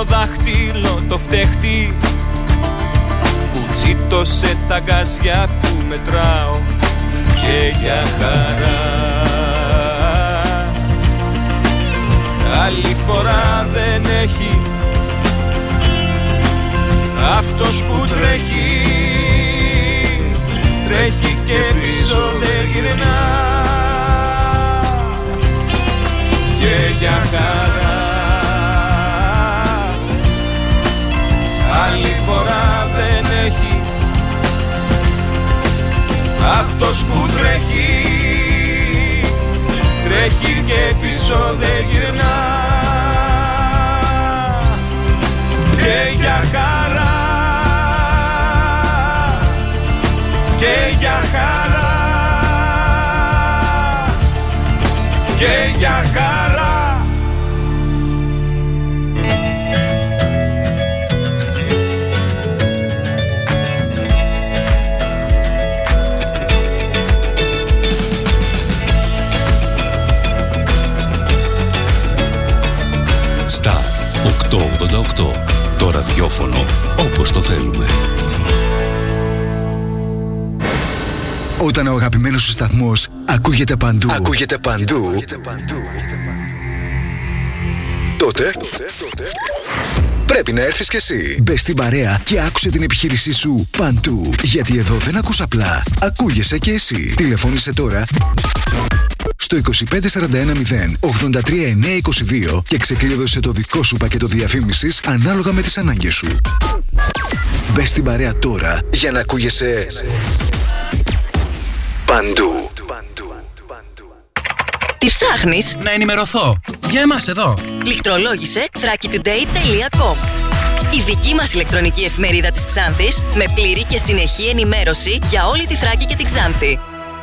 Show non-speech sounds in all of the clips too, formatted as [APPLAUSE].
το δάχτυλο το φταίχτη. Που τσίτωσε τα γκάζια που μετράω και για χαρά. Άλλη φορά δεν έχει αυτός που τρέχει. Τρέχει και πίσω δεν γυρνά. Και για χαρά αυτός που τρέχει τρέχει και πίσω δεν γυρνά. Και για χαρά και για χαρά και για χαρά Το ραδιόφωνο όπως το θέλουμε Όταν ο αγαπημένος σου σταθμός ακούγεται παντού, ακούγεται παντού, τότε πρέπει να έρθεις κι εσύ. Μπες στην παρέα και άκουσε την επιχείρησή σου παντού. Γιατί εδώ δεν ακούς απλά, ακούγεσαι κι εσύ. Τηλεφώνησε τώρα στο 25410 83922 και ξεκλείδωσε το δικό σου πακέτο διαφήμισης ανάλογα με τις ανάγκες σου. Μπες στην παρέα τώρα για να ακούγεσαι παντού. Τι ψάχνεις; Να ενημερωθώ. Για εμάς εδώ. Λιχτρολόγησε thrakitoday.com Η δική μας ηλεκτρονική εφημερίδα της Ξάνθης με πλήρη και συνεχή ενημέρωση για όλη τη Θράκη και την Ξάνθη.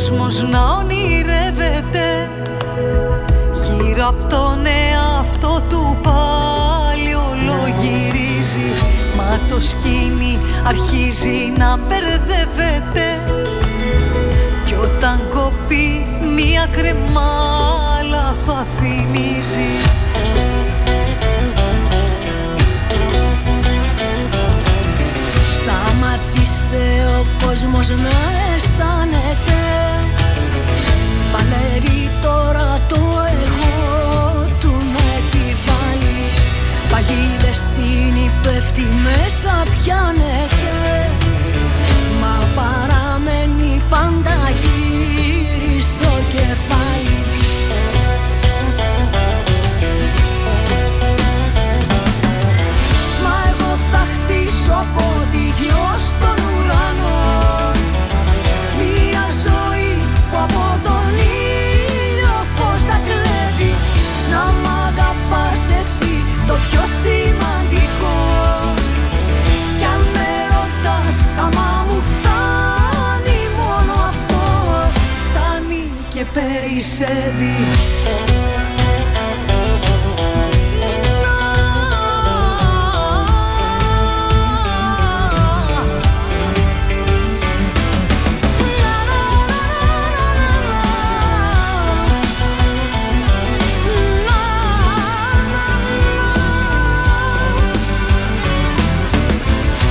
Κόσμος να ονειρεύεται Γύρω από τον εαυτό του πάλι ολογυρίζει. Μα το σκήνι αρχίζει να μπερδεύεται Κι όταν κοπεί μία κρεμάλα θα θυμίζει. Σταματήσε ο κόσμος να αισθάνεται. Παλεύει τώρα το εγώ του να επιβάλλει Παγίδες στην υπεύθυ μέσα πιάνεται περισσεύει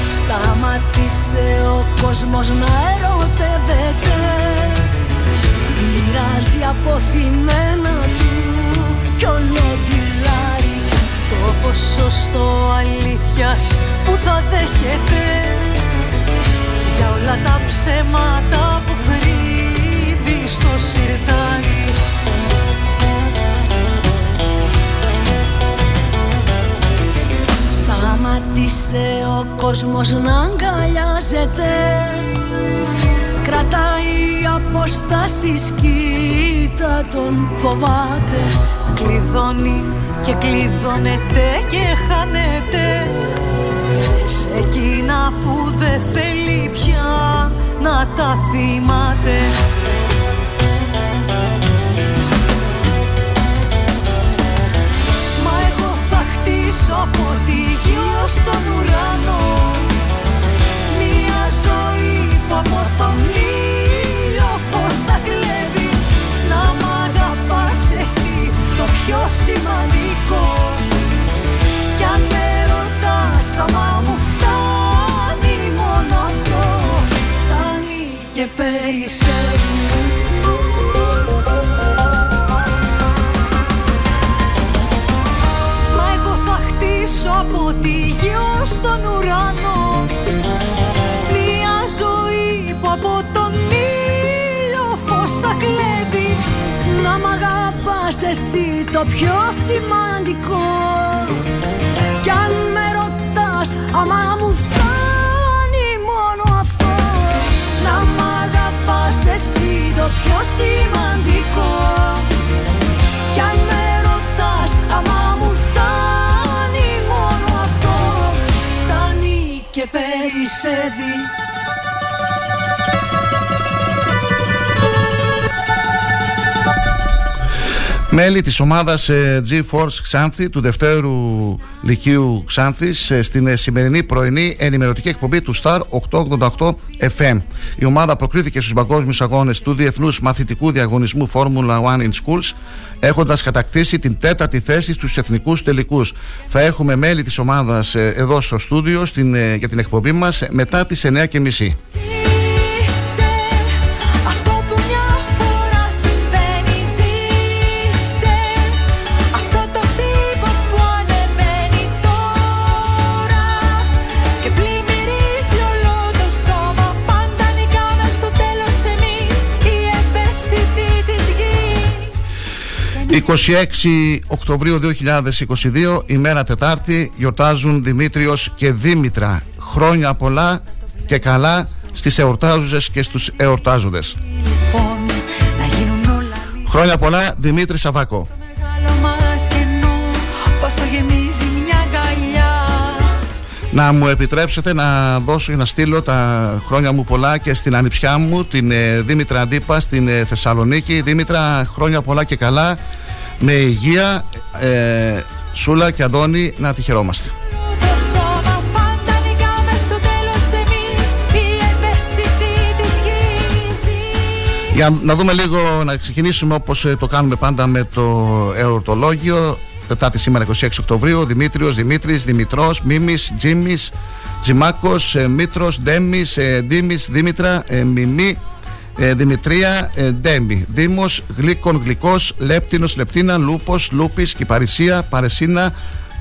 Σταμάτησε ο κόσμος να ερωτεύεται αποθυμένα του κι όλο το ποσοστό αλήθειας που θα δέχεται για όλα τα ψέματα που κρύβει στο σιρτάρι. Σταματήσε ο κόσμος να αγκαλιάζεται. Κρατάει απόστασεις κοίτα τον φοβάται. Κλειδώνει και κλειδώνεται και χάνεται. Σε εκείνα που δεν θέλει πια να τα θυμάται. Μα εγώ θα χτίσω από τη γη ως τον ουρανό σημαντικό. Κι αν με ρωτάς άμα μου φτάνει μόνο αυτό Φτάνει και περισσεύει αγαπάς εσύ το πιο σημαντικό. Κι αν με ρωτάς άμα μου φτάνει μόνο αυτό. Να μ' αγαπάς εσύ το πιο σημαντικό. Κι αν με ρωτάς άμα μου φτάνει μόνο αυτό. Φτάνει και περισσεύει Μέλη της ομάδας ε, G-Force Ξάνθη του Δευτέρου Λυκείου Ξάνθης ε, στην ε, σημερινή πρωινή ενημερωτική εκπομπή του Star 888 FM. Η ομάδα προκρίθηκε στους παγκόσμιους αγώνες του Διεθνούς Μαθητικού Διαγωνισμού Formula One in Schools έχοντας κατακτήσει την τέταρτη θέση στους εθνικούς τελικούς. Θα έχουμε μέλη της ομάδας ε, εδώ στο στούντιο στην, ε, για την εκπομπή μας ε, μετά τις 9.30. 26 Οκτωβρίου 2022, ημέρα Τετάρτη, γιορτάζουν Δημήτριος και Δήμητρα. Χρόνια πολλά και καλά στις εορτάζουσες και στους εορτάζοντες. Λοιπόν, να γίνουν όλα λίγο Χρόνια πολλά Δημήτρη Σαβάκο. μεγάλο μας κενό Πως το γεμίζει μια αγκαλιά Να μου επιτρέψετε να δώσω και να στείλω τα χρόνια μου πολλά και στην ανιψιά μου, την ε, Δήμητρα Αντίπα στην ε, Θεσσαλονίκη. Δήμητρα, χρόνια πολλά και καλά, με υγεία, ε, Σούλα και Αντώνη, να τη χαιρόμαστε. Το σώμα πάντα νικάμε στο τέλος εμείς Οι ευαίσθητοι της γης Για να δούμε λίγο, να ξεκινήσουμε όπως ε, το κάνουμε πάντα με το εορτολόγιο. Τετάρτη σήμερα 26 Οκτωβρίου, Δημήτριος, Δημήτρης, Δημητρός, Μίμης, Τζίμης, Τζιμάκος, ε, Μήτρος, Ντέμις, ε, Ντίμης, Δήμητρα, ε, Μιμή, ε, Δημητρία, ε, Ντέμι, Δήμος, Γλύκον, Γλυκός, Λέπτινος, Λεπτίνα, Λούπος, Λούπης, Κυπαρισία, Παρεσίνα,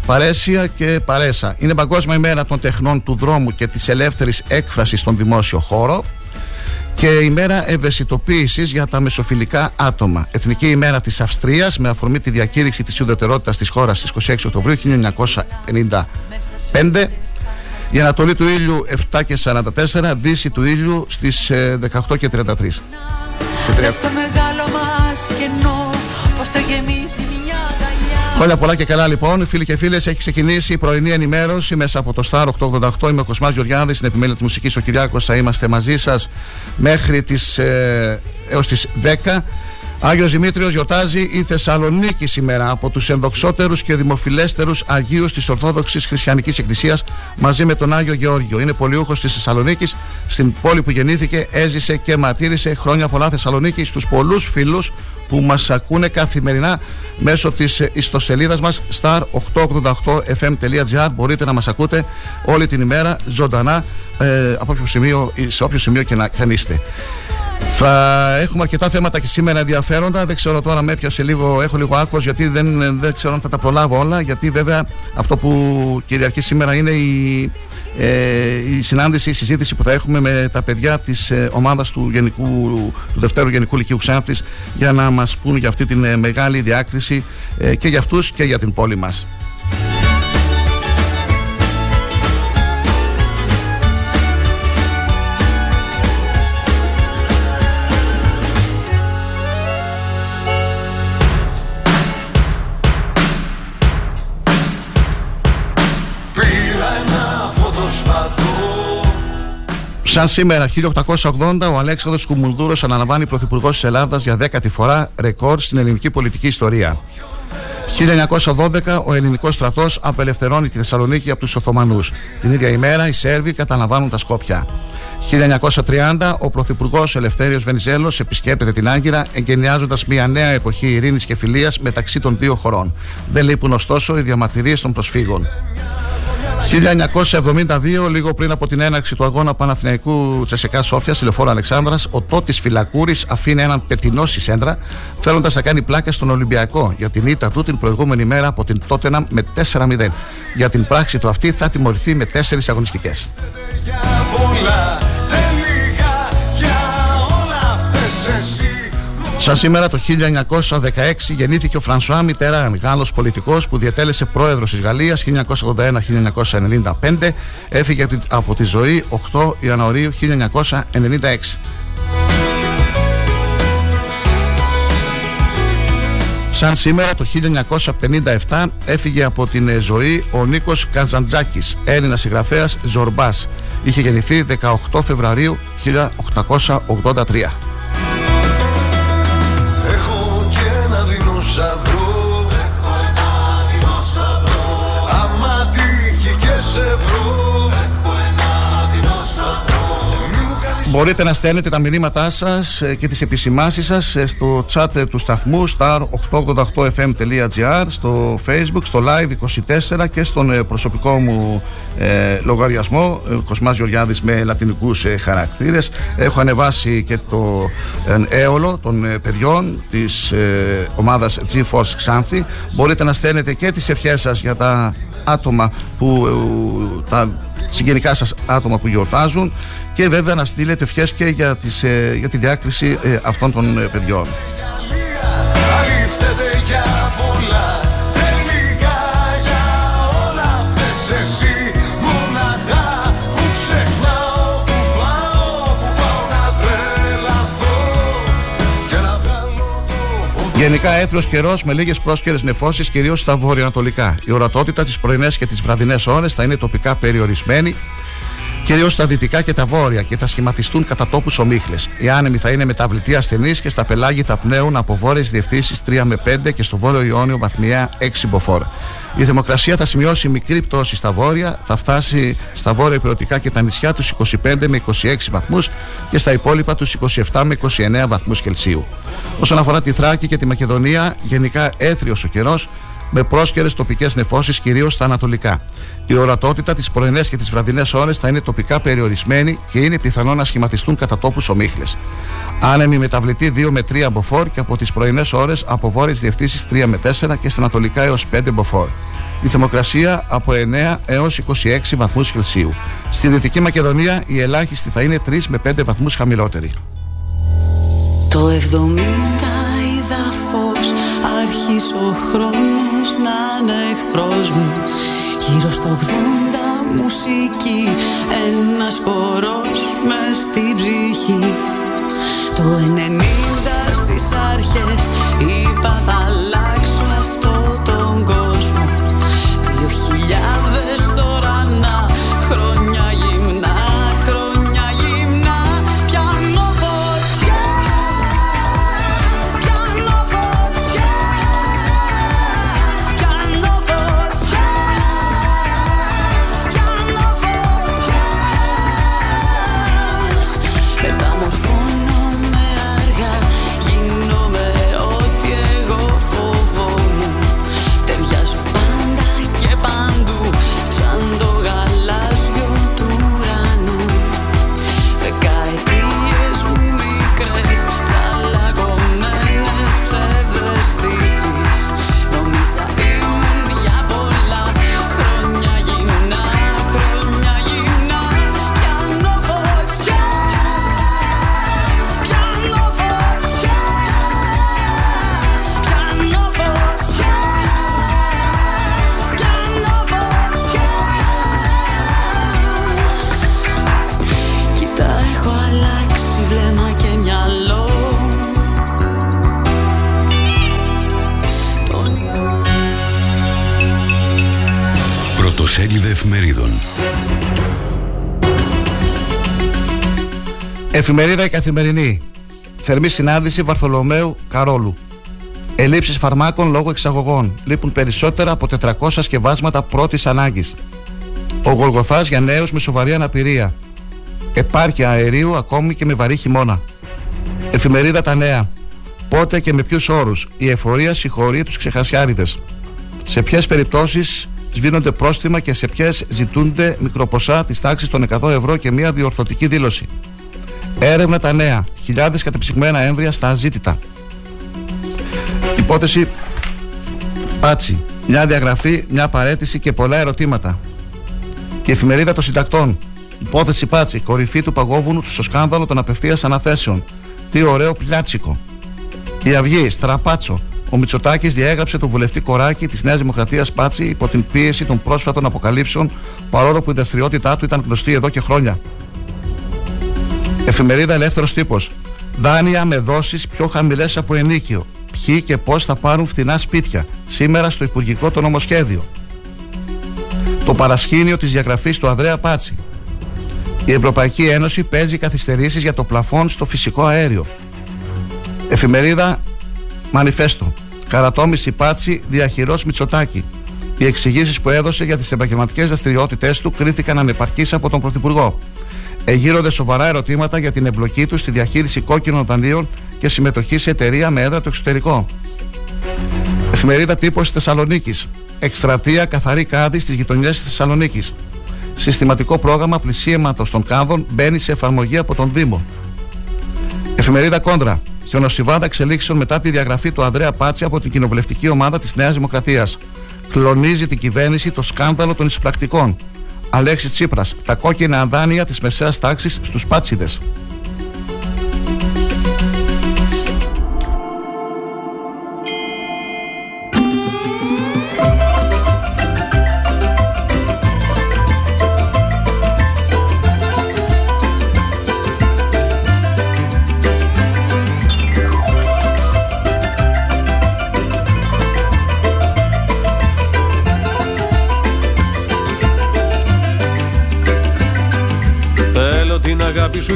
Παρέσια και Παρέσα. Είναι Παγκόσμια ημέρα των τεχνών του δρόμου και της ελεύθερης έκφρασης στον δημόσιο χώρο και ημέρα ευαισθητοποίησης για τα μεσοφιλικά άτομα. Εθνική ημέρα της Αυστρίας με αφορμή τη διακήρυξη της ιδιωτερότητα της χώρας στις 26 Οκτωβρίου 1955. Η Ανατολή του ήλιου 7 και 44, Δύση του ήλιου στις ε, 18 και 33. Και 30. Χρόνια πολλά και καλά λοιπόν, φίλοι και φίλες. Έχει ξεκινήσει η πρωινή ενημέρωση μέσα από το Star 888. Είμαι ο Κοσμάς Γεωργιάδης, στην επιμέλεια της μουσικής ο Κυριάκος Θα είμαστε μαζί σας μέχρι τις ε, έως τις 10. Άγιος Δημήτριος γιορτάζει η Θεσσαλονίκη σήμερα από τους ενδοξότερους και δημοφιλέστερους Αγίους της Ορθόδοξης Χριστιανικής Εκκλησίας μαζί με τον Άγιο Γεώργιο. Είναι πολιούχος της Θεσσαλονίκης, στην πόλη που γεννήθηκε, έζησε και μαρτύρησε χρόνια πολλά Θεσσαλονίκη στους πολλούς φίλους που μας ακούνε καθημερινά μέσω της ε, ιστοσελίδας μας star888fm.gr μπορείτε να μας ακούτε όλη την ημέρα ζωντανά ε, από όποιο σημείο, σε όποιο σημείο και να, και αν είστε. Θα έχουμε αρκετά θέματα και σήμερα ενδιαφέροντα. Δεν ξέρω τώρα με έπιασε λίγο, έχω λίγο άκουσα γιατί δεν, δεν ξέρω αν θα τα προλάβω όλα. Γιατί βέβαια αυτό που κυριαρχεί σήμερα είναι η, ε, η συνάντηση, η συζήτηση που θα έχουμε με τα παιδιά της ε, ομάδας του, γενικού, του Δευτέρου Γενικού Λυκείου Ξάνθης για να μας πούν για αυτή την ε, μεγάλη διάκριση ε, και για αυτούς και για την πόλη μας. Σαν σήμερα, 1880, ο Αλέξανδρος Κουμουνδούρος αναλαμβάνει πρωθυπουργός της Ελλάδας για δέκατη φορά ρεκόρ στην ελληνική πολιτική ιστορία. 1912 ο ελληνικός στρατός απελευθερώνει τη Θεσσαλονίκη από τους Οθωμανούς. Την ίδια ημέρα οι Σέρβοι καταλαμβάνουν τα Σκόπια. 1930 ο Πρωθυπουργός Ελευθέριος Βενιζέλος επισκέπτεται την Άγκυρα εγκαινιάζοντας μια νέα εποχή ειρήνης και φιλίας μεταξύ των δύο χωρών. Δεν λείπουν ωστόσο οι διαμαρτυρίες των προσφύγων. 1972, λίγο πριν από την έναρξη του αγώνα Παναθηναϊκού Τσεσεκά Σόφια, στη λεωφόρο Αλεξάνδρας, ο τότης Φυλακούρης αφήνει έναν πετεινό σέντρα, θέλοντας να κάνει πλάκα στον Ολυμπιακό για την ήττα του την προηγούμενη μέρα από την Τότενα με 4-0. Για την πράξη του αυτή θα τιμωρηθεί με 4 αγωνιστικές. Σαν σήμερα το 1916 γεννήθηκε ο Φρανσουά Μιτεράν, Γάλλος πολιτικός που διατέλεσε πρόεδρος της Γαλλίας 1981-1995, έφυγε από τη ζωή 8 Ιανουαρίου 1996. Σαν σήμερα το 1957 έφυγε από την ζωή ο Νίκος Καζαντζάκης, Έλληνας συγγραφέας Ζορμπάς. Είχε γεννηθεί 18 Φεβρουαρίου 1883. Déjà vu Μπορείτε να στέλνετε τα μηνύματά σας ε, και τις επισημάσεις σας ε, στο chat ε, του σταθμού star888fm.gr στο facebook, στο live 24 και στον προσωπικό μου ε, λογαριασμό Κοσμάς Γεωργιάδης με λατινικούς ε, χαρακτήρες. Έχω ανεβάσει και το έολο των παιδιών της ε, ομάδας G-Force Xanthi. Μπορείτε να στέλνετε και τις ευχές σας για τα άτομα που τα συγγενικά σας άτομα που γιορτάζουν και βέβαια να στείλετε ευχές και για, τις, ε, για τη διάκριση ε, αυτών των ε, παιδιών. Γενικά έθριο καιρός με λίγες πρόσκαιρες νεφώσεις, κυρίως στα βορειοανατολικά. Η ορατότητα τις πρωινές και τις βραδινές ώρες θα είναι τοπικά περιορισμένη κυρίως στα δυτικά και τα βόρεια και θα σχηματιστούν κατά τόπους ομίχλες. Οι άνεμοι θα είναι μεταβλητοί ασθενείς και στα πελάγη θα πνέουν από βόρειες διευθύνσεις 3 με 5 και στο βόρειο Ιόνιο βαθμιά 6 μποφόρ. Η θερμοκρασία θα σημειώσει μικρή πτώση στα βόρεια, θα φτάσει στα βόρεια υπηρετικά και τα νησιά τους 25 με 26 βαθμούς και στα υπόλοιπα τους 27 με 29 βαθμούς Κελσίου. Όσον αφορά τη Θράκη και τη Μακεδονία, γενικά έθριος ο καιρός με πρόσκαιρες τοπικές νεφώσεις κυρίως στα ανατολικά. Η ορατότητα τι πρωινές και τις βραδινές ώρες θα είναι τοπικά περιορισμένη και είναι πιθανό να σχηματιστούν κατά τόπους ομίχλες. Άνεμη μεταβλητή 2 με 3 μποφόρ και από τις πρωινές ώρες από βόρειες διευθύνσεις 3 με 4 και στα ανατολικά έως 5 μποφόρ. Η θερμοκρασία από 9 έως 26 βαθμούς Κελσίου. Στη Δυτική Μακεδονία η ελάχιστη θα είναι 3 με 5 βαθμούς χαμηλότερη. Το 70 είδα φως, άρχισε ο χρόνος να είναι εχθρός μου. Γύρω στο 80 μουσική Ένας χορός μες στην ψυχή. Το 90 στις αρχές Πρωτοσέλιδα εφημερίδων Εφημερίδα η Καθημερινή. Θερμή συνάντηση Βαρθολομαίου Καρόλου. Ελλείψεις φαρμάκων λόγω εξαγωγών. Λείπουν περισσότερα από 400 σκευάσματα πρώτης ανάγκης. Ο Γολγοθάς για νέους με σοβαρή αναπηρία. Επάρκεια αερίου ακόμη και με βαρύ χειμώνα. Εφημερίδα Τα Νέα. Πότε και με ποιους όρους η εφορία συγχωρεί τους ξεχασιάριδες. Σε ποιες περιπτώσεις σβήνονται πρόστιμα και σε ποιες ζητούνται μικροποσά της τάξης των 100 ευρώ και μια διορθωτική δήλωση. Έρευνα τα νέα. Χιλιάδες κατεψυγμένα έμβρια στα αζήτητα. Υπόθεση Πάτσι. Μια διαγραφή, μια παρέτηση και πολλά ερωτήματα. Και εφημερίδα των συντακτών. Υπόθεση Πάτσι. Κορυφή του παγόβουνου του στο σκάνδαλο των απευθείας αναθέσεων. Τι ωραίο πλιάτσικο. Η Αυγή, Στραπάτσο. Ο Μητσοτάκης διέγραψε τον βουλευτή Κοράκη της Νέας Δημοκρατίας Πάτσι υπό την πίεση των πρόσφατων αποκαλύψεων, παρόλο που η δραστηριότητά του ήταν γνωστή εδώ και χρόνια. Εφημερίδα Ελεύθερος Τύπος. Δάνεια με δόσεις πιο χαμηλές από ενίκιο. Ποιοι και πώς θα πάρουν φθηνά σπίτια. Σήμερα στο Υπουργικό το νομοσχέδιο. Το παρασκήνιο της διαγραφής του Ανδρέα Πάτσι. Η Ευρωπαϊκή Ένωση παίζει καθυστερήσεις για το πλαφόν στο φυσικό αέριο. Εφημερίδα Μανιφέστο. Καρατόμηση Πάτσι διαχειρός Μητσοτάκη. Οι εξηγήσεις που έδωσε για τις επαγγελματικές δραστηριότητέ του κρίθηκαν ανεπαρκείς από τον Πρωθυπουργό. Εγείρονται σοβαρά ερωτήματα για την εμπλοκή του στη διαχείριση κόκκινων δανείων και συμμετοχή σε εταιρεία με έδρα το εξωτερικό. Εφημερίδα τύπος Θεσσαλονίκης. Εκστρατεία καθαρή κάδη στις γειτονιές της Θεσσαλονίκης. Συστηματικό πρόγραμμα πλησίαιματος των κάδων μπαίνει σε εφαρμογή από τον Δήμο. Εφημερίδα Κόντρα. Χιονοστιβάδα εξελίξεων μετά τη διαγραφή του Ανδρέα Πάτση από την κοινοβουλευτική ομάδα της Νέας Δημοκρατίας. Κλονίζει την κυβέρνηση το σκάνδαλο των εισπρακτικών. Αλέξης Τσίπρας, τα κόκκινα δάνεια της μεσαίας τάξης στους πάτσιδες.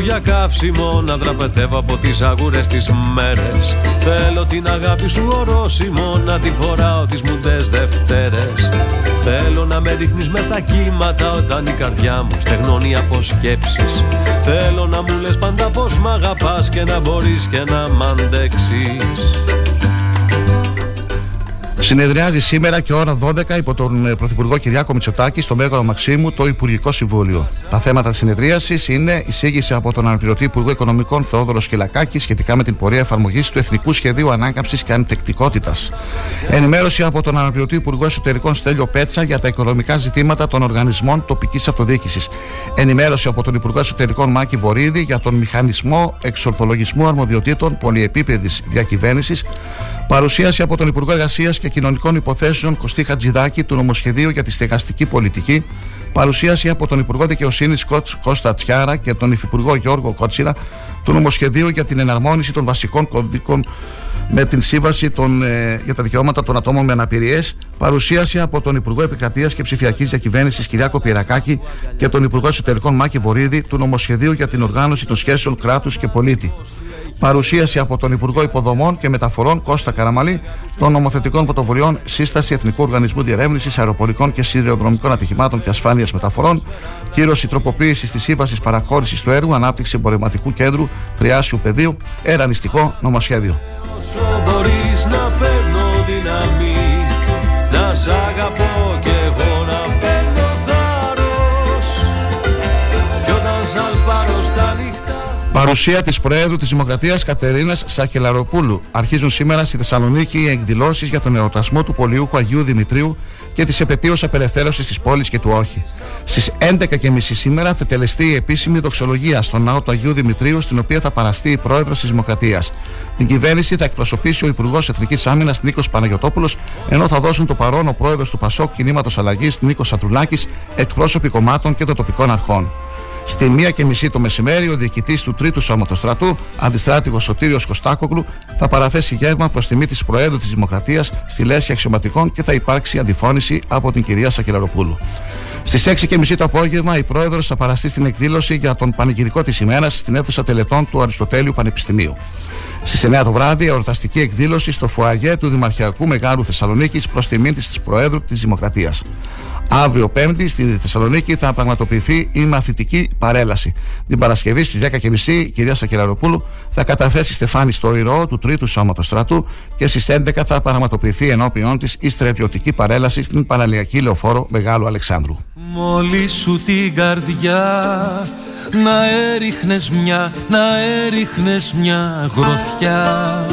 Για καύσιμο Να δραπετεύω από τις αγούρες τις μέρες. Θέλω την αγάπη σου ορόσημο Να τη φοράω τις μουντές Δευτέρες. Θέλω να με ρίχνεις μες στα κύματα Όταν η καρδιά μου στεγνώνει από σκέψεις. Θέλω να μου λες πάντα πως μ' αγαπάς Και να μπορείς και να μ' αντέξεις Συνεδριάζει σήμερα και ώρα 12 υπό τον ε, Πρωθυπουργό Κυριάκο Μητσοτάκη στο Μέγαρο Μαξίμου το Υπουργικό Συμβούλιο. Τα θέματα της συνεδρίασης είναι εισήγηση από τον αναπληρωτή Υπουργό Οικονομικών Θεόδωρος Σκυλακάκη σχετικά με την πορεία εφαρμογής του Εθνικού Σχεδίου Ανάκαμψης και Ανθεκτικότητας. Ενημέρωση από τον αναπληρωτή Υπουργό Εσωτερικών Στέλιο Πέτσα για τα οικονομικά ζητήματα των οργανισμών τοπικής αυτοδιοίκησης. Ενημέρωση από τον Υπουργό Εσωτερικών Μάκη Βορύδη για τον μηχανισμό εξορθολογισμού αρμοδιοτήτων πολυεπίπεδης διακυβέρνησης. Παρουσίαση από τον Υπουργό Εργασίας και Κοινωνικών Υποθέσεων Κωστή Χατζηδάκη του νομοσχεδίου για τη στεγαστική πολιτική. Παρουσίαση από τον Υπουργό Δικαιοσύνης Κώστα Τσιάρα και τον Υφυπουργό Γιώργο Κότσιρα του νομοσχεδίου για την εναρμόνιση των βασικών κωδικών με την Σύμβαση των, ε, για τα Δικαιώματα των Ατόμων με Αναπηρίες. Παρουσίαση από τον Υπουργό Επικρατείας και Ψηφιακής Διακυβέρνησης Κυριάκο Πυρακάκη και τον Υπουργό Εσωτερικών Μάκη Βορύδη του νομοσχεδίου για την οργάνωση των σχέσεων κράτους και πολίτη. Παρουσίαση από τον Υπουργό Υποδομών και Μεταφορών Κώστα Καραμαλή των νομοθετικών πρωτοβουλειών Σύσταση Εθνικού Οργανισμού Διερεύνησης Αεροπορικών και Σιδηροδρομικών Ατυχημάτων και Ασφάλειας Μεταφορών, κύρωση τροποποίησης της σύμβασης παραχώρησης του έργου Ανάπτυξη Εμπορευματικού Κέντρου Τριάσιου Πεδίου, ερανιστικό νομοσχέδιο. Όσο μπορείς να παίρνω δύναμη Να σ' αγαπώ κι Παρουσία της Προέδρου της Δημοκρατίας Κατερίνας Σακελαροπούλου. Αρχίζουν σήμερα στη Θεσσαλονίκη οι εκδηλώσεις για τον εορτασμό του πολιούχου Αγίου Δημητρίου και της επαιτίου απελευθέρωσης της πόλης και του Όχη. Στις 11.30 σήμερα θα τελεστεί η επίσημη δοξολογία στο ναό του Αγίου Δημητρίου, στην οποία θα παραστεί η πρόεδρος της Δημοκρατίας. Την κυβέρνηση θα εκπροσωπήσει ο Υπουργός Εθνικής Άμυνας Νίκος Παναγιοτόπουλος, ενώ θα δώσουν το παρόν ο πρόεδρος του Πασόκ Κινήματος Αλλαγής Νίκος Αντρουλάκη, εκπρόσωποι κομμάτων και των τοπικών αρχών. Στη μία και μισή το μεσημέρι, ο διοικητής του Τρίτου Σώματο Στρατού, αντιστράτηγος Σωτήριος Κωστάκογλου, θα παραθέσει γεύμα προς τιμή της Προέδρου της Δημοκρατίας στη Λέση Αξιωματικών και θα υπάρξει αντιφώνηση από την κυρία Σακελαροπούλου. Στις 6.30 το απόγευμα, η πρόεδρος θα παραστεί στην εκδήλωση για τον πανηγυρικό της ημέρας στην αίθουσα τελετών του Αριστοτέλειου Πανεπιστημίου. Στις 9 το βράδυ, εορταστική εκδήλωση στο φουαγέ του Δημαρχιακού Μεγάλου Θεσσαλονίκης προς τιμή της Προέδρου της Δημοκρατίας. Αύριο Πέμπτη στη Θεσσαλονίκη θα πραγματοποιηθεί η μαθητική παρέλαση. Την Παρασκευή στις 10.30 η κυρία Σακελαροπούλου θα καταθέσει στεφάνι στο ηρωό του Τρίτου Σώματος Στρατού και στις 11 θα πραγματοποιηθεί ενώπιον της η στρατιωτική παρέλαση στην Παραλιακή Λεωφόρο Μεγάλου Αλεξάνδρου. Μόλι σου την καρδιά να έριχνες μια, να έριχνες μια γροθιά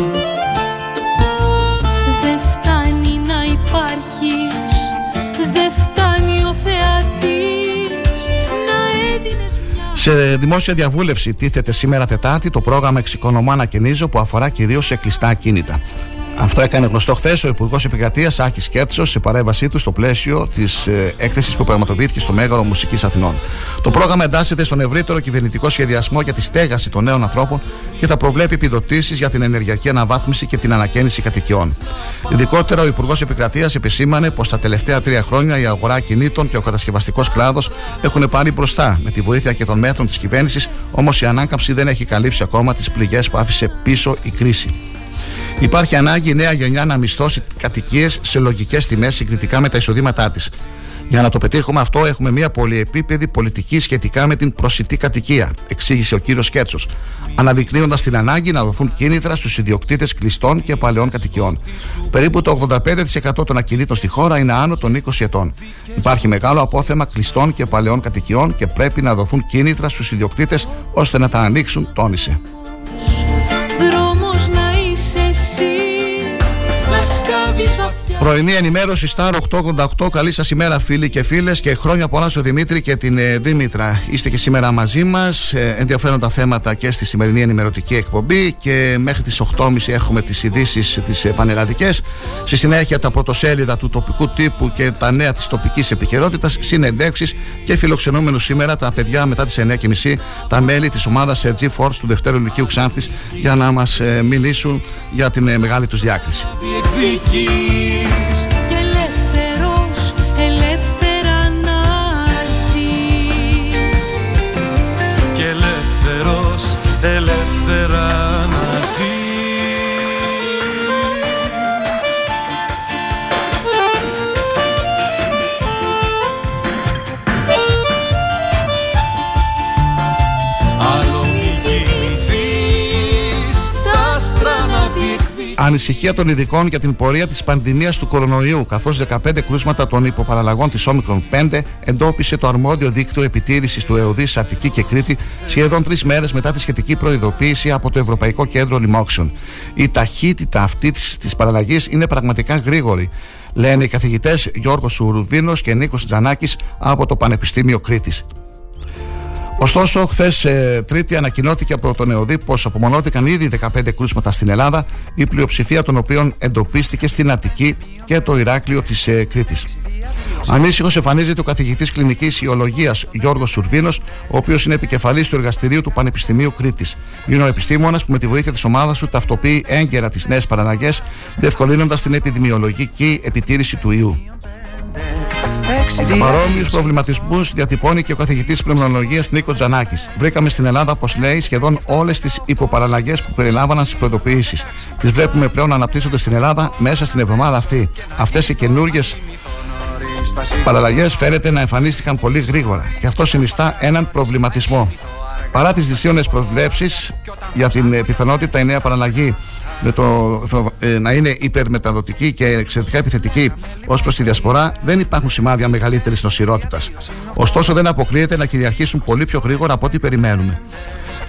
Σε δημόσια διαβούλευση τίθεται σήμερα Τετάρτη το πρόγραμμα Εξοικονομώ Ανακαινίζω που αφορά κυρίως σε κλειστά ακίνητα. Αυτό έκανε γνωστό χθες ο Υπουργός Επικρατείας Άκης Κέρτσος σε παρέμβασή του στο πλαίσιο της ε, έκθεσης που πραγματοποιήθηκε στο Μέγαρο Μουσικής Αθηνών. Το πρόγραμμα εντάσσεται στον ευρύτερο κυβερνητικό σχεδιασμό για τη στέγαση των νέων ανθρώπων και θα προβλέπει επιδοτήσεις για την ενεργειακή αναβάθμιση και την ανακαίνιση κατοικιών. Ειδικότερα, ο Υπουργός Επικρατείας επισήμανε πως τα τελευταία τρία χρόνια η αγορά κινήτων και ο κατασκευαστικός κλάδος έχουν πάρει μπροστά με τη βοήθεια και των μέτρων της κυβέρνησης, όμως η ανάκαμψη δεν έχει καλύψει ακόμα τις πληγές που άφησε πίσω η κρίση. Υπάρχει ανάγκη η νέα γενιά να μισθώσει κατοικίες σε λογικές τιμές συγκριτικά με τα εισοδήματά της. Για να το πετύχουμε αυτό, έχουμε μια πολυεπίπεδη πολιτική σχετικά με την προσιτή κατοικία, εξήγησε ο κύριος Κέτσο, αναδεικνύοντας την ανάγκη να δοθούν κίνητρα στους ιδιοκτήτες κλειστών και παλαιών κατοικιών. Περίπου το 85% των ακινήτων στη χώρα είναι άνω των 20 ετών. Υπάρχει μεγάλο απόθεμα κλειστών και παλαιών κατοικιών και πρέπει να δοθούν κίνητρα στους ιδιοκτήτες ώστε να τα ανοίξουν, τόνισε. Πρωινή ενημέρωση Star 888. Καλή σας ημέρα, φίλοι και φίλες, και χρόνια πολλά στο Δημήτρη και την ε, Δήμητρα. Είστε και σήμερα μαζί μας. Ε, ενδιαφέροντα θέματα και στη σημερινή ενημερωτική εκπομπή. Και μέχρι τις 8.30 έχουμε τις ειδήσεις τις ε, πανελλαδικέ. Στη συνέχεια τα πρωτοσέλιδα του τοπικού τύπου και τα νέα της τοπικής επικαιρότητας. Συνεντεύξεις και φιλοξενούμενους σήμερα τα παιδιά μετά τις 9.30 τα μέλη της ομάδας G-Force του Δευτέρου Λυκείου Ξάνθης για να μας μιλήσουν για την ε, μεγάλη τους διάκριση. Ανησυχία των ειδικών για την πορεία της πανδημίας του κορονοϊού, καθώς 15 κρούσματα των υποπαραλλαγών της Όμικρον 5 εντόπισε το αρμόδιο δίκτυο επιτήρησης του ΕΟΔΗ σε Αττική και Κρήτη σχεδόν τρεις μέρες μετά τη σχετική προειδοποίηση από το Ευρωπαϊκό Κέντρο Λοιμόξεων. Η ταχύτητα αυτή της παραλλαγής είναι πραγματικά γρήγορη, λένε οι καθηγητές Γιώργος Σουρουβίνος και Νίκος Τζανάκης από το Πανεπιστήμιο Κρήτης. Ωστόσο, χθες Τρίτη ανακοινώθηκε από τον ΕΟΔΗ πως απομονώθηκαν ήδη 15 κρούσματα στην Ελλάδα, η πλειοψηφία των οποίων εντοπίστηκε στην Αττική και το Ηράκλειο της ε, Κρήτης. Ανήσυχο εμφανίζεται ο καθηγητής κλινικής ιολογίας Γιώργος Σουρβίνος, ο οποίος είναι επικεφαλής του εργαστηρίου του Πανεπιστημίου Κρήτης. Είναι ο επιστήμονας που με τη βοήθεια της ομάδας του ταυτοποιεί έγκαιρα τις νέες παραλλαγέ, διευκολύνοντας την επιδημιολογική επιτήρηση του ιού. Παρόμοιους προβληματισμούς διατυπώνει και ο καθηγητής πνευμονολογίας Νίκος Τζανάκης. Βρήκαμε στην Ελλάδα, όπως λέει, σχεδόν όλες τις υποπαραλλαγές που περιλάμβαναν στις προειδοποιήσεις. Τις βλέπουμε πλέον να αναπτύσσονται στην Ελλάδα μέσα στην εβδομάδα αυτή. Αυτές οι καινούργιες παραλλαγές φαίνεται να εμφανίστηκαν πολύ γρήγορα και αυτό συνιστά έναν προβληματισμό. Παρά τις δυσίωνες προβλέψεις για την ε, πιθανότητα η νέα παραλλαγή με το, ε, να είναι υπερμεταδοτική και εξαιρετικά επιθετική ως προς τη διασπορά, δεν υπάρχουν σημάδια μεγαλύτερης νοσηρότητας. Ωστόσο, δεν αποκλείεται να κυριαρχήσουν πολύ πιο γρήγορα από ό,τι περιμένουμε.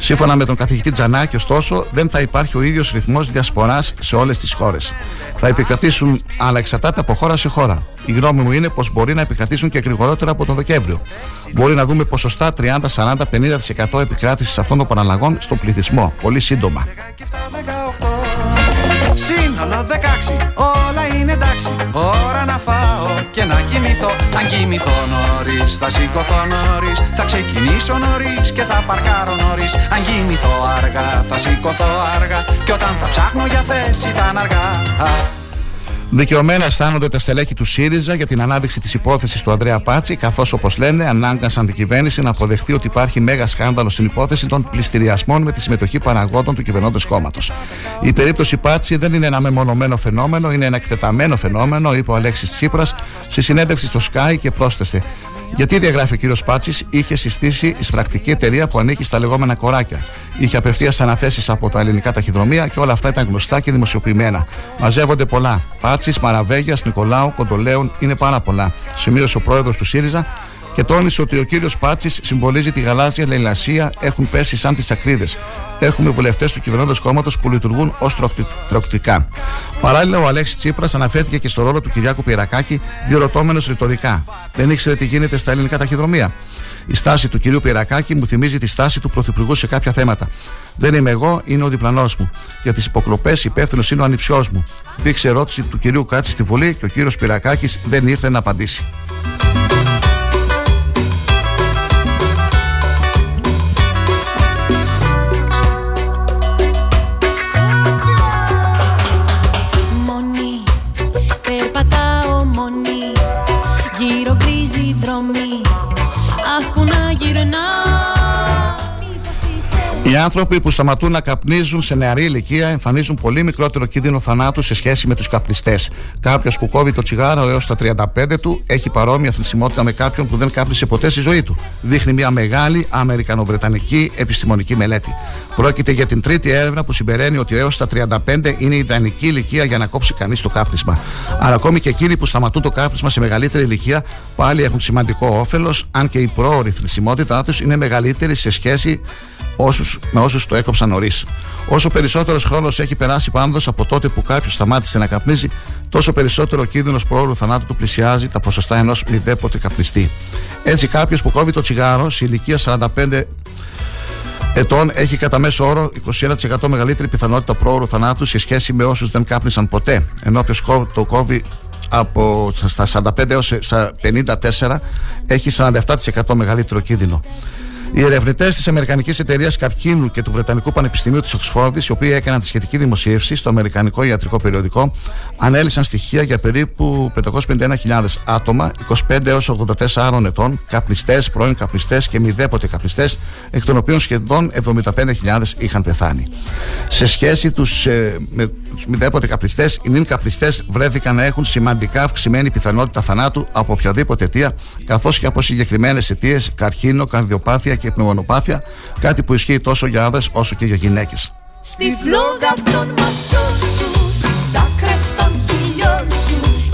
Σύμφωνα με τον καθηγητή Τζανάκη, ωστόσο, δεν θα υπάρχει ο ίδιος ρυθμός διασποράς σε όλες τις χώρες. Θα επικρατήσουν, αλλά εξαρτάται από χώρα σε χώρα. Η γνώμη μου είναι πως μπορεί να επικρατήσουν και γρηγορότερα από τον Δεκέμβριο. Μπορεί να δούμε ποσοστά 30, 40, 50% επικράτησης αυτών των παραλλαγών στον πληθυσμό πολύ σύντομα. Σύνολο 16, όλα είναι εντάξει. Ώρα να φάω και να κοιμηθώ. Αν κοιμηθώ νωρίς, θα σηκωθώ νωρίς. Θα ξεκινήσω νωρίς και θα παρκάρω νωρίς. Αν κοιμηθώ αργά, θα σηκωθώ αργά. Και όταν θα ψάχνω για θέση θα είναι αργά Δικαιωμένα αισθάνονται τα στελέχη του ΣΥΡΙΖΑ για την ανάδειξη της υπόθεσης του Ανδρέα Πάτσι, καθώς, όπως λένε, ανάγκασαν την κυβέρνηση να αποδεχθεί ότι υπάρχει μέγα σκάνδαλο στην υπόθεση των πληστηριασμών με τη συμμετοχή παραγόντων του κυβερνώντος κόμματος. Η περίπτωση Πάτσι δεν είναι ένα μεμονωμένο φαινόμενο, είναι ένα εκτεταμένο φαινόμενο, είπε ο Αλέξης Τσίπρας στη συνέντευξη στο Sky και πρόσθεσε. Γιατί διαγράφει ο κύριος Πάτσης, είχε συστήσει εισπρακτική εταιρεία που ανήκει στα λεγόμενα κοράκια. Είχε απευθείας αναθέσεις από τα ελληνικά ταχυδρομεία και όλα αυτά ήταν γνωστά και δημοσιοποιημένα. Μαζεύονται πολλά. Πάτσης, Μαραβέγιας, Νικολάου, Κοντολέων είναι πάρα πολλά. Σημείωσε ο πρόεδρος του ΣΥΡΙΖΑ και τόνισε ότι ο κύριος Πάτσης συμβολίζει τη γαλάζια λαϊλασία, έχουν πέσει σαν τις ακρίδες. Έχουμε βουλευτές του κυβερνώντος κόμματος που λειτουργούν ως τροκτικά. Παράλληλα, ο Αλέξης Τσίπρας αναφέρθηκε και στο ρόλο του Κυριάκου Πυρακάκη, διορωτώμενο ρητορικά. Δεν ήξερε τι γίνεται στα ελληνικά ταχυδρομεία. Η στάση του κυρίου Πυρακάκη μου θυμίζει τη στάση του Πρωθυπουργού σε κάποια θέματα. Δεν είμαι εγώ, είναι ο διπλανός μου. Για τις υποκλοπές υπεύθυνος είναι ο ανιψιός μου. Υπήρξε ερώτηση του κυρίου Κάτση στη Βουλή και ο κύριος Πυρακάκης δεν ήρθε να απαντήσει. Οι άνθρωποι που σταματούν να καπνίζουν σε νεαρή ηλικία εμφανίζουν πολύ μικρότερο κίνδυνο θανάτου σε σχέση με τους καπνιστές. Κάποιος που κόβει το τσιγάρο έως τα 35 του έχει παρόμοια θνησιμότητα με κάποιον που δεν κάπνισε ποτέ στη ζωή του. Δείχνει μια μεγάλη αμερικανοβρετανική επιστημονική μελέτη. Πρόκειται για την τρίτη έρευνα που συμπεραίνει ότι έως τα 35 είναι η ιδανική ηλικία για να κόψει κανείς το κάπνισμα. Αλλά ακόμη και εκείνοι που σταματούν το κάπνισμα σε μεγαλύτερη ηλικία πάλι έχουν σημαντικό όφελος, αν και η πρόορη θνησιμότητά τους είναι μεγαλύτερη σε σχέση όσους, με όσους το έκοψαν νωρίς. Όσο περισσότερος χρόνος έχει περάσει πάντω από τότε που κάποιος σταμάτησε να καπνίζει, τόσο περισσότερο ο κίνδυνος προώρου θανάτου του πλησιάζει τα ποσοστά ενός μηδέποτε καπνιστή. Έτσι, κάποιος που κόβει το τσιγάρο σε ηλικία 45 ετών έχει κατά μέσο όρο 21% μεγαλύτερη πιθανότητα πρόωρου θανάτου σε σχέση με όσους δεν κάπνισαν ποτέ. Ενώ όποιος το κόβει από στα 45 έως στα 54 έχει 47% μεγαλύτερο κίνδυνο. Οι ερευνητές της Αμερικανικής Εταιρείας Καρκίνου και του Βρετανικού Πανεπιστημίου της Οξφόρδης, οι οποίοι έκαναν τη σχετική δημοσίευση στο Αμερικανικό Ιατρικό Περιοδικό, ανέλησαν στοιχεία για περίπου 551.000 άτομα, 25 έως 84 ετών, καπνιστές, πρώην καπνιστές και μηδέποτε καπνιστές, εκ των οποίων σχεδόν 75.000 είχαν πεθάνει. Σε σχέση τους, ε, με τους μηδέποτε καπνιστές, οι νυν καπνιστές βρέθηκαν να έχουν σημαντικά αυξημένη πιθανότητα θανάτου από οποιαδήποτε αιτία, καθώς και από συγκεκριμένες αιτίες, καρκίνο, καρδιοπάθεια και πνευμονοπάθεια, κάτι που ισχύει τόσο για άνδρες όσο και για γυναίκες. Στη φλόγα των ματιών σου Στις άκρες των χιλιών σου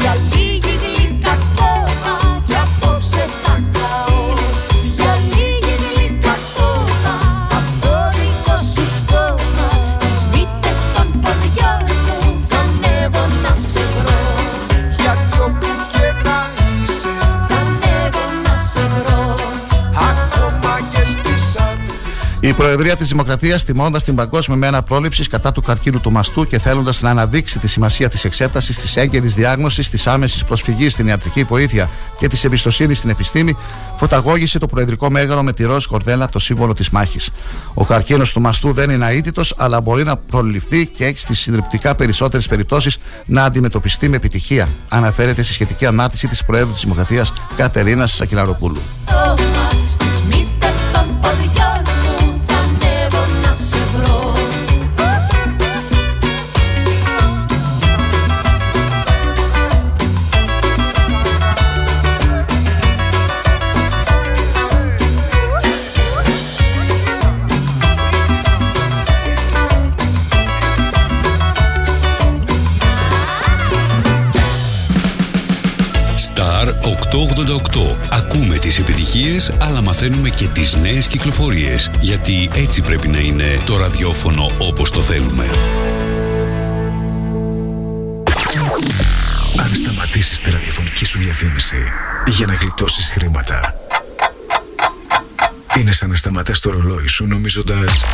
Η Προεδρία της Δημοκρατίας, τιμώντας την Παγκόσμια Μέρα Πρόληψης κατά του καρκίνου του μαστού και θέλοντας να αναδείξει τη σημασία της εξέτασης, της έγκαιρης διάγνωσης, της άμεσης προσφυγής στην ιατρική βοήθεια και της εμπιστοσύνης στην επιστήμη, φωταγώγησε το Προεδρικό Μέγαρο με τη ροζ κορδέλα το σύμβολο της μάχης. Ο καρκίνος του μαστού δεν είναι αίτητος, αλλά μπορεί να προληφθεί και έχει στι συντριπτικά περισσότερες περιπτώσεις να αντιμετωπιστεί με επιτυχία, αναφέρεται στη σχετική ανάρτηση της Προέδρου της Δημοκρατίας Κατερίνα Σακυλαροπούλου. στόμα Στις 888. Ακούμε τις επιτυχίες, αλλά μαθαίνουμε και τις νέες κυκλοφορίες. Γιατί έτσι πρέπει να είναι το ραδιόφωνο όπως το θέλουμε. Αν σταματήσεις τη ραδιοφωνική σου διαφήμιση για να γλιτώσεις χρήματα, είναι σαν να σταματάς το ρολόι σου νομίζοντας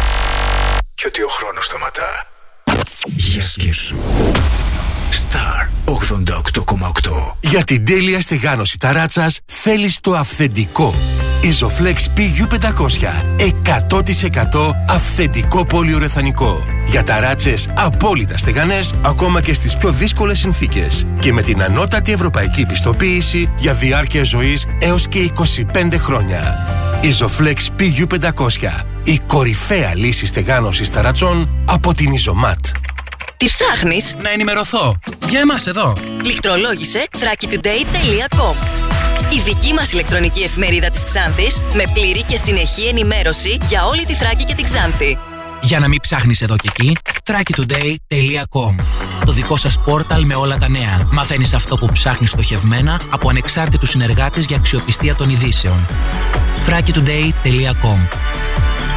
και ότι ο χρόνος σταματά. Για σκέψου. Star 88,8 Για την τέλεια στεγάνωση ταράτσας θέλεις το αυθεντικό. Isoflex PU500 100% αυθεντικό πολυουρεθανικό. Για ταράτσες απόλυτα στεγανές ακόμα και στις πιο δύσκολες συνθήκες. Και με την ανώτατη ευρωπαϊκή πιστοποίηση για διάρκεια ζωής έως και 25 χρόνια. Isoflex PU500 η κορυφαία λύση στεγάνωσης ταρατσών από την Isomat. Τι ψάχνεις; Να ενημερωθώ. Για εμάς εδώ. Λιχτρολόγησε thrakitoday.com Η δική μας ηλεκτρονική εφημερίδα της Ξάνθης με πλήρη και συνεχή ενημέρωση για όλη τη Θράκη και την Ξάνθη. Για να μην ψάχνεις εδώ και εκεί, thrakitoday.com Το δικό σας πόρταλ με όλα τα νέα. Μαθαίνεις αυτό που ψάχνεις στοχευμένα από ανεξάρτητους συνεργάτες για αξιοπιστία των ειδήσεων. thrakitoday.com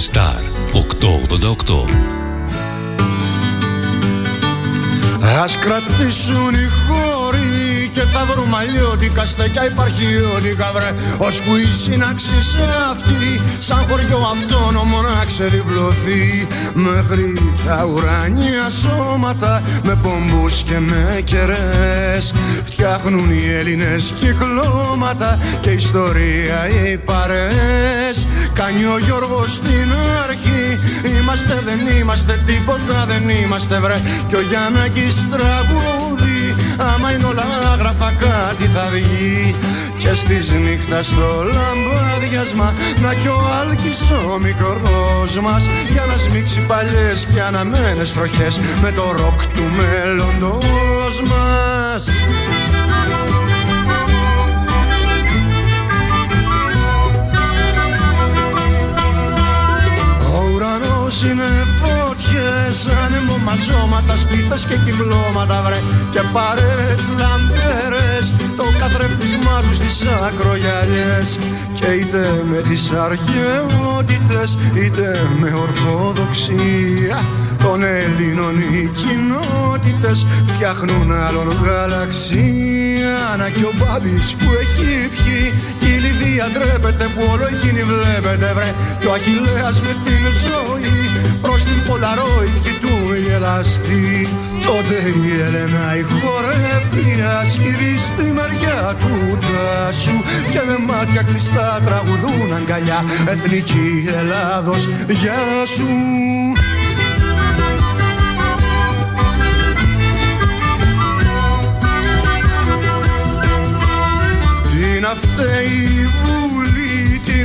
Star 888. Ας κρατήσουν οι χώροι και τα βρούμε αλλιώτικα στεκιά υπαρχιώτικα βρε Ώσπου η σύναξη σε αυτή σαν χωριό αυτόνομο να ξεδιπλωθεί. Μέχρι τα ουρανία σώματα με πομπούς και με κερές Φτιάχνουν οι Έλληνες κυκλώματα και ιστορία οι παρές Κάνει ο Γιώργος στην αρχή Είμαστε δεν είμαστε τίποτα δεν είμαστε βρε Κι ο Γιάννακης τραγούδι Άμα είναι όλα άγραφα κάτι θα βγει. Και στις νύχτας στο λαμπάδιασμα Να κι ο Άλκης ο μικρός μας. Για να σμίξει παλιές και αναμένες τροχές Με το ροκ του μέλλοντος μας. Ο ουρανός είναι φωτιές Άνεμο μαζώματα, σπίθες και κυκλώματα βρε. Και παρέες λαμπέρες Το καθρέφτισμά τους στις ακρογιαλιές. Και είτε με τις αρχαιότητες Είτε με ορθοδοξία Των Ελλήνων οι κοινότητες Φτιάχνουν άλλον γαλαξία. Να κι ο Μπάμπης που έχει πιει Κι η Λιδία ντρέπεται που όλο εκείνη βλέπετε βρε. Κι ο Αχιλέας με την ζωή Προς την Πολαρόιτ κοιτούν γελαστή Τότε η Έλενα η χορεύτρια σκύβει στη μεριά του τάσου Και με μάτια κλειστά τραγουδούν αγκαλιά. Εθνική Ελλάδος γεια σου. Τι να φταίει η Βουλή, τι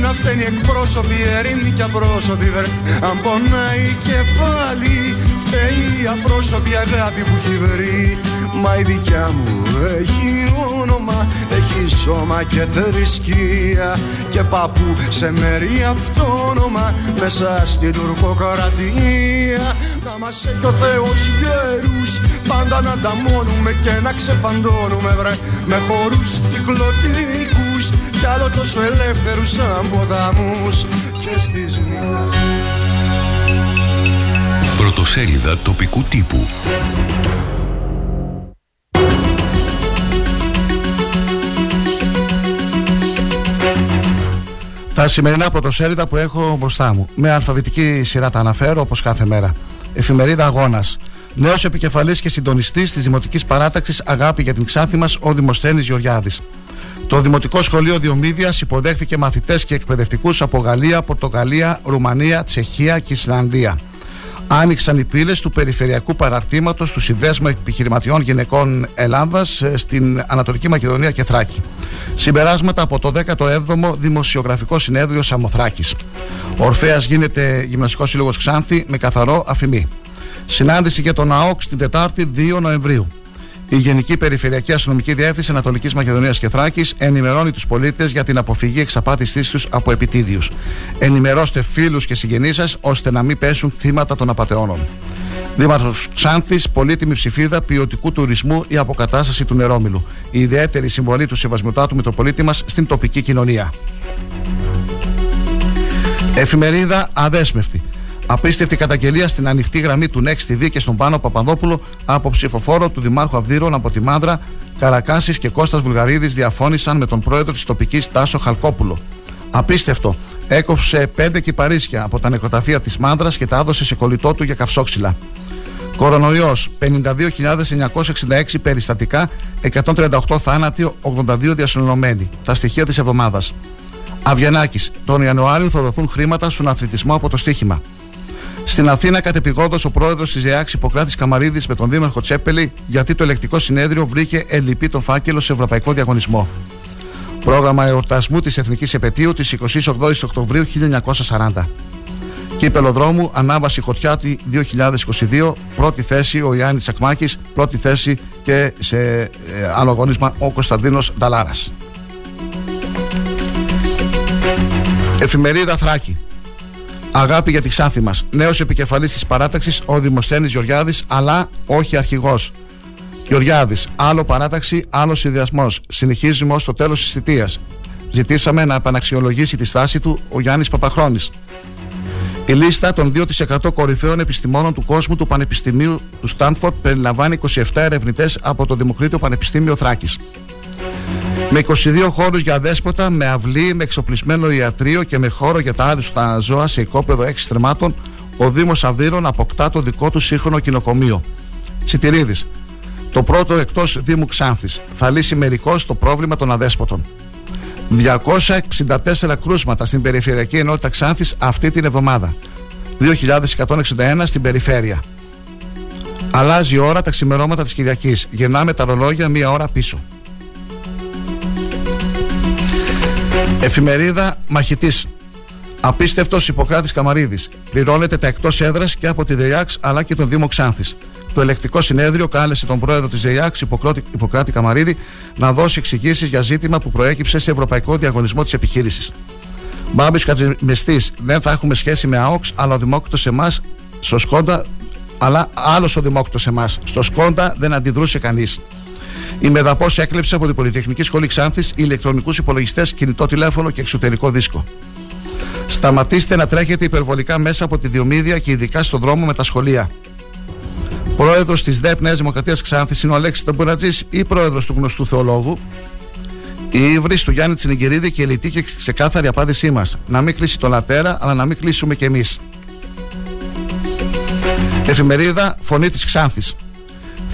να φταίνει εκπρόσωποι, ερήμοι και απρόσωποι βρε. Αν πονάει η κεφάλι, φταίει η απρόσωπη αγάπη που έχει βρει. Μα η δικιά μου έχει όνομα, έχει σώμα και θρησκεία Και παππού σε μέρη αυτόνομα, μέσα στην τουρκοκρατία Να μας έχει ο Θεός γέρους, πάντα να ανταμώνουμε και να ξεφαντώνουμε βρε Με χορούς κυκλωτικούς, κι άλλο τόσο ελεύθερους σαν ποταμούς Και στις νύχτες Πρωτοσέλιδα τοπικού τύπου. Τα σημερινά πρωτοσέλιδα που έχω μπροστά μου. Με αλφαβητική σειρά τα αναφέρω όπως κάθε μέρα. Εφημερίδα Αγώνας. Νέος επικεφαλής και συντονιστής της Δημοτικής Παράταξης Αγάπη για την Ξάνθη μας, ο Δημοσθένης Γεωργιάδης. Το Δημοτικό Σχολείο Διομήδια υποδέχθηκε μαθητές και εκπαιδευτικούς από Γαλλία, Πορτογαλία, Ρουμανία, Τσεχία και Ισλανδία. Άνοιξαν οι πύλες του περιφερειακού παραρτήματος του Συνδέσμου Επιχειρηματιών Γυναικών Ελλάδας στην Ανατολική Μακεδονία και Θράκη. Συμπεράσματα από το 17ο Δημοσιογραφικό Συνέδριο Σαμοθράκης. Ορφαία γίνεται Γυμναστικός Σύλλογος Ξάνθη με καθαρό αφημί. Συνάντηση για τον ΑΟΚ την Τετάρτη 2 Νοεμβρίου. Η Γενική Περιφερειακή Αστυνομική Διεύθυνση Ανατολικής Μακεδονίας και Θράκης ενημερώνει τους πολίτες για την αποφυγή εξαπάτησής τους από επιτίδιους. Ενημερώστε φίλους και συγγενείς σας ώστε να μην πέσουν θύματα των απαταιώνων. Δήμαρχος Ξάνθης, πολύτιμη ψηφίδα ποιοτικού τουρισμού η αποκατάσταση του νερόμιλου. Η ιδιαίτερη συμβολή του Σεβασμιωτάτου Μητροπολίτη μας στην τοπική κοινωνία. Εφημερίδα Αδέσμευτη. Απίστευτη καταγγελία στην ανοιχτή γραμμή του Next TV και στον Πάνο Παπαδόπουλο από ψηφοφόρο του Δημάρχου Αυδείρων από τη Μάνδρα, Καρακάσης και Κώστας Βουλγαρίδης διαφώνησαν με τον πρόεδρο της τοπικής Τάσο Χαλκόπουλο. Απίστευτο. Έκοψε πέντε κυπαρίσια από τα νεκροταφεία της Μάνδρας και τα έδωσε σε κολλητό του για καυσόξυλα. Κορονοϊός. 52.966 περιστατικά, 138 θάνατοι, 82 διασυνολωμένοι. Τα στοιχεία της εβδομάδας. Αβιανάκη. Τον Ιανουάριο θα δοθούν χρήματα στον αθλητισμό από το στοίχημα. Στην Αθήνα, κατεπηγόντως ο πρόεδρος της ΕΑΞ Ιπποκράτης Καμαρίδης με τον δήμαρχο Τσέπελη, γιατί το ελεκτικό συνέδριο βρήκε ελλειπή τον φάκελο σε ευρωπαϊκό διαγωνισμό. Πρόγραμμα εορτασμού της Εθνικής Επαιτίου της 28η Οκτωβρίου 1940. Κύπελο δρόμου, ανάβαση Χωτιάτη 2022, πρώτη θέση ο Ιάννη Τσακμάκη, πρώτη θέση και σε ε, άλλο αγώνισμα ο Κωνσταντίνος Νταλάρας. Εφημερίδα Θράκη. Αγάπη για τη Ξάνθη μας. Νέος επικεφαλής της παράταξης ο Δημοσθένης Γεωργιάδης, αλλά όχι αρχηγός. Γεωργιάδης. Άλλο παράταξη, άλλο συνδυασμός. Συνεχίζουμε ως το τέλος της θητείας. Ζητήσαμε να επαναξιολογήσει τη στάση του ο Γιάννης Παπαχρόνης. Η λίστα των 2% κορυφαίων επιστημόνων του κόσμου του Πανεπιστημίου του Στάνφορντ περιλαμβάνει 27 ερευνητές από το Δημοκρίτιο Πανεπιστήμιο Θράκης. Με 22 χώρους για δέσποτα, με αυλή, με εξοπλισμένο ιατρείο και με χώρο για τα άλλα ζώα σε οικόπεδο 6 στρεμάτων, ο Δήμος Αυδείρων αποκτά το δικό του σύγχρονο κοινοκομείο. Τσιτηρίδης. Το πρώτο εκτός Δήμου Ξάνθης. Θα λύσει μερικώς το πρόβλημα των αδέσποτων. 264 κρούσματα στην Περιφερειακή Ενότητα Ξάνθης αυτή την εβδομάδα. 2.161 στην περιφέρεια. Αλλάζει η ώρα τα ξημερώματα της Κυριακής. Γεννάμε τα ρολόγια μία ώρα πίσω. Εφημερίδα Μαχητής. Απίστευτος Ιπποκράτης Καμαρίδης. Πληρώνεται τα εκτός έδρας και από τη ΔΕΙΑΞ αλλά και τον Δήμο Ξάνθης. Το ελεκτικό συνέδριο κάλεσε τον πρόεδρο της ΔΕΙΑΞ, Ιπποκράτη Καμαρίδη, να δώσει εξηγήσεις για ζήτημα που προέκυψε σε ευρωπαϊκό διαγωνισμό της επιχείρησης. Μπάμπης Κατζημεστή. Δεν θα έχουμε σχέση με ΑΟΚΣ, αλλά ο Δημόκριτο σε εμάς, στο Σκόντα, αλλά άλλος ο Δημόκριτο σε εμάς. Στο Σκόντα δεν αντιδρούσε κανείς. Η Μεδαπός έκλεψε από την Πολυτεχνική Σχολή Ξάνθης ηλεκτρονικούς υπολογιστές, κινητό τηλέφωνο και εξωτερικό δίσκο. Σταματήστε να τρέχετε υπερβολικά μέσα από τη Διομήδια και ειδικά στον δρόμο με τα σχολεία. Πρόεδρος της ΔΕΠ Νέας Δημοκρατίας Ξάνθης είναι ο Αλέξης Ταμπουρατζής ή πρόεδρος του γνωστού θεολόγου. Η ύβρι του Γιάννη Τσινιγκυρίδη και η λιτή και ξεκάθαρη απάντησή μας. Να μην κλείσει το λατέρα, αλλά να μην κλείσουμε κι εμείς. Εφημερίδα Φωνή της Ξάνθης.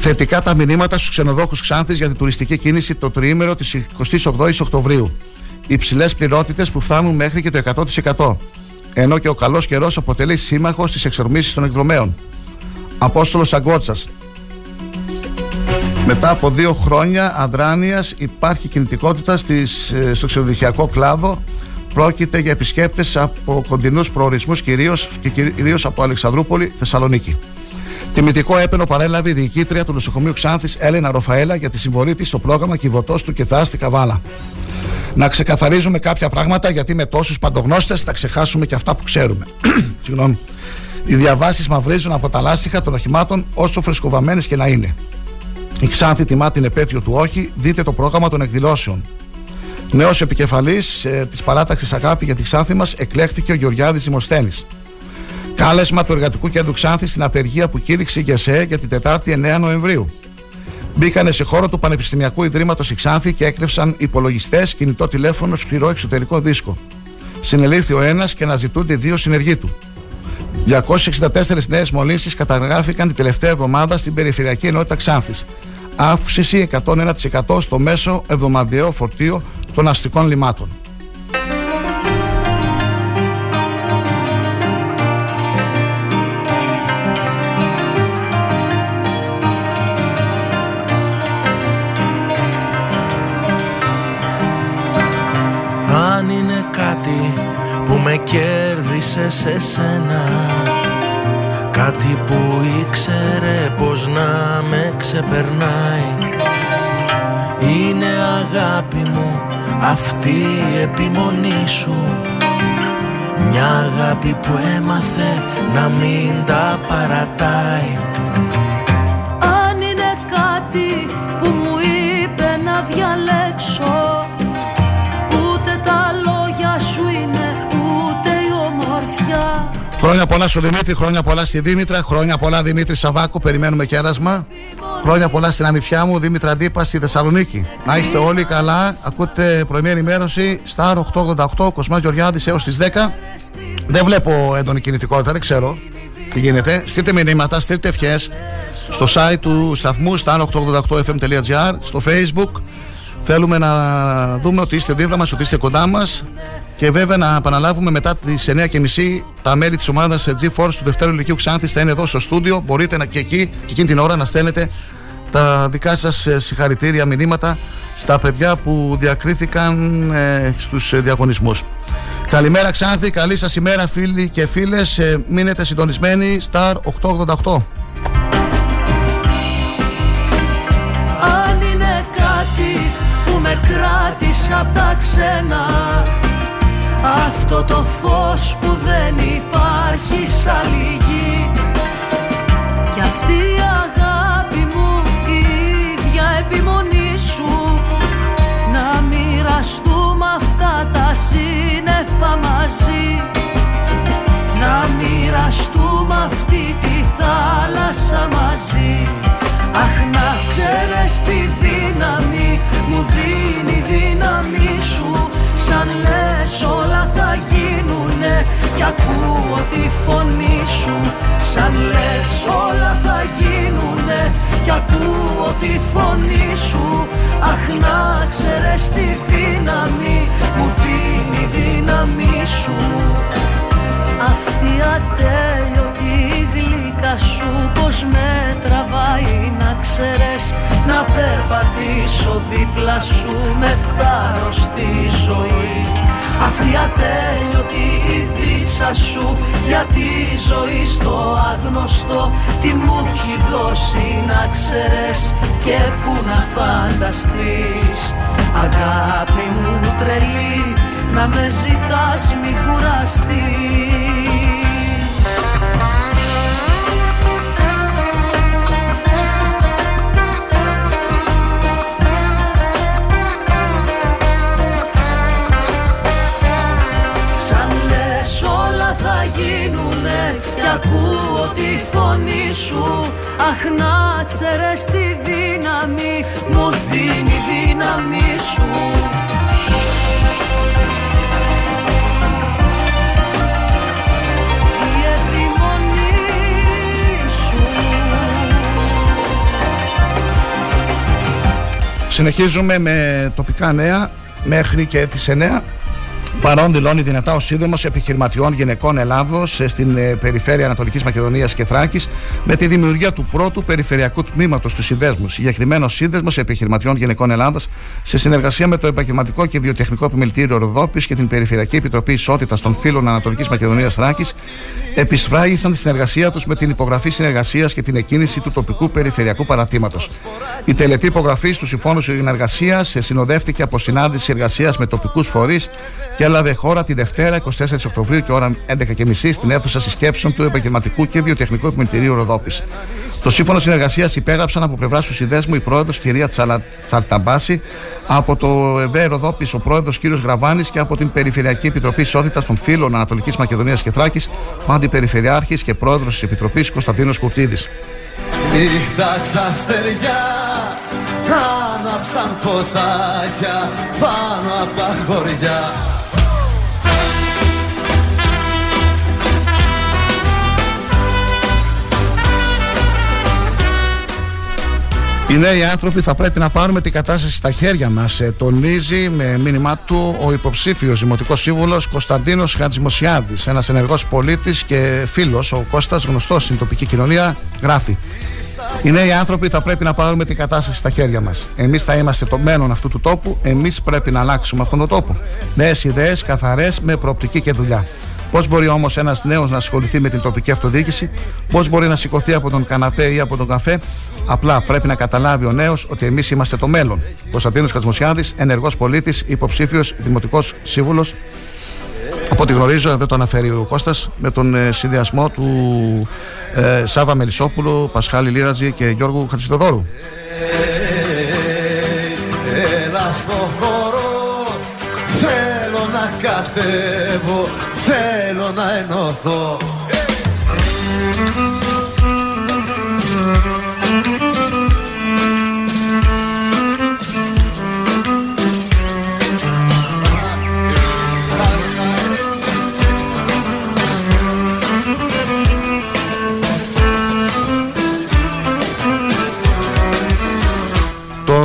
Θετικά τα μηνύματα στους ξενοδόχους Ξάνθης για την τουριστική κίνηση το τριήμερο της 28η Οκτωβρίου. Υψηλές πληρότητες που φτάνουν μέχρι και το 100%. Ενώ και ο καλός καιρός αποτελεί σύμμαχος στι εξορμήσει των εκδρομέων. Απόστολος Αγκότσας. Μετά από δύο χρόνια αδράνειας υπάρχει κινητικότητα στις, ε, στο ξενοδοχειακό κλάδο. Πρόκειται για επισκέπτες από κοντινούς προορισμούς κυρίως και κυρίως από Αλεξανδρούπολη, Θεσσαλονίκη. Τιμητικό έπαινο παρέλαβε η διοικήτρια του νοσοκομείου Ξάνθης Έλενα Ροφαέλα για τη συμβολή της στο πρόγραμμα Κιβωτό του και Θάστη Καβάλα. Να ξεκαθαρίζουμε κάποια πράγματα γιατί με τόσους παντογνώστες θα ξεχάσουμε και αυτά που ξέρουμε. [CLEARS THROAT] Συγγνώμη. Οι διαβάσεις μαυρίζουν από τα λάστιχα των οχημάτων όσο φρεσκοβαμένε και να είναι. Η Ξάνθη τιμά την επέτειο του όχι, δείτε το πρόγραμμα των εκδηλώσεων. Νέος επικεφαλής ε, της παράταξης Αγάπη για τη Ξάνθη μας εκλέχθηκε ο Γεωργιάδης Δημοσθένης. Κάλεσμα του Εργατικού Κέντρου Ξάνθης στην απεργία που κήρυξε η ΓΕΣΕ για την Τετάρτη 9 Νοεμβρίου. Μπήκανε σε χώρο του Πανεπιστημιακού Ιδρύματος η Ξάνθη και έκλεψαν υπολογιστές, κινητό τηλέφωνο, σκληρό εξωτερικό δίσκο. Συνελήφθη ο ένας και αναζητούνται δύο συνεργοί του. 264 νέες μολύνσεις καταγράφηκαν την τελευταία εβδομάδα στην Περιφερειακή Ενότητα Ξάνθης. Αύξηση 101% στο μέσο εβδομαδιαίο φορτίο των αστικών λιμάτων. Με κέρδισε σε σένα. Κάτι που ήξερε πως να με ξεπερνάει. Είναι αγάπη μου αυτή η επιμονή σου. Μια αγάπη που έμαθε να μην τα παρατάει Χρόνια πολλά στο Δημήτρη, χρόνια πολλά στη Δήμητρα, χρόνια πολλά Δημήτρη Σαββάκου, περιμένουμε κέρασμα. Χρόνια πολλά στην ανιψιά μου, Δήμητρα Ντύπα στη Θεσσαλονίκη. Να είστε όλοι καλά, ακούτε πρωινή ενημέρωση, Star 888, Κοσμά Γεωργιάδης έως τις 10. Δεν βλέπω έντονη κινητικότητα, δεν ξέρω τι γίνεται. Στείλτε μηνύματα, στείλτε ευχές στο site του σταθμού star888fm.gr, στο facebook. Θέλουμε να δούμε ότι είστε δίπλα μας, ότι είστε κοντά μας και βέβαια να επαναλάβουμε μετά τις 9.30 τα μέλη της ομάδας G-Force του Δευτέρου Λυκείου Ξάνθης θα είναι εδώ στο στούντιο. Μπορείτε να, και εκεί και εκείνη την ώρα να στέλνετε τα δικά σας ε, συγχαρητήρια μηνύματα στα παιδιά που διακρίθηκαν ε, στους ε, διαγωνισμούς. Καλημέρα Ξάνθη, καλή σας ημέρα φίλοι και φίλες. Ε, μείνετε συντονισμένοι, Star 888. Με κράτησε απ' τα ξένα. Αυτό το φως που δεν υπάρχει σ' άλλη γη Κι αυτή η αγάπη μου η ίδια επιμονή σου. Να μοιραστούμε αυτά τα σύννεφα μαζί. Να μοιραστούμε αυτή τη θάλασσα μαζί Αχ να ξέρεις τη δύναμη μου δίνει η δύναμη σου. Σαν λες όλα θα γίνουνε κι ακούω τη φωνή σου. Σαν λες όλα θα γίνουνε κι ακούω τη φωνή σου. Αχ να ξέρεις τη δύναμη μου δίνει η δύναμη σου. Αυτή η ατέλειωτη γλυκά περπατήσω δίπλα σου με θάρρος στη ζωή. Αυτή η ατέλειωτη η δίψα σου για τη ζωή στο άγνωστο Τι μου έχει δώσει να ξέρεις και που να φανταστείς. Αγάπη μου τρελή να με ζητάς μη κουραστείς φωνή σου. Αχ να ξέρεις τη δύναμη μου δίνει η δύναμη σου. Η επιμονή σου. Συνεχίζουμε με τοπικά νέα μέχρι και τις 9. Παρόν δηλώνει δυνατά ο Σύνδεμο Επιχειρηματιών Γυναικών Ελλάδος στην ε, περιφέρεια Ανατολικής Μακεδονίας και Θράκης με τη δημιουργία του πρώτου περιφερειακού τμήματος του Συνδέσμου. Συγκεκριμένο Σύνδεσμος Επιχειρηματιών Γυναικών Ελλάδας σε συνεργασία με το Επαγγελματικό και Βιοτεχνικό Επιμελητήριο Ροδόπης και την Περιφερειακή Επιτροπή Ισότητας των Φύλων Ανατολικής Μακεδονίας Θράκης επισφράγησαν τη συνεργασία τους με την υπογραφή συνεργασίας και την εκκίνηση του τοπικού περιφερειακού παρατήματος. Η τελετή υπογραφής του Συμφώνου Συνεργασίας συνοδεύτηκε από συνάντηση εργασίας με τοπικούς φορείς και έλαβε χώρα τη Δευτέρα 24 Οκτωβρίου και ώρα 11.30 στην αίθουσα συσκέψεων του Επαγγελματικού και Βιοτεχνικού Επιμελητηρίου Ροδόπης. Το σύμφωνο συνεργασίας υπέγραψαν από πλευράς του συνδέσμου η πρόεδρος κυρία Τσαλα... Τσαλταμπάση, από το ΕΒΕ Ροδόπης ο πρόεδρος κύριος Γραβάνης και από την Περιφερειακή Επιτροπή Ισότητας των Φύλων Ανατολικής Μακεδονίας και Θράκης, ο Αντιπεριφερειάρχης και πρόεδρος της Επιτροπής Κωνσταντίνος Κουρτίδης. Νύχτα σαν στεριά Άναψαν φωτάκια πάνω από τα χωριά Οι νέοι άνθρωποι θα πρέπει να πάρουμε την κατάσταση στα χέρια μας. τονίζει με μήνυμά του ο υποψήφιος Δημοτικός Σύμβουλος Κωνσταντίνος Χατζημοσιάδης. Ένας ενεργός πολίτης και φίλος, ο Κώστας γνωστός στην τοπική κοινωνία, γράφει. Οι νέοι άνθρωποι θα πρέπει να πάρουμε την κατάσταση στα χέρια μας. Εμείς θα είμαστε το μέλλον αυτού του τόπου. Εμείς πρέπει να αλλάξουμε αυτόν τον τόπο. Νέες ιδέες, καθαρές, με προοπτική και δουλειά. Πώς μπορεί όμως ένας νέος να ασχοληθεί με την τοπική αυτοδιοίκηση, πώς μπορεί να σηκωθεί από τον καναπέ ή από τον καφέ. Απλά πρέπει να καταλάβει ο νέος ότι εμείς είμαστε το μέλλον. Κωνσταντίνος Κατσμοσιάδης, ενεργός πολίτης, υποψήφιος δημοτικός σύμβουλος. Από ό,τι γνωρίζω, δεν το αναφέρει ο Κώστας, με τον ε, συνδυασμό του ε, Σάβα Μελισσόπουλου, Πασχάλη Λίρατζη και Γιώργου Χατζηδοδόρου. Έλα στο χώρο Θέλω να κατέβω Θέλω να ενωθώ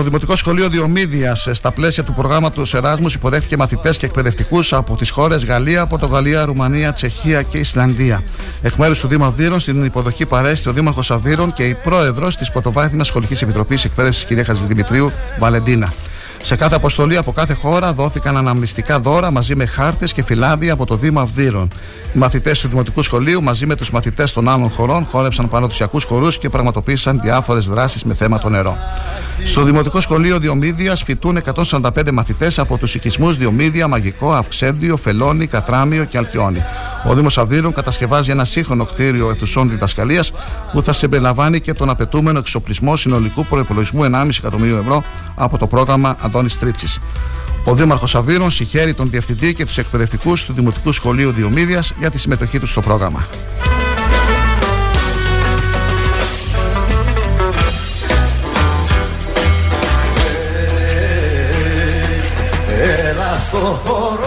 Δημοτικό Σχολείο Διομήδια, στα πλαίσια του προγράμματος Εράσμους, υποδέχθηκε μαθητές και εκπαιδευτικούς από τις χώρες Γαλλία, Πορτογαλία, Ρουμανία, Τσεχία και Ισλανδία. Εκ μέρους του Δήμου Αυδείρων, στην υποδοχή παρέστη ο Δήμαρχος Αυδείρων και η πρόεδρος της Πρωτοβάθμιας Σχολικής Επιτροπής Εκπαίδευσης, κυρία Χατζηδημητρίου Βαλεντίνα. Σε κάθε αποστολή από κάθε χώρα δόθηκαν αναμνηστικά δώρα μαζί με χάρτες και φυλάδια από το Δήμο Αυδείρων. Οι μαθητές του Δημοτικού Σχολείου μαζί με τους μαθητές των άλλων χωρών χόρεψαν παραδοσιακούς χορούς και πραγματοποίησαν διάφορες δράσεις με θέμα το νερό. Στο Δημοτικό Σχολείο Διομήδιας φοιτούν 145 μαθητές από τους οικισμούς Διομήδια, Μαγικό, Αυξέντιο, Φελόνι, Κατράμιο και Αλκιόνι. Ο Δήμος Αυδείρων κατασκευάζει ένα σύγχρονο κτίριο αιθουσών διδασκαλίας που θα συμπεριλαμβάνει και τον απαιτούμενο εξοπλισμό συνολικού προπολογισμού 1,5 εκατομμυρίου ευρώ από το πρόγραμμα Αντώνης Τρίτσι. Ο Δήμαρχος Αυδείρων συγχαίρει τον Διευθυντή και τους εκπαιδευτικούς του Δημοτικού Σχολείου Διομήδια για τη συμμετοχή του στο πρόγραμμα. Έλα στο χώρο Μόνο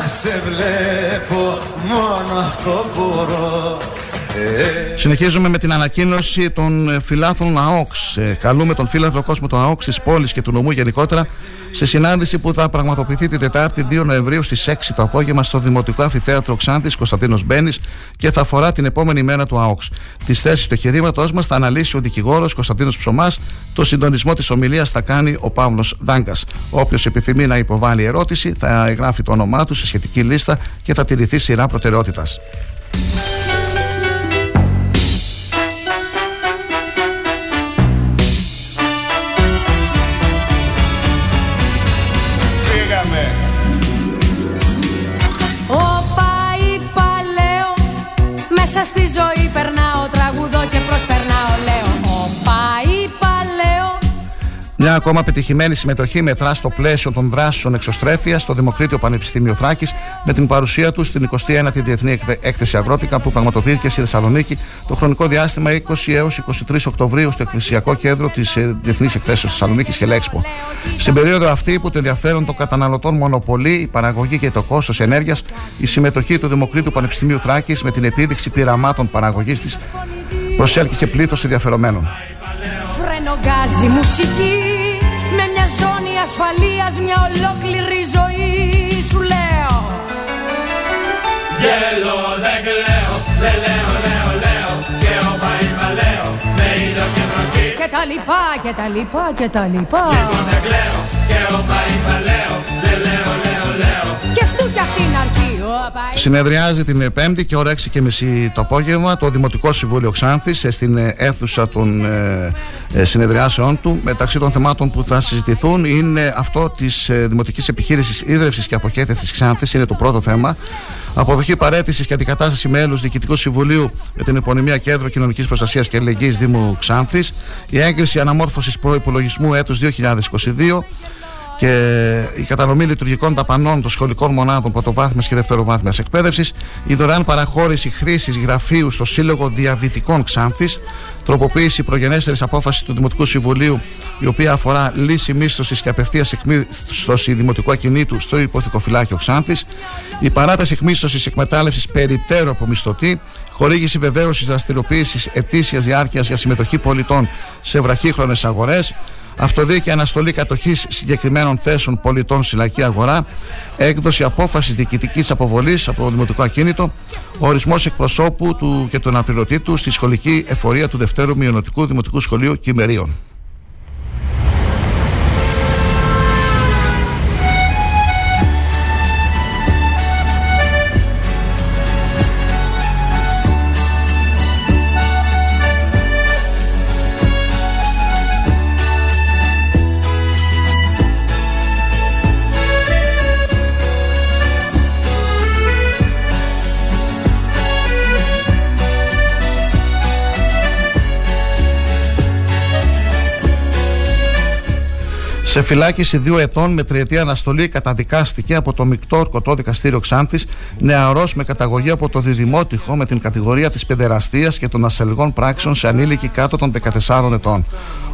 να σε βλέπω Μόνο αυτό μπορώ. Ε, Συνεχίζουμε με την ανακοίνωση των ε, φιλάθλων ΑΟΚΣ. Ε, Καλούμε τον φίλαθλο κόσμο του ΑΟΚΣ της πόλης και του νομού γενικότερα σε συνάντηση που θα πραγματοποιηθεί την Τετάρτη 2 Νοεμβρίου στις 6 το απόγευμα στο Δημοτικό Αμφιθέατρο Ξάνθης Κωνσταντίνος Μπέννη και θα αφορά την επόμενη μέρα του ΑΟΚΣ. Τις θέσεις του εγχειρήματός μας θα αναλύσει ο δικηγόρος Κωνσταντίνος Ψωμάς. Το συντονισμό της ομιλίας θα κάνει ο Παύλος Δάγκας. Όποιος επιθυμεί να υποβάλει ερώτηση θα εγγράφει το όνομά του σε σχετική λίστα και θα τηρηθεί σειρά προτεραιότητας. Μια ακόμα πετυχημένη συμμετοχή μετρά στο πλαίσιο των δράσεων εξωστρέφειας στο Δημοκρίτιο Πανεπιστήμιο Θράκης με την παρουσία τους στην 21η Διεθνή Εκθε- Έκθεση Αγρότικα που πραγματοποιήθηκε στη Θεσσαλονίκη το χρονικό διάστημα 20 έως 23 Οκτωβρίου στο Εκθεσιακό Κέντρο της Διεθνής Εκθέσεως Θεσσαλονίκης Χελέξπο. Στην περίοδο αυτή που το ενδιαφέρον των καταναλωτών μονοπολεί, η παραγωγή και το κόστος ενέργειας, η συμμετοχή του Δημοκρίτου Πανεπιστημίου Θράκης με την επίδειξη πειραμάτων παραγωγής της προσέλκυσε πλήθος ενδιαφερομένων. Φρενογκάζει μουσική Με μια ζώνη ασφαλείας Μια ολόκληρη ζωή Σου λέω. Γέλο δεν κλαίω Δεν λέω λέω λέω Και όπα είπα λέω Με ήλιο και βροχή. Και τα λοιπά και τα λοιπά και τα λοιπά. Λοιπόν δεν κλαίω Και όπα είπα λέω Δεν λέω Συνεδριάζει την Πέμπτη και ώρα 6 και μισή το απόγευμα το Δημοτικό Συμβούλιο Ξάνθης ε, στην ε, αίθουσα των ε, ε, συνεδριάσεών του. Μεταξύ των θεμάτων που θα συζητηθούν είναι αυτό της ε, Δημοτικής Επιχείρησης Ίδρευσης και Αποχέτευσης Ξάνθης, είναι το πρώτο θέμα. Αποδοχή παρέτησης και αντικατάσταση μέλους Διοικητικού Συμβουλίου με την επωνυμία Κέντρο Κοινωνικής Προστασίας και Αλληλεγγύης Δήμου Ξάνθης. Η έγκριση αναμόρφωσης προπολογισμού έτους 2022 και η κατανομή λειτουργικών δαπανών των σχολικών μονάδων πρωτοβάθμιας και δευτεροβάθμιας εκπαίδευσης, η δωρεάν παραχώρηση χρήσης γραφείου στο Σύλλογο Διαβητικών Ξάνθης, τροποποίηση προγενέστερης απόφασης του Δημοτικού Συμβουλίου, η οποία αφορά λύση μίσθωσης και απευθείας εκμίσθωση δημοτικού ακινήτου στο υποθηκοφυλάκιο Ξάνθης, η παράταση εκμίσθωσης εκμετάλλευσης περιπτέρου από μισθωτή, χορήγηση βεβαίωσης δραστηριοποίησης ετήσιας διάρκειας για συμμετοχή πολιτών σε βραχύχρονες αγορές, αυτοδίκη αναστολή κατοχής συγκεκριμένων θέσεων πολιτών στη λαϊκή αγορά, έκδοση απόφασης διοικητικής αποβολής από το δημοτικό ακίνητο, ορισμός εκπροσώπου του και του αναπληρωτή του στη σχολική εφορία του Δευτέρου Μειονοτικού Δημοτικού Σχολείου Κυμερίων. Σε φυλάκιση δύο ετών με τριετή αναστολή καταδικάστηκε από το μεικτό ορκωτό δικαστήριο Ξάνθης νεαρός με καταγωγή από το Διδημότυχο με την κατηγορία της παιδεραστίας και των ασελγών πράξεων σε ανήλικη κάτω των 14 ετών.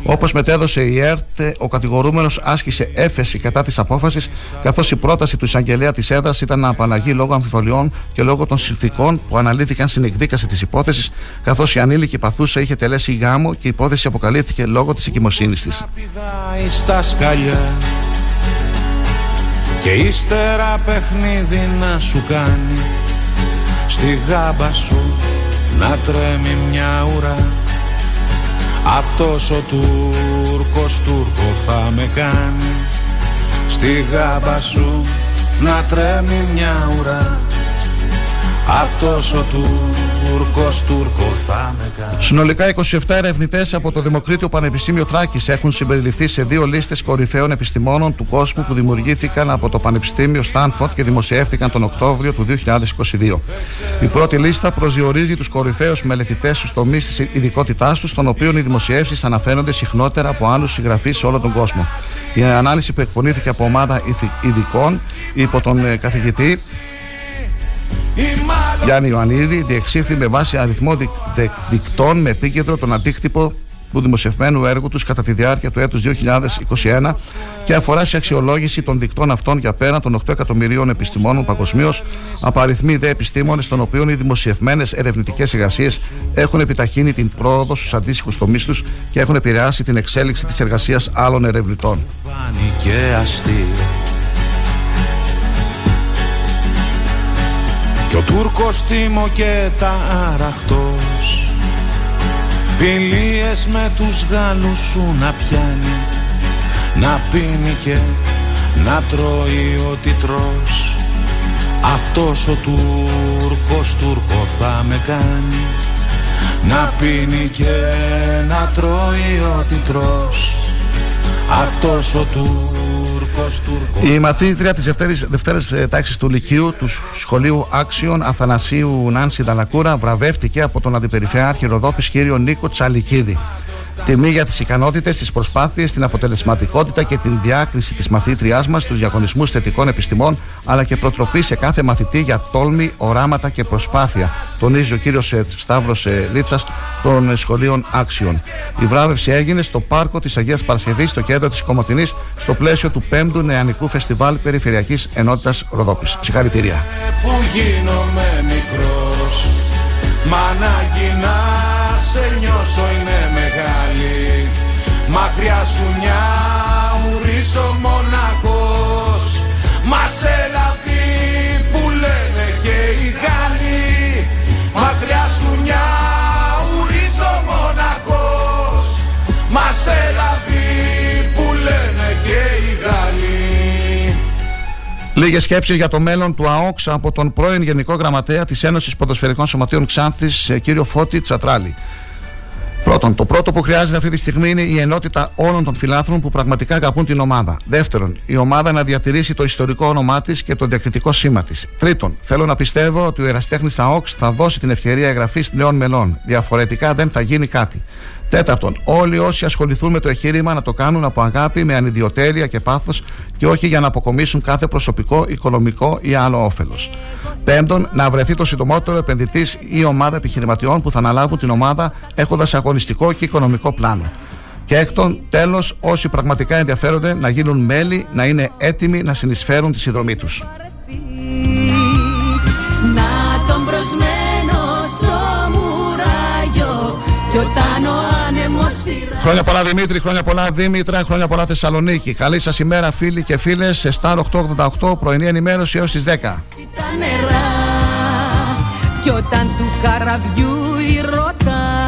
Όπως μετέδωσε η ΕΡΤ, ο κατηγορούμενος άσκησε έφεση κατά της απόφασης, καθώς η πρόταση του εισαγγελέα της έδρας ήταν να απαλλαγεί λόγω αμφιβολιών και λόγω των συνθηκών που αναλύθηκαν στην εκδίκαση της υπόθεσης, καθώς η ανήλικη παθούσα είχε τελέσει γάμο και η υπόθεση αποκαλύφθηκε λόγω της εγκυμοσύνης της. πηδάει στα σκαλιά και ύστερα παιχνίδι να σου κάνει στη γάμπα σου να τρέμει μια ουρά αυτός ο Τούρκος Τούρκο θα με κάνει στη γάμπα σου να τρέμει μια ουρά αυτός ο Τούρκος Τούρκο θα με κάνει Συνολικά 27 ερευνητές από το Δημοκρίτιο Πανεπιστήμιο Θράκης έχουν συμπεριληφθεί σε δύο λίστες κορυφαίων επιστημόνων του κόσμου που δημιουργήθηκαν από το Πανεπιστήμιο Στάνφορντ και δημοσιεύτηκαν τον Οκτώβριο του 2022. Η πρώτη λίστα προσδιορίζει τους κορυφαίους μελετητές στους τομείς της ειδικότητάς τους, των οποίων οι δημοσιεύσεις αναφέρονται συχνότερα από άλλους συγγραφείς σε όλο τον κόσμο. Η ανάλυση που εκπονήθηκε από ομάδα ηθι- ειδικών υπό τον ε, καθηγητή Γιάννη Ιωαννίδη διεξήχθη με βάση αριθμό δικ, δικ- δικτών με επίκεντρο τον αντίκτυπο του δημοσιευμένου έργου τους κατά τη διάρκεια του έτους 2021 και αφορά σε αξιολόγηση των δικτών αυτών για πέραν των 8 εκατομμυρίων επιστημόνων παγκοσμίως, απαριθμοί δε επιστήμονες των οποίων οι δημοσιευμένες ερευνητικές εργασίες έχουν επιταχύνει την πρόοδο στους αντίστοιχους τομείς τους και έχουν επηρεάσει την εξέλιξη της εργασίας άλλων ερευνητών. Κι ο Τούρκος Τίμο και τα αραχτός Φιλίες με τους Γάλλους σου να πιάνει Να πίνει και να τρώει ό,τι τρως. Αυτός ο Τούρκος Τούρκο θα με κάνει Να πίνει και να τρώει ό,τι τρως. Αυτός ο Τούρκος Τούρκος Η μαθήτρια της Δευτέρη τάξης του Λυκείου του Σχολείου Άξιων Αθανασίου Νάνση Δαλακούρα βραβεύτηκε από τον Αντιπεριφερειάρχη Ροδόπη κύριο Νίκο Τσαλικίδη. Τιμή για τις ικανότητες, τις προσπάθειες, την αποτελεσματικότητα και την διάκριση της μαθήτριάς μας στου διαγωνισμούς θετικών επιστημών, αλλά και προτροπή σε κάθε μαθητή για τόλμη, οράματα και προσπάθεια, τονίζει ο κύριος Σταύρος Λίτσας των σχολείων Άξιων. Η βράβευση έγινε στο πάρκο της Αγίας Παρασκευής, στο κέντρο της Κομωτινής, στο πλαίσιο του 5ου Νεανικού Φεστιβάλ Περιφερειακής Ενότητας Ροδόπης. Συγχαρητήρια. που γίνομαι μικρός Μ' ανάγκη να σε νιώσω είναι μεγάλη Μακριά σου μια ουρίσω μοναχός. Μας σε λαβή που λένε και οι Γάλλοι. Μακριά σου μια ουρίσω μοναχός. Μας σε λαβή που λένε και οι Γάλλοι. Λίγες σκέψεις για το μέλλον του ΑΟΚΣ από τον πρώην Γενικό Γραμματέα της Ένωσης Ποδοσφαιρικών Σωματείων Ξάνθης, κύριο Φώτη Τσατράλη. Πρώτον, το πρώτο που χρειάζεται αυτή τη στιγμή είναι η ενότητα όλων των φιλάθρων που πραγματικά αγαπούν την ομάδα. Δεύτερον, η ομάδα να διατηρήσει το ιστορικό όνομά της και το διακριτικό σήμα της. Τρίτον, θέλω να πιστεύω ότι ο εραστέχνης ΑΟΚΣ θα δώσει την ευκαιρία εγγραφής νέων μελών. Διαφορετικά δεν θα γίνει κάτι. Τέταρτον, όλοι όσοι ασχοληθούν με το εγχείρημα να το κάνουν από αγάπη, με ανιδιοτέλεια και πάθος και όχι για να αποκομίσουν κάθε προσωπικό, οικονομικό ή άλλο όφελος. Πέμπτον, να βρεθεί το συντομότερο επενδυτής ή ομάδα επιχειρηματιών που θα αναλάβουν την ομάδα έχοντας αγωνιστικό και οικονομικό πλάνο. Και έκτον, τέλος, όσοι πραγματικά ενδιαφέρονται να γίνουν μέλη, να είναι έτοιμοι να συνεισφέρουν τη συνδρομή τους. Να τον προσμένο στο μουράγιο Κι όταν ο άνεμος φυρά Χρόνια πολλά Δημήτρη, χρόνια πολλά Δήμητρα, χρόνια πολλά Θεσσαλονίκη. Καλή σας ημέρα φίλοι και φίλες σε Star 888 πρωινή ενημέρωση έως τις 10. τα νερά Κι όταν του καραβιού η ρωτά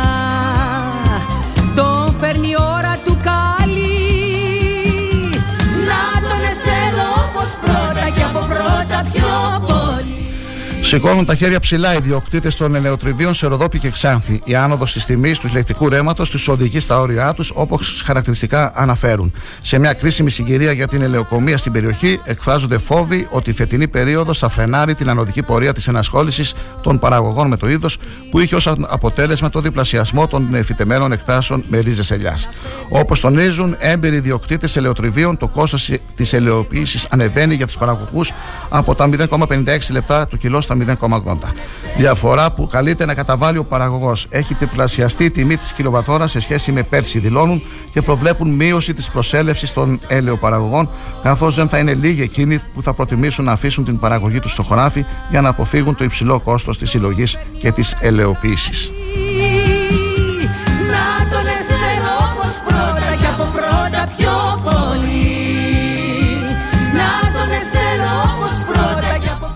Σηκώνουν τα χέρια ψηλά οι διοκτήτε των ελαιοτριβίων σε Ροδόπη και Ξάνθη. Η άνοδος της τιμής του ηλεκτρικού ρεύματος τους οδηγεί στα όρια τους, όπως χαρακτηριστικά αναφέρουν. Σε μια κρίσιμη συγκυρία για την ελαιοκομεία στην περιοχή, εκφράζονται φόβοι ότι η φετινή περίοδος θα φρενάρει την ανωδική πορεία της ενασχόλησης των παραγωγών με το είδος, που είχε ως αποτέλεσμα το διπλασιασμό των φυτεμένων εκτάσεων με ρίζες ελιάς. Όπως τονίζουν έμπειροι διοκτήτε ελαιοτριβίων, το κόστος της ελαιοποίησης ανεβαίνει για τους παραγωγούς από τα 0,56 λεπτά του κιλό στα 0,80. Διαφορά που καλείται να καταβάλει ο παραγωγός. Έχει τριπλασιαστεί η τιμή της κιλοβατόρα σε σχέση με πέρσι, δηλώνουν και προβλέπουν μείωση της προσέλευσης των ελαιοπαραγωγών, καθώς δεν θα είναι λίγοι εκείνοι που θα προτιμήσουν να αφήσουν την παραγωγή τους στο χωράφι για να αποφύγουν το υψηλό κόστος της συλλογής και της ελαιοποίησης.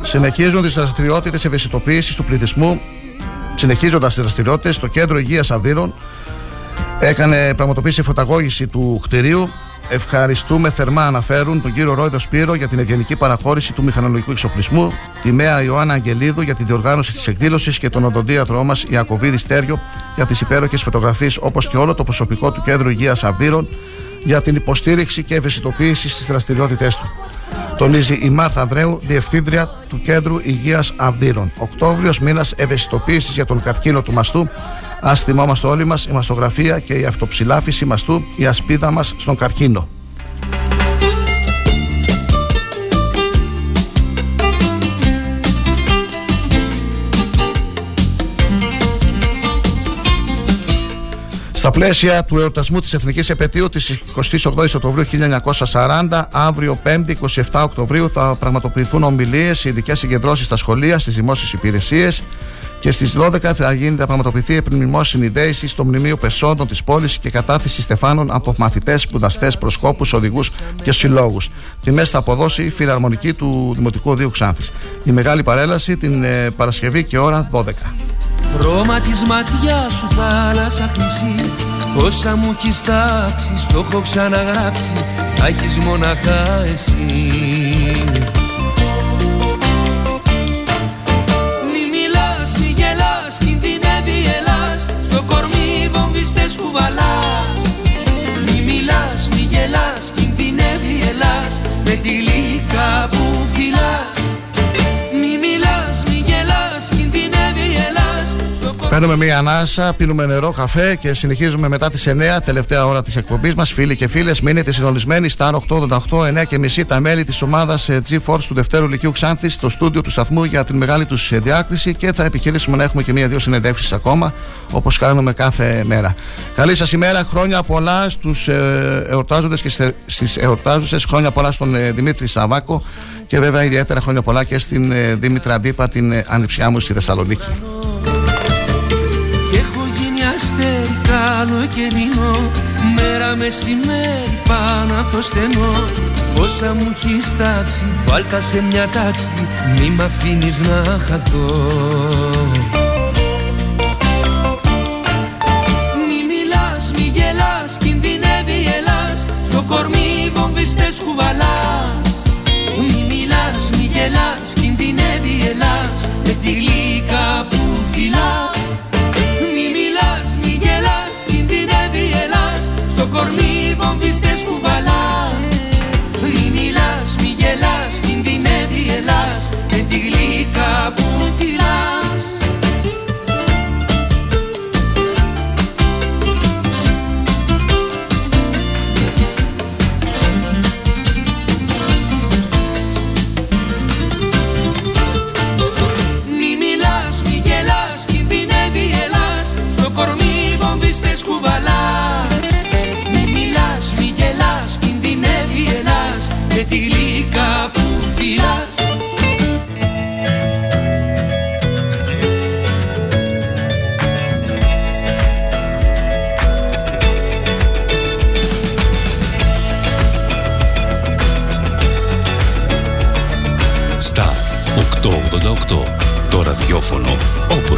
Συνεχίζουν τις δραστηριότητες ευαισθητοποίησης του πληθυσμού. Συνεχίζοντας τις δραστηριότητες, το Κέντρο Υγείας Αυδείρων έκανε πραγματοποίηση φωταγώγηση του κτηρίου. Ευχαριστούμε θερμά, αναφέρουν τον κύριο Ρόιδο Σπύρο για την ευγενική παραχώρηση του μηχανολογικού εξοπλισμού, τη Μέα Ιωάννα Αγγελίδου για τη διοργάνωση της εκδήλωσης και τον οδοντίατρό μας Ιακοβίδη Στέριο για τις υπέροχες φωτογραφίες, όπως και όλο το προσωπικό του Κέντρου Υγείας Αυδείρων για την υποστήριξη και ευαισθητοποίηση στις δραστηριότητές του. Τονίζει η Μάρθα Ανδρέου, Διευθύντρια του Κέντρου Υγείας Αυδείρων. Οκτώβριος μήνας ευαισθητοποίησης για τον καρκίνο του μαστού. Α θυμόμαστε όλοι μας η μαστογραφία και η αυτοψηλάφιση μαστού, η ασπίδα μας στον καρκίνο. Στα πλαίσια του εορτασμού της Εθνικής Επαιτίου της 28 Οκτωβρίου 1940, αύριο 5η 27 Οκτωβρίου θα πραγματοποιηθούν ομιλίες, ειδικές συγκεντρώσεις στα σχολεία, στις δημόσιες υπηρεσίες και στις 12 θα γίνει θα πραγματοποιηθεί επιμνημόσυνη δέηση στο Μνημείο Πεσόντων της πόλης και κατάθεση στεφάνων από μαθητές, σπουδαστές, προσκόπους, οδηγούς και συλλόγους. μέση θα αποδώσει η φιλαρμονική του Δημοτικού Οδείου Ξάνθης. Η μεγάλη παρέλαση την ε, Παρασκευή και ώρα 12. Χρώμα της ματιάς σου θάλασσα χρυσή Όσα μου έχεις τάξει, στο έχω ξαναγράψει Τα έχεις μοναχά εσύ βομβιστές Παίρνουμε μία ανάσα, πίνουμε νερό, καφέ και συνεχίζουμε μετά τις 9, τελευταία ώρα της εκπομπής μας. Φίλοι και φίλες, μείνετε συντονισμένοι στα 888, 9 και μισή τα μέλη της ομάδας ε, G-Force του Δευτέρου Λυκειού Ξάνθης στο στούντιο του σταθμού για την μεγάλη τους ε, διάκριση και θα επιχειρήσουμε να έχουμε και μία-δύο συνεντεύξεις ακόμα, όπως κάνουμε κάθε μέρα. Καλή σας ημέρα, χρόνια πολλά στους ε, εορτάζοντες και στις εορτάζουσες, χρόνια πολλά στον Δημήτρη Σαβάκο και βέβαια ιδιαίτερα χρόνια πολλά και στην Δήμητρα Αντίπα, την ανιψιά μου στη Θεσσαλονίκη καλοκαιρινό Μέρα μεσημέρι πάνω από το στενό. Όσα μου έχεις τάξει Βάλτα σε μια τάξη Μη μ' αφήνεις να χαθώ. Μη μιλάς, μη γελάς Κινδυνεύει Ελλάς. Στο κορμί βομβιστές κουβαλάς Μη μιλάς, μη γελάς Κινδυνεύει Ελλάς. Με τη λύκα κορμί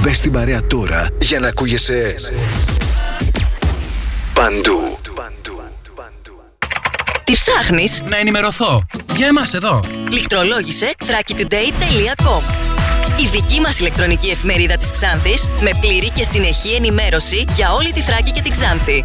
Μπες στην παρέα τώρα για να ακούγεσαι παντού. Τι ψάχνεις; Να ενημερωθώ. Για εμάς εδώ. Λιχτρολόγησε thrakitoday.com Η δική μας ηλεκτρονική εφημερίδα της Ξάνθης με πλήρη και συνεχή ενημέρωση για όλη τη Θράκη και την Ξάνθη.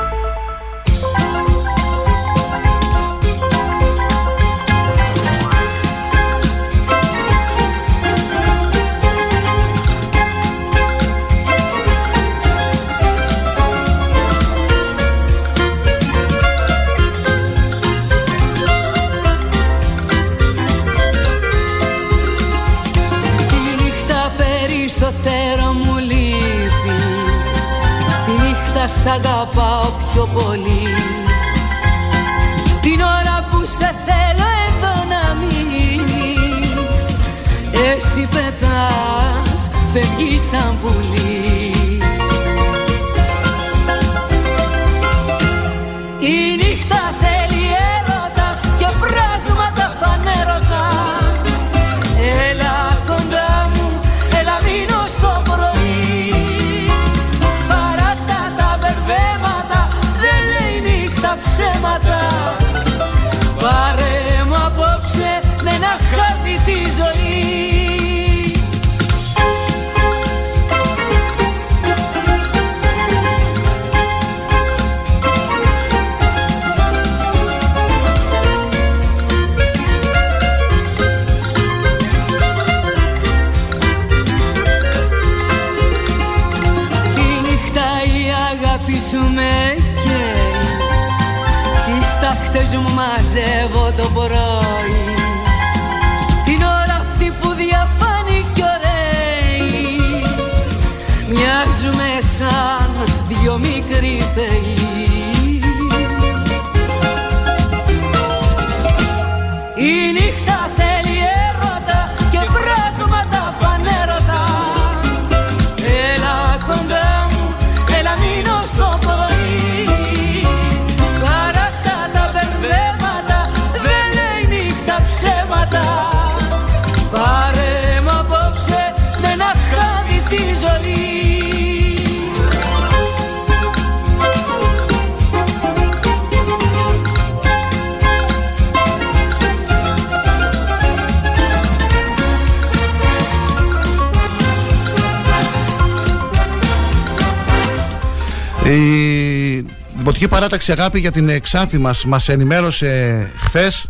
Δημοτική Παράταξη Αγάπη για την Εξάνθη μας. Μας ενημέρωσε χθες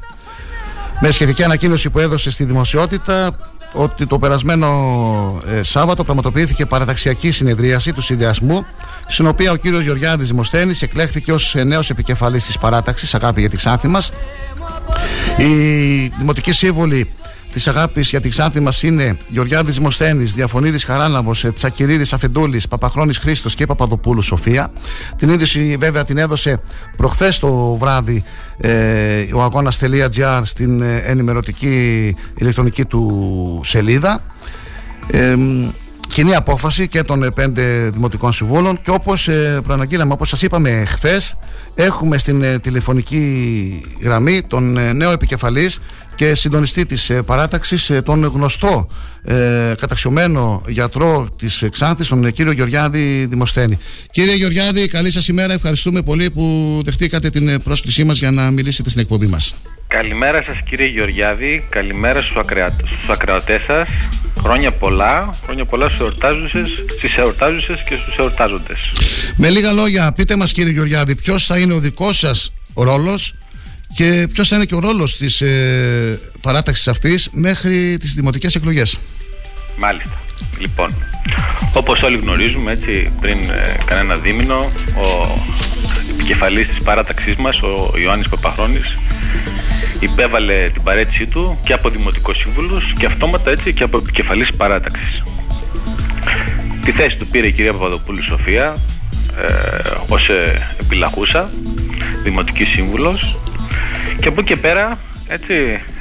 με σχετική ανακοίνωση που έδωσε στη δημοσιότητα ότι το περασμένο ε, Σάββατο πραγματοποιήθηκε παραταξιακή συνεδρίαση του συνδυασμού στην οποία ο κύριος Γεωργιάδης Δημοσθένης εκλέχθηκε ως ε, νέος επικεφαλής της παράταξης Αγάπη για την Ξάνθη μας. Η Δημοτική Σύμβολη της αγάπης για την Ξάνθη μας είναι Γεωργιάδης Μοσθένης, Διαφωνίδης Χαράλαμπο, Τσακυρίδης Αφεντούλης, Παπαχρόνης Χρήστος και Παπαδοπούλου Σοφία. Την είδηση βέβαια την έδωσε προχθές το βράδυ ε, ο αγώνα.gr στην ε, ενημερωτική ηλεκτρονική του σελίδα. Ε, κοινή απόφαση και των ε, πέντε δημοτικών συμβούλων και όπως ε, προαναγγείλαμε, όπως σας είπαμε χθες έχουμε στην ε, τηλεφωνική γραμμή τον ε, νέο επικεφαλής και συντονιστή της ε, παράταξης ε, τον γνωστό ε, καταξιωμένο γιατρό της Ξάνθης τον ε, κύριο Γεωργιάδη Δημοσθένη. Κύριε Γεωργιάδη, καλή σας ημέρα. Ευχαριστούμε πολύ που δεχτήκατε την ε, πρόσκλησή μας για να μιλήσετε στην εκπομπή μας. Καλημέρα σας κύριε Γεωργιάδη, καλημέρα στους, ακρεα... στους ακροατές σας. Χρόνια πολλά, χρόνια πολλά στους εορτάζουσες, στις εορτάζουσες και στους εορτάζοντες. Με λίγα λόγια, πείτε μας κύριε Γεωργιάδη, ποιος θα είναι ο δικός σας ρόλος και ποιος θα είναι και ο ρόλος της ε, παράταξης αυτής μέχρι τις δημοτικές εκλογές. Μάλιστα. Λοιπόν, όπως όλοι γνωρίζουμε, έτσι, πριν ε, κανένα δίμηνο, ο επικεφαλής της παράταξής μας, ο Ιωάννης Παπαχρόνης, υπέβαλε την παρέτησή του και από Δημοτικό Σύμβουλος και αυτόματα έτσι και από επικεφαλής παράταξης. Τη θέση του πήρε η κυρία Παπαδοπούλου Σοφία ε, ως ε, επιλαχούσα, Δημοτική Σύμβουλος και από εκεί και πέρα έτσι,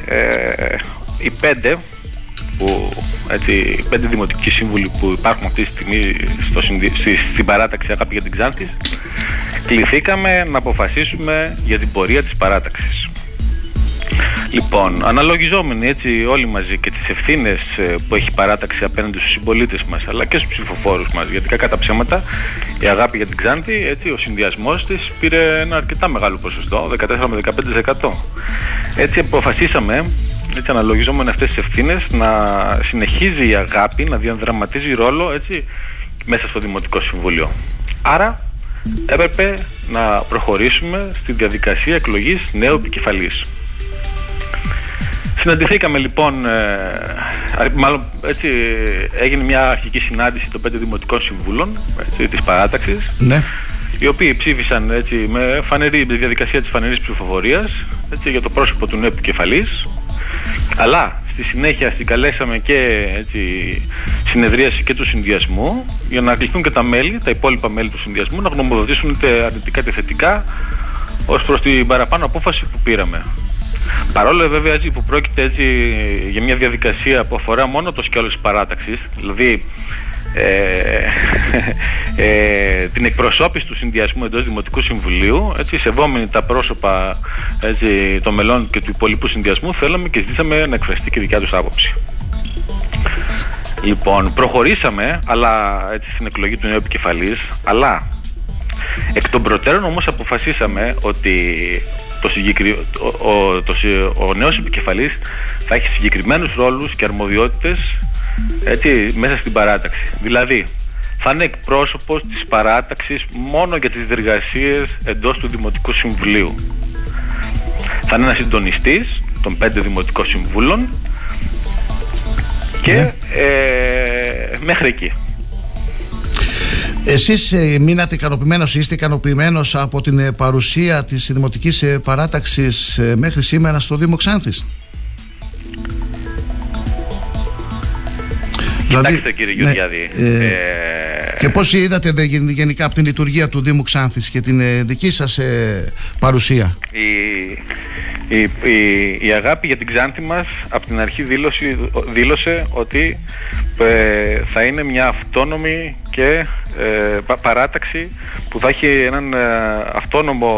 ε, οι πέντε που, έτσι, οι πέντε δημοτικοί σύμβουλοι που υπάρχουν αυτή τη στιγμή στο, συνδυ- στη, στην παράταξη Αγάπη για την Ξάνθη κληθήκαμε να αποφασίσουμε για την πορεία της παράταξης. Λοιπόν, αναλογιζόμενοι έτσι όλοι μαζί και τις ευθύνες ε, που έχει η παράταξη απέναντι στους συμπολίτες μας αλλά και στους ψηφοφόρους μας. Γιατί κακά τα ψέματα η αγάπη για την Ξάνθη έτσι ο συνδυασμός της πήρε ένα αρκετά μεγάλο ποσοστό 14 με 15% έτσι αποφασίσαμε έτσι αναλογιζόμενοι αυτές τις ευθύνες να συνεχίζει η αγάπη να διαδραματίζει ρόλο έτσι μέσα στο Δημοτικό Συμβούλιο. Άρα έπρεπε να προχωρήσουμε στη διαδικασία εκλογής νέου επικεφαλής Συναντηθήκαμε λοιπόν, ε, α- μάλλον έτσι έγινε μια αρχική συνάντηση των πέντε δημοτικών συμβούλων έτσι, της παράταξης Ναι. οι οποίοι ψήφισαν έτσι, με, φανερή, με διαδικασία της φανερής ψηφοφορίας έτσι, για το πρόσωπο του νέου επικεφαλής αλλά στη συνέχεια συγκαλέσαμε και έτσι, συνεδρίαση και του συνδυασμού για να κληθούν και τα μέλη, τα υπόλοιπα μέλη του συνδυασμού να γνωμοδοτήσουν είτε αρνητικά είτε θετικά ως προς την παραπάνω απόφαση που πήραμε. Παρόλο βέβαια έτσι που πρόκειται έτσι για μια διαδικασία που αφορά μόνο το σκέλος της παράταξης, δηλαδή ε, ε, την εκπροσώπηση του συνδυασμού εντός Δημοτικού Συμβουλίου, έτσι, σεβόμενοι τα πρόσωπα έτσι, των μελών και του υπολοιπού συνδυασμού, θέλαμε και ζητήσαμε να εκφραστεί και η δικιά τους άποψη. Λοιπόν, προχωρήσαμε αλλά, έτσι, στην εκλογή του νέου επικεφαλής, αλλά εκ των προτέρων όμως αποφασίσαμε ότι το συγκεκρι... ο, ο, το, συ- ο νέος επικεφαλής θα έχει συγκεκριμένους ρόλους και αρμοδιότητες έτσι, μέσα στην παράταξη. Δηλαδή, θα είναι εκπρόσωπος της παράταξης μόνο για τις διεργασίες εντός του Δημοτικού Συμβουλίου. Θα είναι ένας συντονιστής των πέντε Δημοτικών Συμβούλων και ε, μέχρι εκεί. Εσείς ε, μείνατε ικανοποιημένος ή είστε ικανοποιημένος από την ε, παρουσία της Δημοτικής ε, Παράταξης ε, μέχρι σήμερα στο Δήμο Ξάνθης; Κοιτάξτε κύριε ναι, Γεωργιάδη, ε, ε, Και πώς είδατε δε, γεν- γενικά από την λειτουργία του Δήμου Ξάνθης και την ε, δική σας ε, παρουσία; η, η, η, η αγάπη για την Ξάνθη μας από την αρχή δήλωσε, δήλωσε ότι ε, θα είναι μια αυτόνομη και ε, πα- παράταξη που θα έχει έναν ε, αυτόνομο,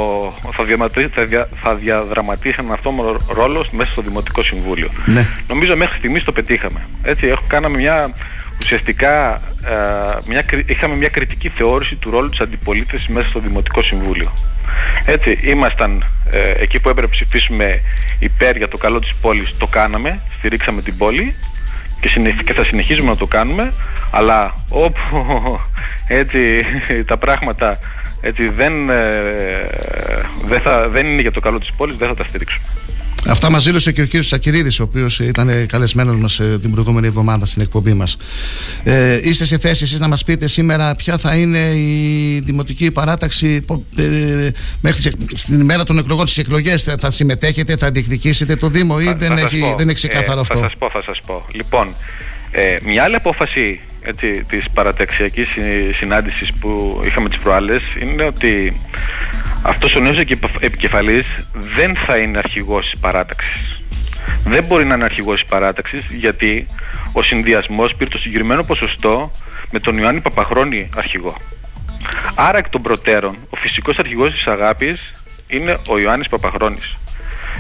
θα, διαματι- θα, δια- θα διαδραματίσει έναν αυτόνομο ρόλο μέσα στο Δημοτικό Συμβούλιο. Ναι. Νομίζω μέχρι στιγμής το πετύχαμε. Έτσι, έχω, κάναμε μια ουσιαστικά ε, μια, κρι- είχαμε μια κριτική θεώρηση του ρόλου της αντιπολίτευσης μέσα στο Δημοτικό Συμβούλιο. Έτσι, ήμασταν ε, εκεί που έπρεπε να ψηφίσουμε υπέρ για το καλό της πόλης, το κάναμε, στηρίξαμε την πόλη και, συνεχ- και θα συνεχίζουμε να το κάνουμε, αλλά όπου [LAUGHS] έτσι [LAUGHS] τα πράγματα έτσι, δεν, ε, δεν, θα, δεν είναι για το καλό της πόλης, δεν θα τα στηρίξουμε. Αυτά μας δήλωσε και ο κύριος Σακυρίδης, ο οποίος ήταν καλεσμένος μας ε, την προηγούμενη εβδομάδα στην εκπομπή μας. Ε, είστε σε θέση εσείς να μας πείτε σήμερα ποια θα είναι η δημοτική παράταξη πο- ε, μέχρι τις- στην ημέρα των εκλογών στις εκλογές θα, θα συμμετέχετε, θα διεκδικήσετε το Δήμο ή Θα- δεν, θα σας έχει, πω. δεν έχει ξεκάθαρο Ε, αυτό; Θα σας πω, θα σας πω. Λοιπόν, ε, μια άλλη απόφαση έτσι, της παραταξιακής συ- συνάντησης που είχαμε τις προάλλες είναι ότι αυτός ο νέος εκεπ- επικεφαλής δεν θα είναι αρχηγός της παράταξης. Δεν μπορεί να είναι αρχηγός της παράταξης γιατί ο συνδυασμός πήρε το συγκεκριμένο ποσοστό με τον Ιωάννη Παπαχρόνη αρχηγό. Άρα εκ των προτέρων ο φυσικός αρχηγός της αγάπης είναι ο Ιωάννης Παπαχρόνης.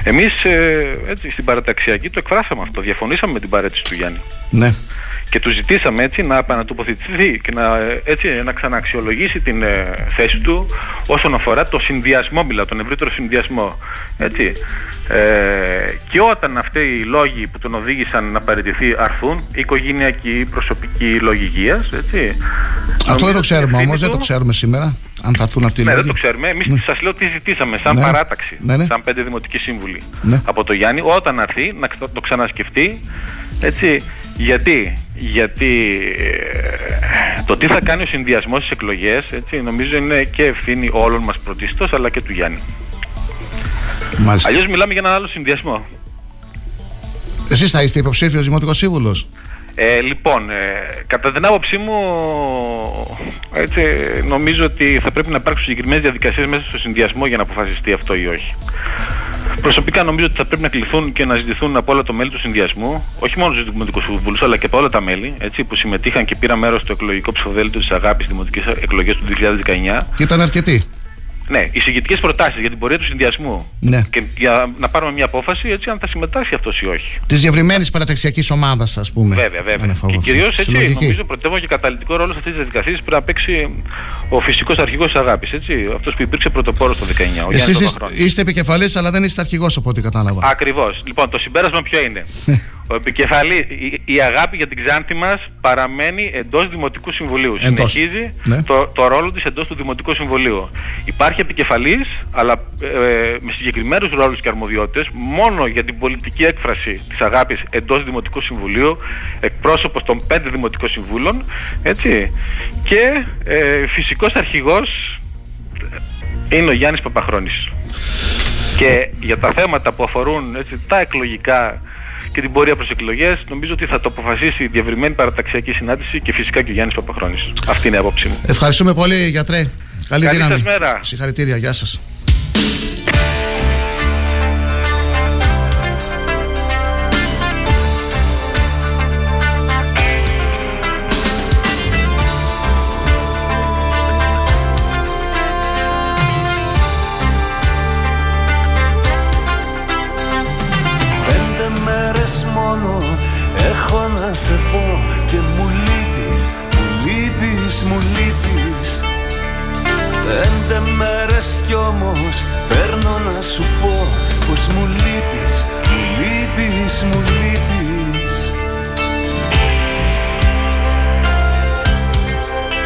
Εμείς ε, έτσι, στην παραταξιακή το εκφράσαμε αυτό, διαφωνήσαμε με την παρέτηση του Γιάννη. Ναι. Και του ζητήσαμε έτσι να επανατοποθετηθεί και να, ε, έτσι, να ξαναξιολογήσει την ε, θέση του όσον αφορά το συνδυασμό, μιλά, τον ευρύτερο συνδυασμό. Έτσι. Ε, και όταν αυτοί οι λόγοι που τον οδήγησαν να παραιτηθεί αρθούν, οικογενειακοί, προσωπικοί λόγοι υγείας, έτσι. Αυτό δεν το ξέρουμε ευθύνη όμως, δεν του- το ξέρουμε σήμερα. Αν θα έρθουν αυτοί οι ναι, δεν λόγοι. το ξέρουμε. Εμείς Ναι. σας λέω τι ζητήσαμε σαν Ναι. παράταξη. Ναι, ναι. Σαν πέντε δημοτικοί σύμβουλοι Ναι. από το Γιάννη, όταν έρθει να ξα- το ξανασκεφτεί. Έτσι. Γιατί, γιατί ε, το τι θα κάνει ο συνδυασμός στις εκλογές, νομίζω είναι και ευθύνη όλων μας πρωτίστως, αλλά και του Γιάννη. Μάλιστα. Αλλιώς μιλάμε για έναν άλλο συνδυασμό. Εσείς θα είστε υποψήφιος δημοτικός σύμβουλος; Ε, λοιπόν, ε, κατά την άποψή μου, έτσι, νομίζω ότι θα πρέπει να υπάρξουν συγκεκριμένες διαδικασίες μέσα στο συνδυασμό για να αποφασιστεί αυτό ή όχι. Προσωπικά νομίζω ότι θα πρέπει να κληθούν και να ζητηθούν από όλα τα μέλη του συνδυασμού, όχι μόνο τους Δημοτικούς Συμβούλου, αλλά και από όλα τα μέλη έτσι, που συμμετείχαν και πήραν μέρος στο εκλογικό ψηφοδέλτιο της Αγάπης Δημοτικέ Εκλογές του 2019. Και ήταν αρκετοί. Ναι, οι συγκεκριτικές προτάσεις για την πορεία του συνδυασμού Ναι. και για να πάρουμε μια απόφαση έτσι, αν θα συμμετάσχει αυτός ή όχι. Της διευρυμένης παραταξιακής ομάδας, ας πούμε. Βέβαια, βέβαια. Ένα φόβο. Και κυρίως έτσι Συλλογική. νομίζω πρωτεύω και καταλητικό ρόλο σε αυτές τις διαδικασίες πρέπει να παίξει ο φυσικός αρχηγός της Αγάπης. Αυτός που υπήρξε πρωτοπόρος το 19, ο Γιάννης Εσείς Παπαχρόνης. είστε επικεφαλής, αλλά δεν είστε αρχηγός από ό,τι κατάλαβα. Ακριβώς. Λοιπόν, το συμπέρασμα ποιο είναι; [LAUGHS] ο επικεφαλή, η, η αγάπη για την Ξάνθη μας παραμένει εντός Δημοτικού Συμβουλίου. Εντός. Συνεχίζει Ναι. το, το ρόλο της εντός του Δημοτικού Συμβουλίου. Υπάρχει επικεφαλής, αλλά ε, με συγκεκριμένους ρόλους και αρμοδιότητες, μόνο για την πολιτική έκφραση της αγάπης εντός Δημοτικού Συμβουλίου, εκπρόσωπος των πέντε Δημοτικών Συμβούλων. Έτσι. Και ε, φυσικός αρχηγός είναι ο Γιάννης Παπαχρόνης. Και για τα θέματα που αφορούν έτσι, τα εκλογικά και την πορεία προς εκλογές, νομίζω ότι θα το αποφασίσει η διευρυμένη παραταξιακή συνάντηση και φυσικά και ο Γιάννης Παπαχρόνης. Αυτή είναι η άποψή μου. Ευχαριστούμε πολύ, γιατρέ. Καλή, Καλή δύναμη. σας μέρα. Συγχαρητήρια, γεια σας. Να σε πω και μου λείπεις, μου λείπεις, μου λείπεις. Πέντε μέρες κι όμως παίρνω να σου πω πως μου λείπεις, μου λείπεις, μου λείπεις.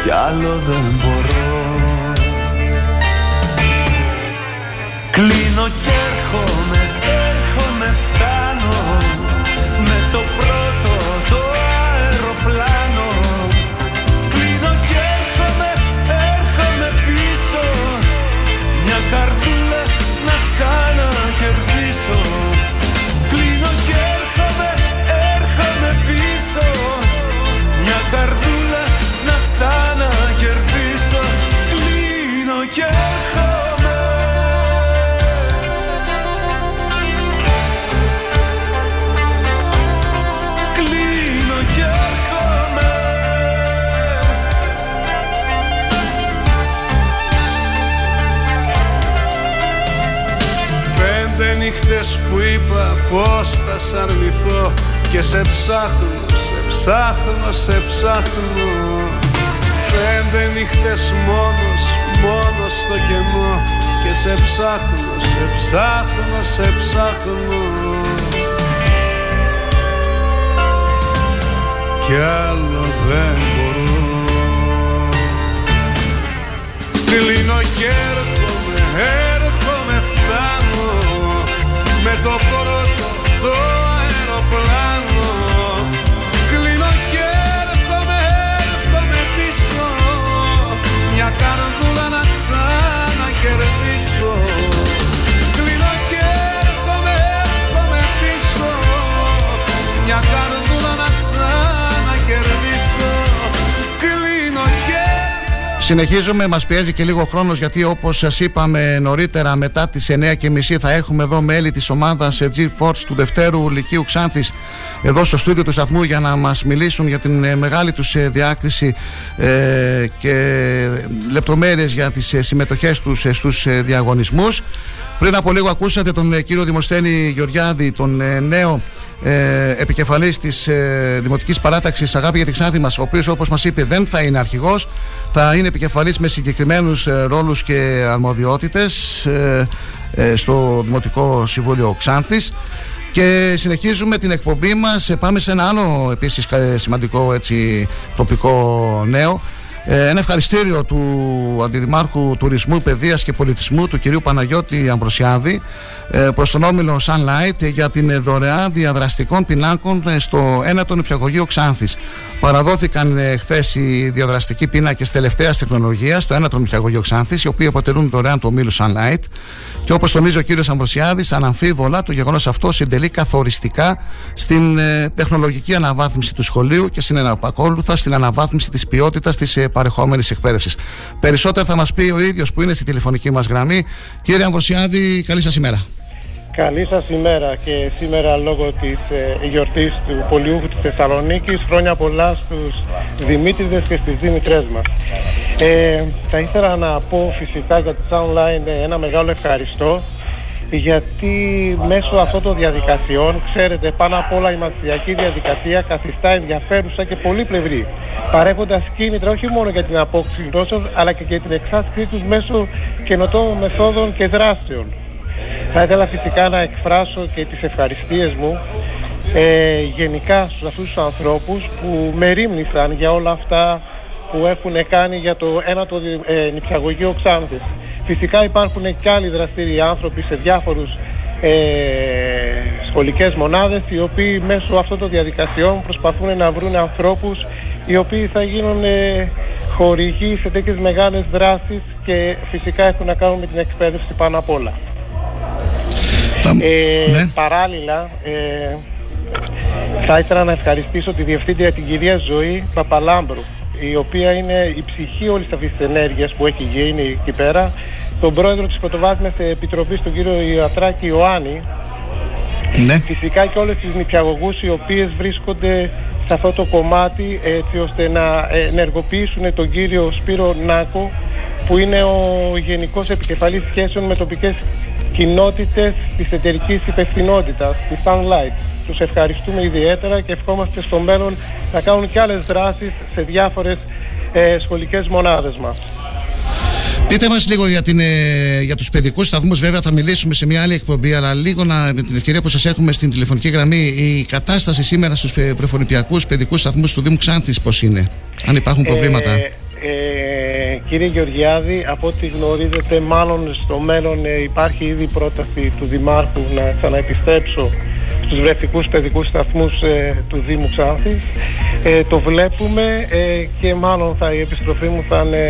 Κι άλλο δεν μπορώ. Κλείνω και έρχομαι, έρχομαι, είπα πως θα σ' αρνηθώ Και σε ψάχνω, σε ψάχνω, σε ψάχνω. Πέντε νύχτες μόνος, μόνος στο κενό Και σε ψάχνω, σε ψάχνω, σε ψάχνω. Κι άλλο δεν μπορώ. Κλείνω και έρχομαι, έρχομαι, Με Συνεχίζουμε, μας πιέζει και λίγο χρόνος γιατί όπως σας είπαμε νωρίτερα μετά τις 9.30 θα έχουμε εδώ μέλη της ομάδας ε, G-Force του Δευτέρου Λυκείου Ξάνθης εδώ στο στούντιο του σταθμού για να μας μιλήσουν για την ε, μεγάλη τους ε, διάκριση ε, και λεπτομέρειες για τις ε, συμμετοχές τους ε, στους ε, διαγωνισμούς. Πριν από λίγο ακούσατε τον ε, κύριο Δημοσθένη Γεωργιάδη, τον ε, νέο ε, επικεφαλής της ε, Δημοτικής Παράταξης Αγάπη για τη Ξάνθη μας, ο οποίος όπως μας είπε δεν θα είναι αρχηγός, θα είναι επικεφαλής με συγκεκριμένους ε, ρόλους και αρμοδιότητες ε, ε, στο Δημοτικό Συμβούλιο Ξάνθης. Και συνεχίζουμε την εκπομπή μας. Ε, Πάμε σε ένα άλλο επίσης κα- σημαντικό έτσι, τοπικό νέο. Ε, ένα ευχαριστήριο του Αντιδημάρχου Τουρισμού, Παιδείας και Πολιτισμού του κυρίου Παναγιώτη Αμπροσιάδη ε, προς τον όμιλο Sunlight για την ε, δωρεά διαδραστικών πινάκων ε, στο ένατο νηπιαγωγείο Ξάνθης. Παραδόθηκαν ε, χθες οι διαδραστικοί πίνακες τελευταίας τεχνολογίας στο ένατο νηπιαγωγείο Ξάνθης, οι οποίοι αποτελούν δωρεάν του ομίλου Sunlight. Και όπως τονίζει ο κύριος Αμπροσιάδης, αναμφίβολα το γεγονός αυτό συντελεί καθοριστικά στην ε, τεχνολογική αναβάθμιση του σχολείου και στην επακόλουθα στην αναβάθμιση της ποιότητας της ε, παρεχόμενης εκπαίδευσης. Περισσότερα θα μας πει ο ίδιος που είναι στη τηλεφωνική μας γραμμή. Κύριε Αμπροσιάδη, καλή σας ημέρα. Καλή σας ημέρα και σήμερα λόγω της ε, γιορτής του Πολιούχου της Θεσσαλονίκης χρόνια πολλά στους Δημήτριδες και στις Δήμητρές μας. Ε, θα ήθελα να πω φυσικά για τη Soundline ε, ένα μεγάλο ευχαριστώ γιατί μέσω αυτών των διαδικασιών, ξέρετε, πάνω απ' όλα η μαθησιακή διαδικασία καθιστά ενδιαφέρουσα και πολύπλευρη, παρέχοντας κίνητρα όχι μόνο για την απόκτηση γνώσεων, αλλά και για την εξάσκησή τους μέσω καινοτόμων μεθόδων και δράσεων. Θα ήθελα φυσικά να εκφράσω και τις ευχαριστίες μου ε, γενικά στους αυτούς τους ανθρώπους που με ρίμνησαν για όλα αυτά που έχουν κάνει για το ένατο δι- ε, νηπιαγωγείο Ξάνθης. Φυσικά υπάρχουν και άλλοι δραστήριοι άνθρωποι σε διάφορους ε, σχολικές μονάδες οι οποίοι μέσω αυτών των διαδικασιών προσπαθούν να βρουν ανθρώπους οι οποίοι θα γίνουν ε, χορηγοί σε τέτοιες μεγάλες δράσεις και φυσικά έχουν να κάνουν με την εκπαίδευση πάνω απ' όλα. Ε, Παράλληλα, ε, θα ήθελα να ευχαριστήσω τη Διευθύντρια την κυρία Ζωή Παπαλάμπρου, η οποία είναι η ψυχή όλης αυτής της ενέργειας που έχει γίνει εκεί πέρα, τον πρόεδρο της Πρωτοβάθμιας Επιτροπής, τον κύριο Ιατράκη Ιωάννη, Ναι. φυσικά και όλες τις νηπιαγωγούς οι οποίες βρίσκονται σε αυτό το κομμάτι έτσι ώστε να ενεργοποιήσουν τον κύριο Σπύρο Νάκο που είναι ο Γενικός Επικεφαλής Σχέσεων με τοπικές κοινότητες της εταιρικής υπευθυνότητας, της Sunlight. Τους ευχαριστούμε ιδιαίτερα και ευχόμαστε στο μέλλον να κάνουν και άλλες δράσεις σε διάφορες ε, σχολικές μονάδες μας. Πείτε μας λίγο για, την, ε, για τους παιδικούς σταθμούς, βέβαια θα μιλήσουμε σε μια άλλη εκπομπή, αλλά λίγο να, με την ευκαιρία που σας έχουμε στην τηλεφωνική γραμμή, η κατάσταση σήμερα στους ε, προφορνηπιακούς παιδικούς σταθμούς του Δήμου Ξάνθης πώς είναι, αν υπάρχουν προβλήματα; Ε, ε, κύριε Γεωργιάδη, από ό,τι γνωρίζετε, μάλλον στο μέλλον ε, υπάρχει ήδη πρόταση του Δημάρχου να ξαναεπιστρέψω στους βρεφικούς παιδικούς σταθμούς ε, του Δήμου Ξάνθης. Ε, το βλέπουμε ε, και μάλλον θα, η επιστροφή μου θα είναι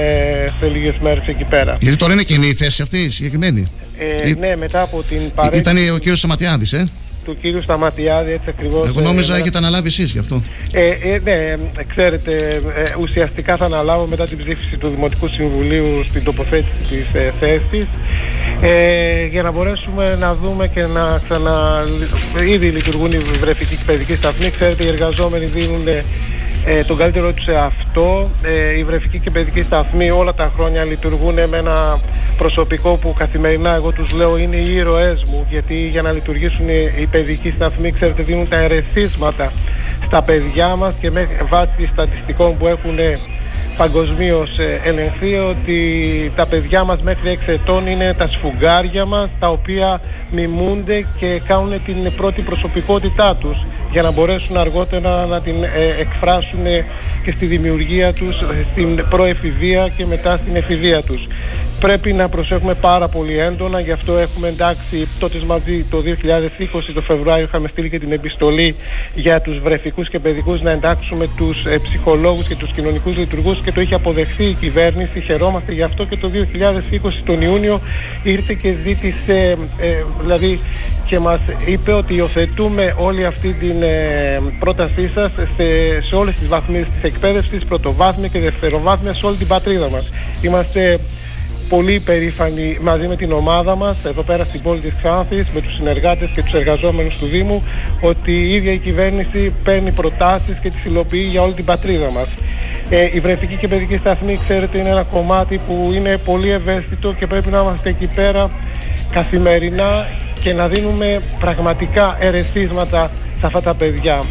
σε λίγες μέρες εκεί πέρα. Γιατί τώρα είναι κοινή η θέση αυτή, η συγκεκριμένη; Ε, ναι, μετά από την παρέτηση Ήταν ο κύριος Σαματιάδης, ε; Του κύριου Σταματιάδη, έτσι ακριβώς. Εγώ ε, νόμιζα μέρα- έχετε αναλάβει εσείς γι' αυτό. Ε, ε, ναι, ε, ξέρετε, ε, ουσιαστικά θα αναλάβω μετά την ψήφιση του Δημοτικού Συμβουλίου στην τοποθέτηση της ε, θέσης ε, για να μπορέσουμε να δούμε και να ξανα... Ήδη λειτουργούν οι βρεφικοί και παιδικοί σταθμοί. Ξέρετε, οι εργαζόμενοι δίνουν ε, ε, τον καλύτερο τους σε αυτό. Ε, οι βρεφικοί και παιδικοί σταθμοί όλα τα χρόνια λειτουργούν με ένα προσωπικό που καθημερινά εγώ τους λέω είναι οι ήρωές μου γιατί για να λειτουργήσουν οι, οι παιδικοί σταθμοί ξέρετε δίνουν τα ερεθίσματα στα παιδιά μας και με βάση στατιστικών που έχουν παγκοσμίως ελεγχθεί ότι τα παιδιά μας μέχρι 6 ετών είναι τα σφουγγάρια μας τα οποία μιμούνται και κάνουν την πρώτη προσωπικότητά τους για να μπορέσουν αργότερα να την ε, εκφράσουν και στη δημιουργία τους ε, στην προεφηβεία και μετά στην εφηβεία τους. Πρέπει να προσέχουμε πάρα πολύ έντονα, γι' αυτό έχουμε εντάξει τότε μαζί το 2020 το Φεβρουάριο είχαμε στείλει και την επιστολή για τους βρεφικούς και παιδικούς να εντάξουμε τους ε, ψυχολόγους και τους κοινωνικούς λειτουργούς και το είχε αποδεχθεί η κυβέρνηση, χαιρόμαστε γι' αυτό και το 2020 τον Ιούνιο ήρθε και ζήτησε, ε, δηλαδή και μας είπε ότι υιοθετούμε όλη αυτή την ε, πρότασή σας σε, σε όλες τις βαθμίδες της εκπαίδευσης, πρωτοβάθμια και δευτεροβάθμια σε όλη την πατρίδα μας. Είμαστε πολύ περήφανοι μαζί με την ομάδα μας εδώ πέρα στην πόλη της Ξάνθης με τους συνεργάτες και τους εργαζόμενους του Δήμου ότι η ίδια η κυβέρνηση παίρνει προτάσεις και τις υλοποιεί για όλη την πατρίδα μας. Ε, η βρεφική και παιδική σταθμή, ξέρετε, είναι ένα κομμάτι που είναι πολύ ευαίσθητο και πρέπει να είμαστε εκεί πέρα καθημερινά και να δίνουμε πραγματικά ερεθίσματα σε αυτά τα παιδιά.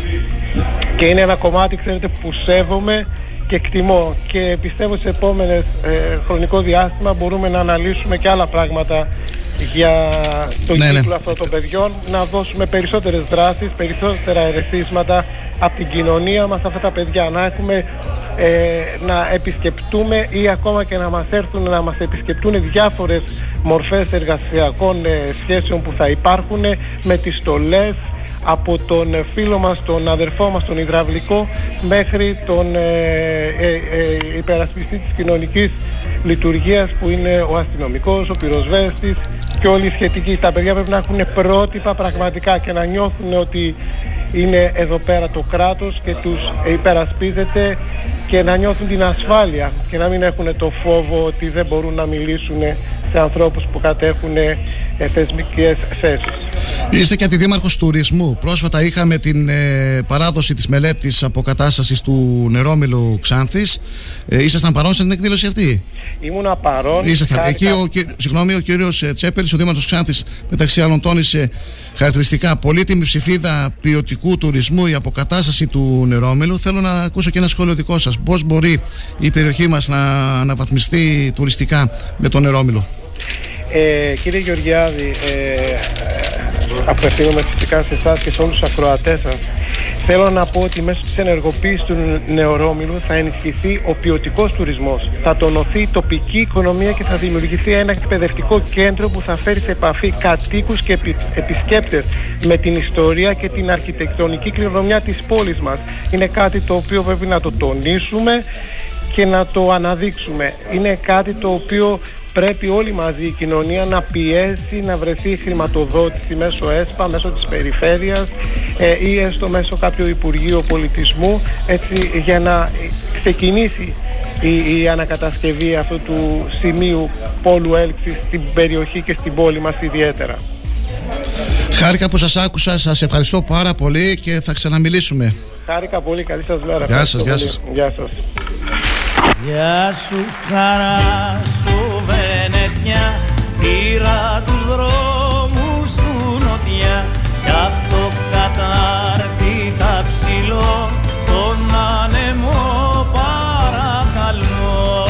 Και είναι ένα κομμάτι, ξέρετε, που σέβομαι και εκτιμώ και πιστεύω σε επόμενες ε, χρονικό διάστημα μπορούμε να αναλύσουμε και άλλα πράγματα για το Ναι, ναι. κύκλο αυτών των παιδιών να δώσουμε περισσότερες δράσεις, περισσότερα ερεθίσματα από την κοινωνία μας αυτά τα παιδιά να έχουμε ε, να επισκεπτούμε ή ακόμα και να μας έρθουν να μας επισκεπτούν διάφορες μορφές εργασιακών ε, σχέσεων που θα υπάρχουν με τις στολές από τον ε, φίλο μας, τον αδερφό μας, τον υδραυλικό μέχρι τον ε, ε, ε, υπερασπιστή της κοινωνικής λειτουργίας που είναι ο αστυνομικός, ο πυροσβέστης και όλοι οι σχετικοί. Τα παιδιά πρέπει να έχουν πρότυπα πραγματικά και να νιώθουν ότι είναι εδώ πέρα το κράτος και τους υπερασπίζεται και να νιώθουν την ασφάλεια και να μην έχουν το φόβο ότι δεν μπορούν να μιλήσουν σε ανθρώπους που κατέχουν ε, θεσμικές θέσεις. Είστε και αντιδήμαρχος τουρισμού. Πρόσφατα είχαμε την ε, παράδοση της μελέτης αποκατάστασης του νερόμιλου Ξάνθης. Ε, ήσασταν παρόν στην εκδήλωση αυτή; Ήμουνα παρόν. Ήσασταν. χάρηκα- Εκεί ο, κυ- συγγνώμη, ο κύριος ε, Τσέπελης, ο Δήμαρχος Ξάνθης, μεταξύ άλλων τόνισε χαρακτηριστικά πολύτιμη ψηφίδα ποιοτικού τουρισμού η αποκατάσταση του νερόμιλου. Θέλω να ακούσω και ένα σχόλιο δικό σας. Πώς μπορεί η περιοχή μας να αναβαθμιστεί τουριστικά με το νερόμιλο. Ε, κύριε Γεωργιάδη, ε, ε, απευθύνομαι φυσικά σε εσάς και σε όλους τους ακροατές σας. Θέλω να πω ότι μέσω της ενεργοποίησης του νεορόμιλου θα ενισχυθεί ο ποιοτικός τουρισμός. Θα τονωθεί η τοπική οικονομία και θα δημιουργηθεί ένα εκπαιδευτικό κέντρο που θα φέρει σε επαφή κατοίκους και επι- επισκέπτες με την ιστορία και την αρχιτεκτονική κληρονομιά της πόλης μας. Είναι κάτι το οποίο πρέπει να το τονίσουμε και να το αναδείξουμε. Είναι κάτι το οποίο πρέπει όλοι μαζί η κοινωνία να πιέσει να βρεθεί χρηματοδότηση μέσω ΕΣΠΑ, μέσω της περιφέρειας ε, ή έστω μέσω κάποιου Υπουργείου Πολιτισμού έτσι, για να ξεκινήσει η, η ανακατασκευή αυτού του σημείου πόλου έλξης στην περιοχή και στην πόλη μας ιδιαίτερα. Χάρηκα που σας άκουσα, σας ευχαριστώ πάρα πολύ και θα ξαναμιλήσουμε. Χάρηκα πολύ, καλή σας μέρα. Γεια σας, Ευχαριστώ γεια πολύ. σας. Γεια σας. Γεια σου χαρά σου Βενετιά Πήρα τους δρόμους του νοτιά. Κι απ' το κατάρτικα ψηλό Τον άνεμο παρακαλώ.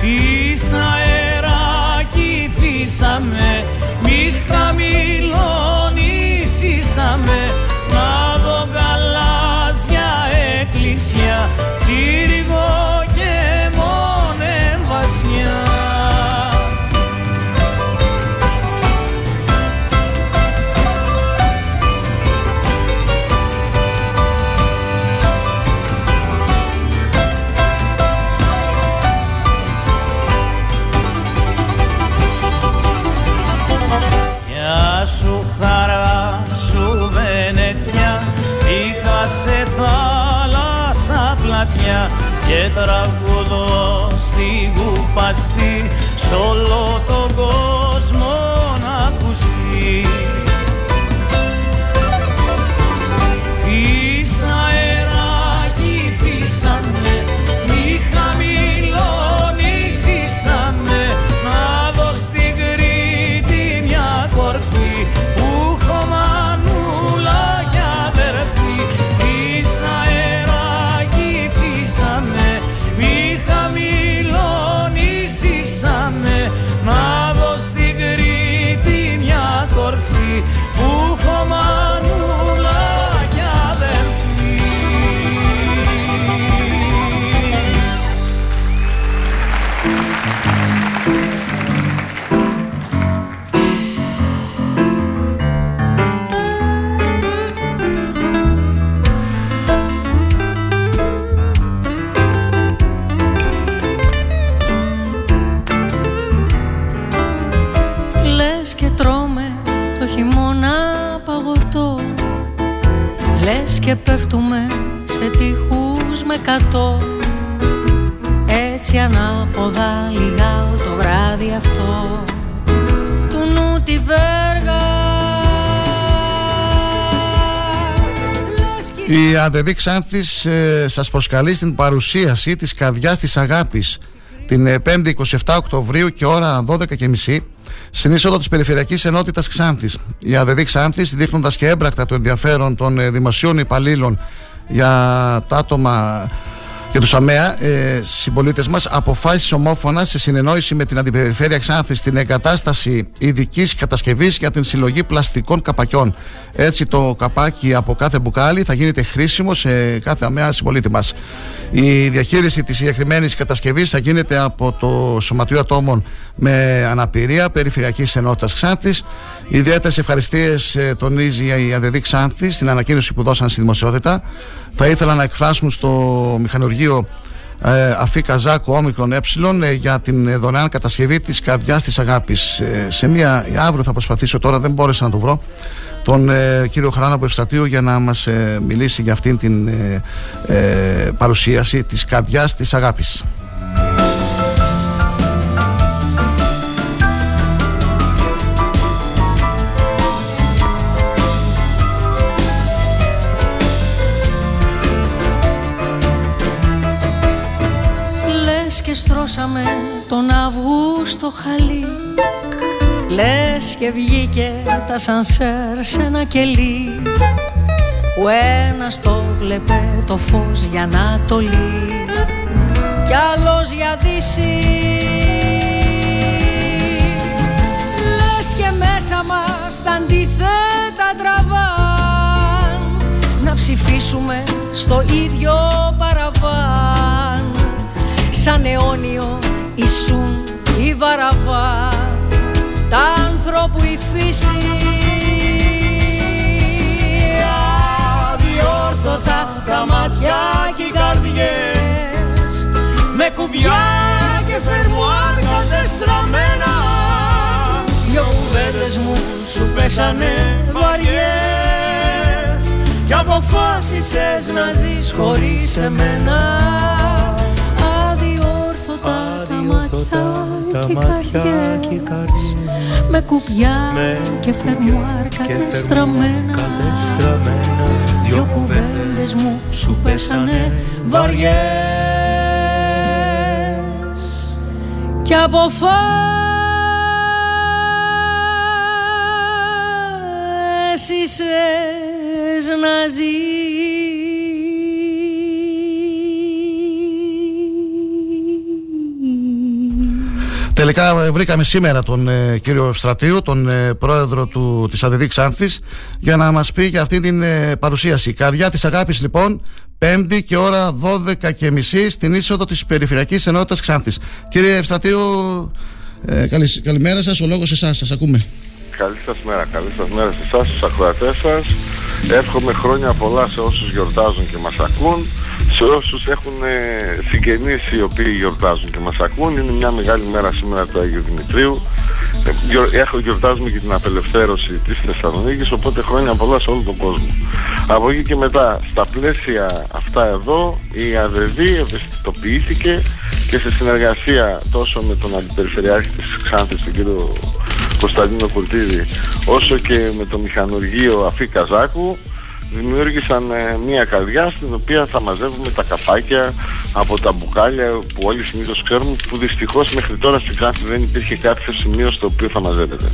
Φύσα αεράκι φύσαμε Μη χαμηλώνησαμε Και τραγουδώ στη γουπαστή Σ' όλο τον κόσμο και πέφτουμε σε τείχους με κατό Έτσι ανάποδα λιγάω το βράδυ αυτό. Του νου τη βέργα. Λες κι Η Αδεδή Ξάνθης ε, σας προσκαλεί στην παρουσίαση της Καρδιάς της Αγάπης την 5η 27 Οκτωβρίου και ώρα 12.30 στην είσοδο της Περιφερειακής Ενότητας Ξάνθης. Η Αδεδή Ξάνθης δείχνοντας και έμπρακτα το ενδιαφέρον των ε, δημοσίων υπαλλήλων για τα άτομα και τους ΑΜΕΑ, ε, συμπολίτες μας, αποφάσισε ομόφωνα σε συνεννόηση με την Αντιπεριφέρεια Ξάνθη την εγκατάσταση ειδικής κατασκευής για την συλλογή πλαστικών καπακιών. Έτσι, το καπάκι από κάθε μπουκάλι θα γίνεται χρήσιμο σε κάθε ΑΜΕΑ συμπολίτη μας. Η διαχείριση της συγκεκριμένης κατασκευής θα γίνεται από το Σωματείο Ατόμων με Αναπηρία Περιφερειακής Ενότητας Ξάνθης. Ιδιαίτερες ευχαριστίες ε, τονίζει η ΑΔΔ Ξάνθη στην ανακοίνωση που δώσαν στη δημοσιότητα. Θα ήθελα να εκφράσουμε στο μηχανουργείο ε, Αφή Καζάκου Όμικρον Ε ε, για την ε, δωρεάν κατασκευή της καρδιάς της αγάπης. Ε, σε μία, αύριο θα προσπαθήσω τώρα, δεν μπόρεσα να το βρω, τον ε, κύριο Χαράνα από Ευστατείο για να μας μιλήσει για αυτήν την παρουσίαση της καρδιάς της αγάπης. Αυγούστο χαλί. Λες και βγήκε τα σανσέρ σε ένα κελί Που ένας το βλέπε το φως για να το λύει. Κι άλλος για δύση. Λες και μέσα μας τα αντίθετα τραβάν. Να ψηφίσουμε στο ίδιο παραβάν. Σαν αιώνιο ήσουν η βαραβά τα άνθρωπου η φύση. Αδιόρθωτα τα μάτια και οι καρδιές. Με κουμπιά και φερμουάρ κατεστραμμένα. Δυο κουβέντες μου σου πέσανε βαριές. Κι αποφάσισες να ζεις χωρίς εμένα τα μάτια και οι καρδιές. με κουπιά και φερμουάρ κατεστραμμένα δυο κουβέντες μου σου πέσανε βαριές. Και αποφάσισες να ζεις Τελικά βρήκαμε σήμερα τον ε, κύριο Ευστρατείου, τον ε, πρόεδρο του, της ΑΔΔ Ξάνθης για να μας πει για αυτή την ε, παρουσίαση. Καρδιά της αγάπης λοιπόν, πέμπτη και ώρα 12 και μισή στην είσοδο της Περιφερειακής Ενότητας Ξάνθης. Κύριε Ευστρατείου, ε, καλης, καλημέρα σας, ο λόγος εσάς, σας ακούμε. Καλή σας μέρα, καλή σας μέρα σε εσάς, στους ακροατές σας. Εύχομαι χρόνια πολλά σε όσους γιορτάζουν και μας ακούν σε όσους έχουν ε, συγγενείς οι οποίοι γιορτάζουν και μας ακούν. Είναι μια μεγάλη μέρα σήμερα του Αγίου Δημητρίου. Ε, έχω γιορτάζουμε και την απελευθέρωση της Θεσσαλονίκης, οπότε χρόνια πολλά σε όλο τον κόσμο. Από εκεί και μετά, στα πλαίσια αυτά εδώ, η ΑΔΔ ευαισθητοποιήθηκε και σε συνεργασία τόσο με τον Αντιπεριφερειάρχη της Ξάνθης, τον κύριο Κωνσταντίνο Κουρτίδη, όσο και με το μηχανουργείο Αφή Καζάκου, δημιούργησαν ε, μια καρδιά στην οποία θα μαζεύουμε τα καπάκια από τα μπουκάλια που όλοι συνήθως ξέρουμε που δυστυχώς μέχρι τώρα στην Ξάνθη δεν υπήρχε κάποιο σημείο στο οποίο θα μαζεύεται.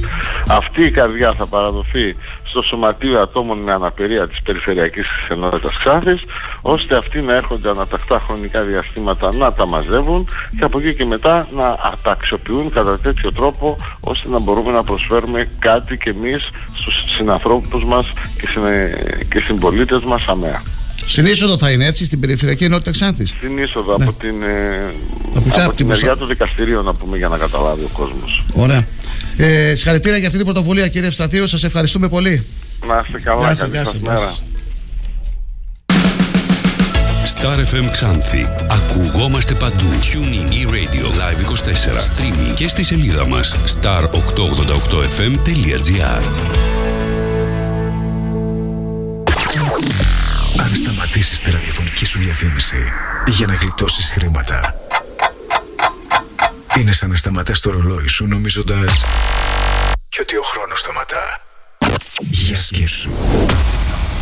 Αυτή η καρδιά θα παραδοθεί στο Σωματείο Ατόμων με Αναπηρία της Περιφερειακής Ενότητας Ξάνθης ώστε αυτοί να έρχονται ανατακτά χρονικά διαστήματα να τα μαζεύουν και από εκεί και μετά να τα αξιοποιούν κατά τέτοιο τρόπο ώστε να μπορούμε να προσφέρουμε κάτι και εμείς στους συνανθρώπους μας και, συνε... και συμπολίτες μας αμαία. Στην είσοδο θα είναι έτσι, στην περιφερειακή ενότητα Ξάνθης; Στην είσοδο, ναι. από την, ε, από, από την μεριά του δικαστηρίου να πούμε για να καταλάβει ο κόσμος. Ωραία. Ε, συγχαρητήρια για αυτή την πρωτοβουλία κύριε Ευστρατείο, σας ευχαριστούμε πολύ. Να είστε καλά, γεια σας, καλή σας, μέρα. Star FM Ξάνθη. Ακουγόμαστε παντού. Tuning e-radio live 24. Streaming και στη σελίδα μας star888fm.gr Αν σταματήσεις τη ραδιοφωνική σου διαφήμιση για να γλιτώσεις χρήματα είναι σαν να σταματάς το ρολόι σου νομίζοντας και ότι ο χρόνος σταματά. Για σκέψου.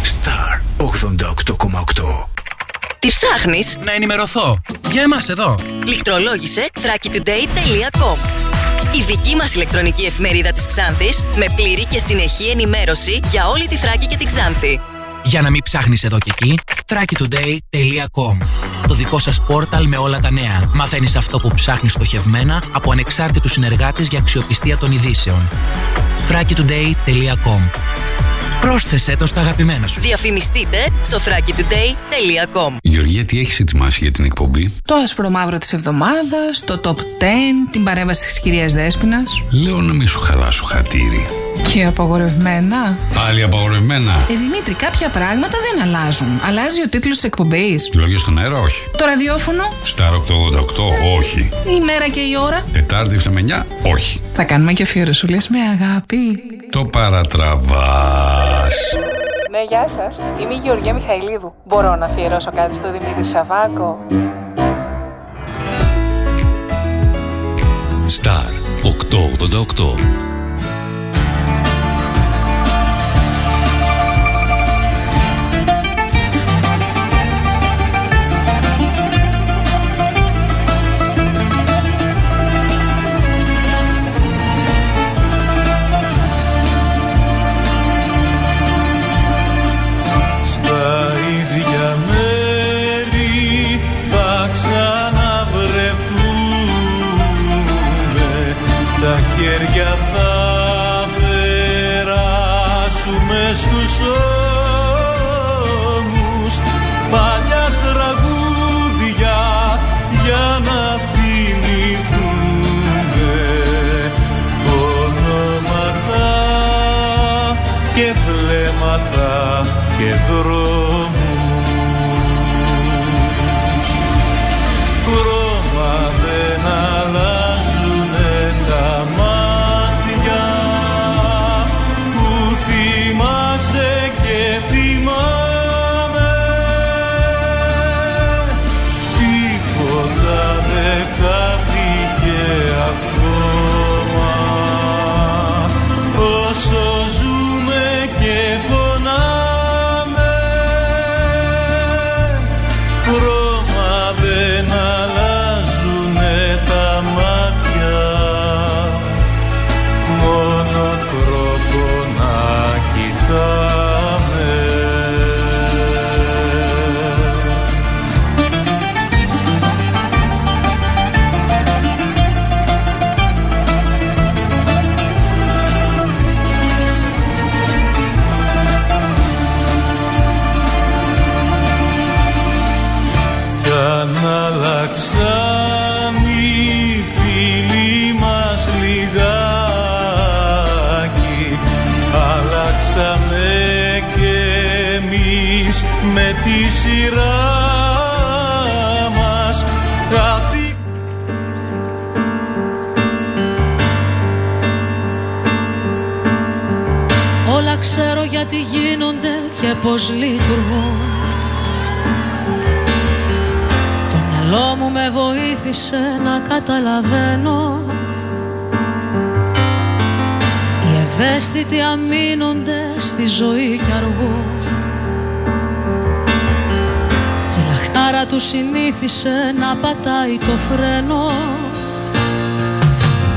Star 88,8 Τι ψάχνεις; Να ενημερωθώ. Για εμάς εδώ. Λιχτρολόγησε thrakitoday.com Η δική μας ηλεκτρονική εφημερίδα της Ξάνθης με πλήρη και συνεχή ενημέρωση για όλη τη Θράκη και την Ξάνθη. Για να μην ψάχνεις εδώ και εκεί, thrakitoday.com Το δικό σας πόρταλ με όλα τα νέα. Μαθαίνεις αυτό που ψάχνεις στοχευμένα από ανεξάρτητους συνεργάτες για αξιοπιστία των ειδήσεων. thrakitoday.com Πρόσθεσέ το στα αγαπημένα σου. Διαφημιστείτε στο thrakitoday.com Γεωργία, τι έχεις ετοιμάσει για την εκπομπή; Το άσπρο μαύρο της εβδομάδας, το top 10, την παρέμβαση της κυρίας Δέσποινας Λέω να μην σου χαλάσω χατήρι. και απαγορευμένα. Πάλι απαγορευμένα. Ε, Δημήτρη, κάποια πράγματα δεν αλλάζουν. Αλλάζει ο τίτλος της εκπομπής. Λόγια στον αέρα, όχι. Το ραδιόφωνο, Star 888, όχι. η μέρα και η ώρα. Τετάρτη 7 με 9, όχι. Θα κάνουμε και αφιερωσούλες με αγάπη. Το παρατραβάς. Ναι, γεια σας. Είμαι η Γεωργία Μιχαηλίδου. Μπορώ να αφιερώσω κάτι στο Δημήτρη Σαβάκο. Star 888. Καταλαβαίνω. Οι ευαίσθητοι αμήνονται στη ζωή και αργούν Και η λαχτάρα του συνήθισε να πατάει το φρένο.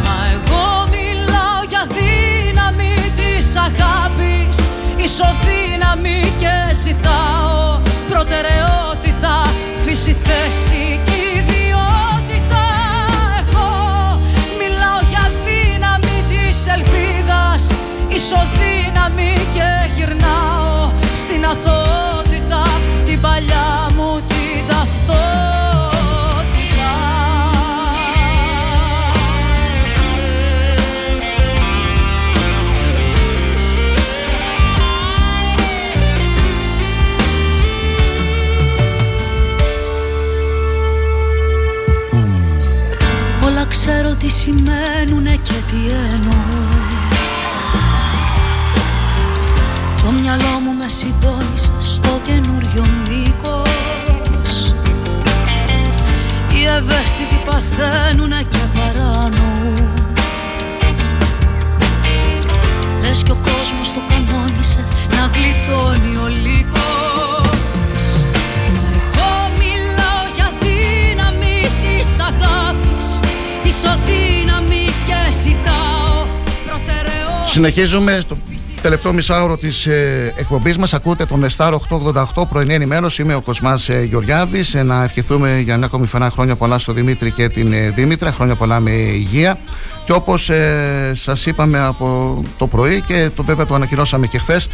Μα εγώ μιλάω για δύναμη της αγάπης Ισοδύναμη και ζητάω προτεραιότητα Φύση, θέση Ισοδύναμη και γυρνάω στην αθωότητα Την παλιά μου την ταυτότητα. Όλα ξέρω τι σημαίνουνε και τι εννοώ μυαλό μου με συντόνισες στο καινούριο μήκος. Οι ευαίσθητοι παθαίνουνε και παρανοούν Λες κι ο κόσμος το κανόνισε να γλιτώνει ο λύκος. Μα εγώ μιλάω για δύναμη της αγάπης. Ισοδύναμη και ζητάω προτεραιότητα. Συνεχίζουμε στο τελευταίο μισάωρο της ε, εκπομπής μας. Ακούτε τον Star 888 πρωινή ενημέρωση. Είμαι ο Κοσμάς ε, Γεωργιάδης. Ε, να ευχηθούμε για μια ακόμη φορά χρόνια πολλά στο Δημήτρη και την ε, Δήμητρα. Χρόνια πολλά με υγεία. Και όπως ε, σας είπαμε από το πρωί και το βέβαια το ανακοινώσαμε και χθες,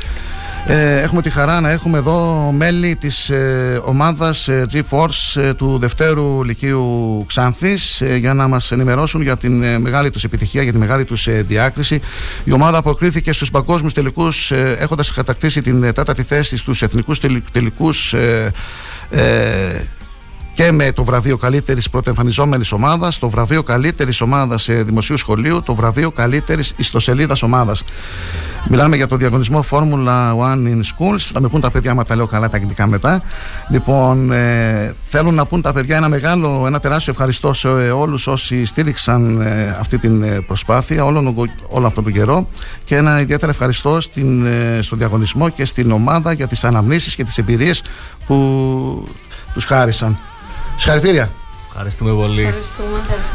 ε, έχουμε τη χαρά να έχουμε εδώ μέλη της ε, ομάδας ε, G-Force ε, του Δευτέρου Λυκείου Ξάνθης ε, για να μας ενημερώσουν για την ε, μεγάλη τους επιτυχία, για τη μεγάλη τους ε, διάκριση. Η ομάδα αποκρίθηκε στους παγκόσμιους τελικούς ε, έχοντας κατακτήσει την ε, τέταρτη θέση στους εθνικούς τελικ- τελικούς ε, ε, και με το βραβείο καλύτερης πρωτοεμφανιζόμενης ομάδας, το βραβείο καλύτερης ομάδας δημοσίου σχολείου, το βραβείο καλύτερης ιστοσελίδας ομάδας. Μιλάμε για το διαγωνισμό Formula One in Schools. Θα με πούν τα παιδιά, άμα τα λέω καλά τα αγγλικά μετά. Λοιπόν, ε, θέλουν να πούν τα παιδιά ένα μεγάλο, ένα τεράστιο ευχαριστώ σε όλους όσοι στήριξαν ε, αυτή την ε, προσπάθεια όλο, όλο αυτόν τον καιρό. Και ένα ιδιαίτερα ευχαριστώ στην, ε, στο διαγωνισμό και στην ομάδα για τις αναμνήσεις και τις εμπειρίες που τους χάρισαν. Συγχαρητήρια. Ευχαριστούμε πολύ.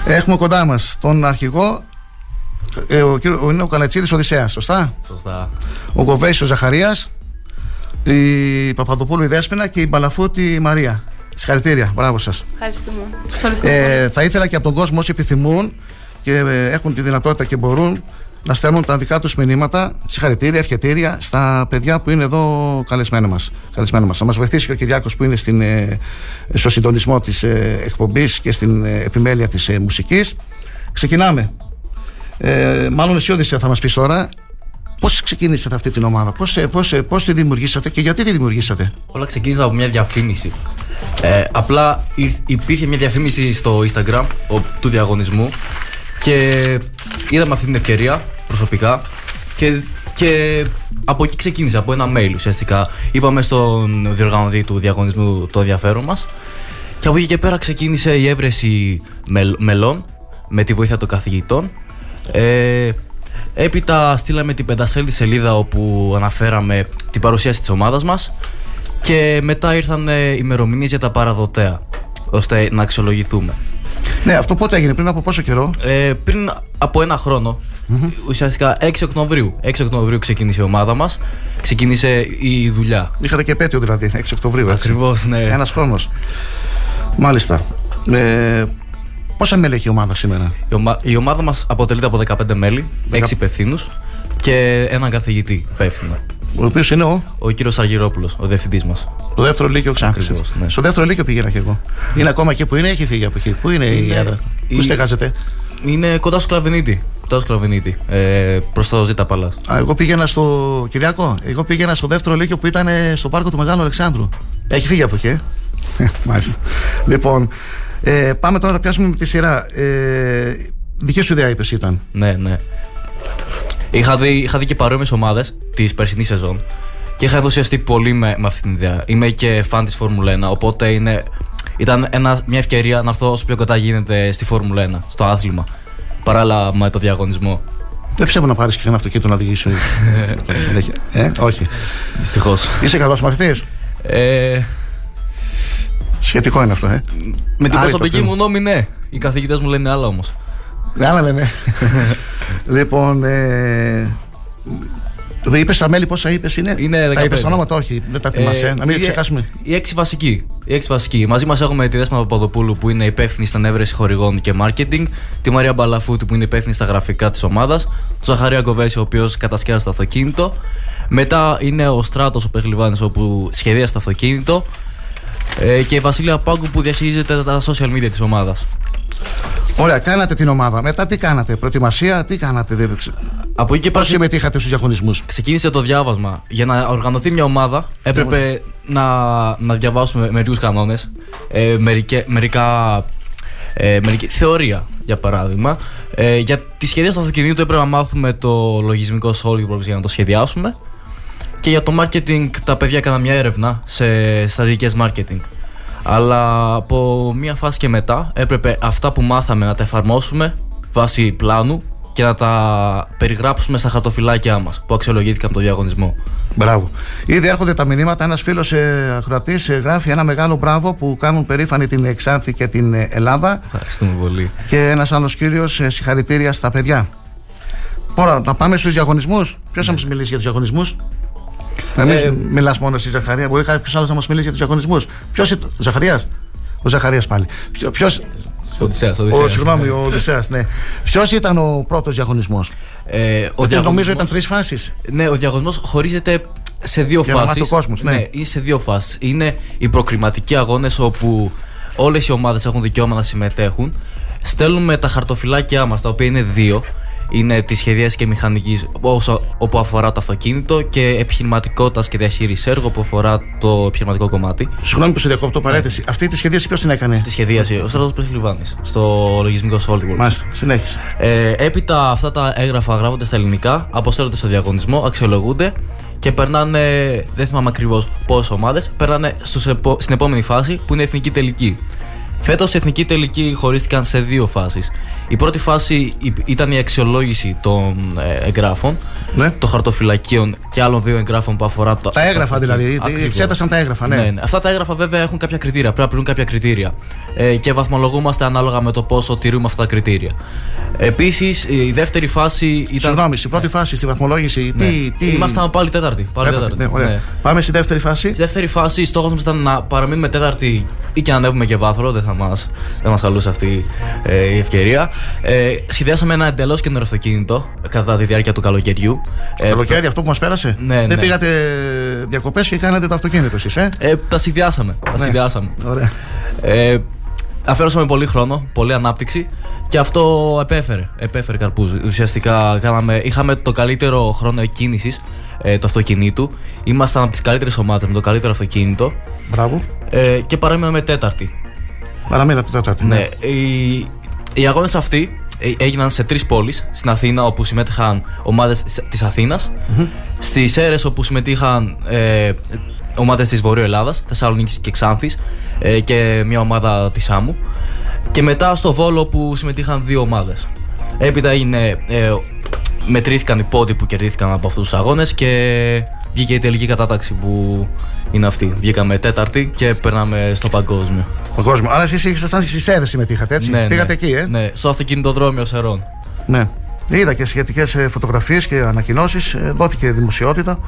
Έχουμε κοντά μας τον αρχηγό. Ε, ο, κύριο- ο, είναι ο Καλατσίδη Οδυσσέας, σωστά; Σωστά. Ο Κοβέσης ο Ζαχαρίας. Η Παπαδοπούλου η Δέσποινα και η Μπαλαφούτη η Μαρία. Συγχαρητήρια. Μπράβο σας. Ευχαριστούμε. Ευχαριστούμε. Ε, θα ήθελα και από τον κόσμο όσοι επιθυμούν και ε, έχουν τη δυνατότητα και μπορούν να στέλνουν τα δικά τους μηνύματα, συγχαρητήρια, ευχετήρια στα παιδιά που είναι εδώ καλεσμένα μας. Καλεσμένα μας. Θα μας βοηθήσει και ο Κυριάκος που είναι στην, ε, στο συντονισμό της ε, εκπομπής και στην ε, επιμέλεια της ε, μουσικής. Ξεκινάμε. Ε, μάλλον εσύ Οδυσσέα θα μας πεις τώρα πώς ξεκίνησατε αυτή την ομάδα, πώς πώς, ε, πώς τη δημιουργήσατε και γιατί τη δημιουργήσατε; Όλα ξεκίνησαν από μια διαφήμιση. Ε, απλά ήρθ- υπήρχε μια διαφήμιση στο Instagram ο- του διαγωνισμού και είδαμε αυτή την ευκαιρία προσωπικά και, και από εκεί ξεκίνησε, από ένα mail ουσιαστικά. Είπαμε στον διοργανωτή του διαγωνισμού το ενδιαφέρον μας και από εκεί και πέρα ξεκίνησε η έβρεση μελ- μελών με τη βοήθεια των καθηγητών. Ε, έπειτα στείλαμε την πεντασέλιδη σελίδα όπου αναφέραμε την παρουσίαση της ομάδας μας και μετά ήρθαν ε, ημερομηνίες για τα παραδοτέα ώστε να αξιολογηθούμε. Ναι, αυτό πότε έγινε, πριν από πόσο καιρό; Ε, πριν από ένα χρόνο, ουσιαστικά 6 Οκτωβρίου, 6 Οκτωβρίου ξεκίνησε η ομάδα μας, ξεκίνησε η δουλειά. Είχατε και επέτειο δηλαδή, 6 Οκτωβρίου. Έτσι. Ακριβώς, ναι. Ένας χρόνος. Μάλιστα. Ε, πόσα μέλη έχει η ομάδα σήμερα, Η, ομα- η ομάδα μας αποτελείται από 15 μέλη, 6 υπευθύνους και έναν καθηγητή υπεύθυνο. Ο οποίος είναι ο; Ο κύριος Αργυρόπουλος, ο διευθυντής μας. Το δεύτερο λύκειο Ξάνθη. Ακριβώς, ναι. Στο δεύτερο λύκειο πήγαινα και εγώ. Είναι ακόμα εκεί που είναι, ή έχει φύγει από εκεί. Πού είναι, η Είναι- έδρα, η- Πού στεγάζεται; Είναι κοντά στο Κλαβενίτη. Κοντά στο Κλαβενίτη. Ε, Προς το Ζήτα Παλάς. Α, εγώ πήγαινα στο. Κυριακό, εγώ πήγαινα στο δεύτερο λύκειο που ήταν ε, στο πάρκο του Μεγάλου Αλεξάνδρου. Έχει φύγει από εκεί, ε; Μάλιστα. λοιπόν, ε, πάμε τώρα να πιάσουμε με τη σειρά. Ε, δική σου ιδέα, είπες ήταν. Ναι, ναι. Είχα δει, είχα δει και παρόμοιες ομάδες της περσινής σεζόν και είχα ενθουσιαστεί πολύ με, με αυτή την ιδέα. Είμαι και φαν της Φόρμουλα 1, οπότε είναι, ήταν ένα, μια ευκαιρία να έρθω όσο πιο κοντά γίνεται στη Φόρμουλα 1, στο άθλημα. Παράλληλα με το διαγωνισμό. Δεν πιστεύω να πάρεις και ένα αυτοκίνητο να οδηγήσει. [LAUGHS] συνέχεια. Ε, όχι. Δυστυχώς. Είσαι καλός μαθητής. Ε, Σχετικό είναι αυτό, ε. με την Άρρητο προσωπική θέμα. μου νόμη, ναι. Οι καθηγητές μου λένε άλλα όμως. Ναι, άλλα λένε. λοιπόν, ε, είπες τα μέλη πόσα είπες είναι; Είναι Τα είπες 15. τα ονόματα, όχι. Δεν τα θυμάσαι. ε, να μην η- ξεχάσουμε. Οι έξι βασικοί. Οι έξι βασικοί. Μαζί μας έχουμε τη Δέσμα Παπαδοπούλου που είναι υπεύθυνη στην έβρεση χορηγών και marketing, τη Μαρία Μπαλαφούτη που είναι υπεύθυνη στα γραφικά της ομάδας, τον Ζαχαρία Κοβέση ο οποίος κατασκεύασε το αυτοκίνητο. Μετά είναι ο Στράτος ο Πεχλιβάνης όπου σχεδίασε το αυτοκίνητο. Ε, και η Βασίλεια Πάγκου που διαχειρίζεται τα social media της ομάδας. Ωραία, κάνατε την ομάδα. Μετά τι κάνατε, προετοιμασία, τι κάνατε. Δεν... ξε- Από εκεί και Πώς πέρα συμμετείχατε στους διαγωνισμούς; ξεκίνησε το διάβασμα. Για να οργανωθεί μια ομάδα έπρεπε να, να διαβάσουμε μερικούς κανόνες. Ε, μερικέ- μερικά. Ε, μερική θεωρία για παράδειγμα. Ε, για τη σχεδίαση του αυτοκινήτου έπρεπε να μάθουμε το λογισμικό SolidWorks για να το σχεδιάσουμε. Και για το marketing τα παιδιά έκαναν μια έρευνα σε στρατηγικές marketing. Αλλά από μια φάση και μετά έπρεπε αυτά που μάθαμε να τα εφαρμόσουμε βάσει πλάνου και να τα περιγράψουμε στα χαρτοφυλάκια μας που αξιολογήθηκαν από το διαγωνισμό. Μπράβο. Ήδη έρχονται τα μηνύματα. Ένας φίλος ε, ακροατής ε, γράφει ένα μεγάλο μπράβο που κάνουν περήφανη την Εξάνθη και την ε, Ελλάδα. Ευχαριστούμε πολύ. Και ένας άλλος κύριος συγχαρητήρια στα παιδιά. Τώρα, να πάμε στους διαγωνισμούς. Ποιος θα μας μιλήσει για τους διαγωνισμούς, Να μην Ε, μιλάς μόνο εσύ, Ζαχαρία. Μπορεί κάποιος άλλος να μας μιλήσει για τους διαγωνισμούς. Ποιος ήταν. Ζαχαρίας. Ο Ζαχαρίας πάλι. Ποιο. Οδυσσέας, Ο, Οδυσσέας. συγγνώμη, ο Οδυσσέας, ναι. Ποιος ήταν ο πρώτος διαγωνισμός; Ε, ο Νομίζω διαγωνισμός- ήταν τρεις φάσεις. Ναι, ο διαγωνισμός χωρίζεται σε δύο Για να φάσεις. μάθει ο κόσμος, ναι. είναι σε δύο φάσεις. Είναι οι προκριματικοί αγώνες όπου όλες οι ομάδες έχουν δικαίωμα να συμμετέχουν. Στέλνουμε τα χαρτοφυλάκια μας, τα οποία είναι δύο. Είναι τη σχεδίαση και μηχανικής όπου αφορά το αυτοκίνητο και επιχειρηματικότητας και διαχείριση έργου που αφορά το επιχειρηματικό κομμάτι. Συγγνώμη που σε διακόπτω παρέθεση. Αυτή τη σχεδίαση ποιος την έκανε; Τη σχεδίαση, ο Στρατός Πεσλιβάνη, στο λογισμικό Solidworks. Μάλιστα, συνέχισε. Ε, έπειτα αυτά τα έγγραφα γράφονται στα ελληνικά, αποστέλλονται στο διαγωνισμό, αξιολογούνται και περνάνε, δεν θυμάμαι ακριβώς πόσες ομάδες, περνάνε στους επο- στην επόμενη φάση που είναι η εθνική τελική. Φέτος η εθνική τελική χωρίστηκαν σε δύο φάσεις. Η πρώτη φάση η- ήταν η αξιολόγηση των ε, εγγράφων, των χαρτοφυλακίων και άλλων δύο εγγράφων που αφορά το. Τα έγγραφα δηλαδή. Ακριβώς. Εξέτασαν τα έγγραφα, ναι. Αυτά τα έγγραφα βέβαια έχουν κάποια κριτήρια. Πρέπει να πληρούν κάποια κριτήρια. Ε, και βαθμολογούμαστε ανάλογα με το πόσο τηρούμε αυτά τα κριτήρια. Επίσης, η δεύτερη φάση ήταν. Συγγνώμη, στην πρώτη φάση, στη βαθμολόγηση, Ναι. τι. τι... Ήμασταν πάλι τέταρτη. Πάλι Τέταρτη, τέταρτη. ναι, ωραία. Πάμε στη δεύτερη φάση. Στη δεύτερη φάση, στόχος μας ήταν να παραμείνουμε τέταρτη ή και να ανέβουμε και βάθρο. Δεν θα μα δεν μας χαλούσε αυτή ε, η ευκαιρία. Ε, σχεδιάσαμε ένα εντελώς καινούριο αυτοκίνητο κατά τη διάρκεια του καλοκαιριού. Το καλοκαίρι αυτό που μας πέρασε. Ναι, ναι. Δεν πήγατε διακοπές και κάνατε το αυτοκίνητο εσείς, ε; Ε, τα συνδυάσαμε. Τα Ναι. συνδυάσαμε. Ωραία. Ε, αφιέρωσαμε πολύ χρόνο, πολλή ανάπτυξη και αυτό επέφερε, επέφερε καρπούς. Ουσιαστικά κάναμε, είχαμε το καλύτερο χρόνο εκκίνησης ε, του αυτοκινήτου. Ήμασταν από τις καλύτερες ομάδες με το καλύτερο αυτοκίνητο. Μπράβο. Ε, και παραμείναμε τέταρτη. Παραμείνατε τέταρτη. Ναι, οι, οι αγώνες αυτοί ε, έγιναν σε τρεις πόλεις. Στην Αθήνα, όπου συμμετείχαν ομάδες της Αθήνας. Στις Σέρες, όπου συμμετείχαν ε, ομάδες της Βορείου Ελλάδας, Θεσσαλονίκης και Ξάνθης. Ε, και μια ομάδα της Άμμου. Και μετά στο Βόλο, που συμμετείχαν δύο ομάδες. Έπειτα έγινε. Ε, μετρήθηκαν οι πόντοι που κερδίθηκαν από αυτούς τους αγώνες και βγήκε η τελική κατάταξη που είναι αυτή. Βγήκαμε τέταρτη και περνάμε στο παγκόσμιο. Παγκόσμιο. Άρα εσείς ήσασταν στι Σέρε συμμετείχατε, έτσι; Ναι, Πήγατε ναι. εκεί, ε; Ναι, στο αυτοκινητοδρόμιο Σερών. Ναι. Είδα και σχετικές φωτογραφίες και ανακοινώσεις. Δόθηκε δημοσιότητα.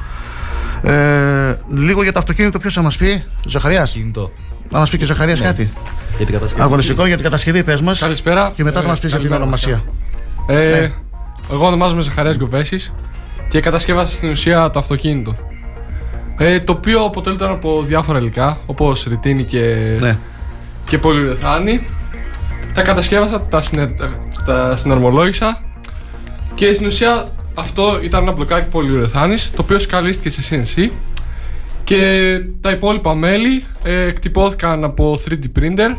Ε, λίγο για το αυτοκίνητο, ποιος θα μας πει, Ζαχαριάς; Αυτοκίνητο. Να μας πει και ο Ζαχαρία Ναι. κάτι. Για την κατασκευή. Αγωνιστικό για την κατασκευή, πες μας. Καλησπέρα. Και μετά θα Ε, μας πεις για την καλημέρα, ονομασία. Ε, Ναι. Εγώ ονομάζομαι Ζαχαρίας Γκοβέσης και κατασκεύασα στην ουσία το αυτοκίνητο. Ε, το οποίο αποτελείται από διάφορα υλικά, όπως ρητίνη και, Ναι. Και πολυουρεθάνη. Τα κατασκεύασα, τα, συνε, τα συναρμολόγησα και στην ουσία αυτό ήταν ένα μπλοκάκι πολυουρεθάνης το οποίο σκαλίστηκε σε CNC και τα υπόλοιπα μέλη ε, εκτυπώθηκαν από 3D printer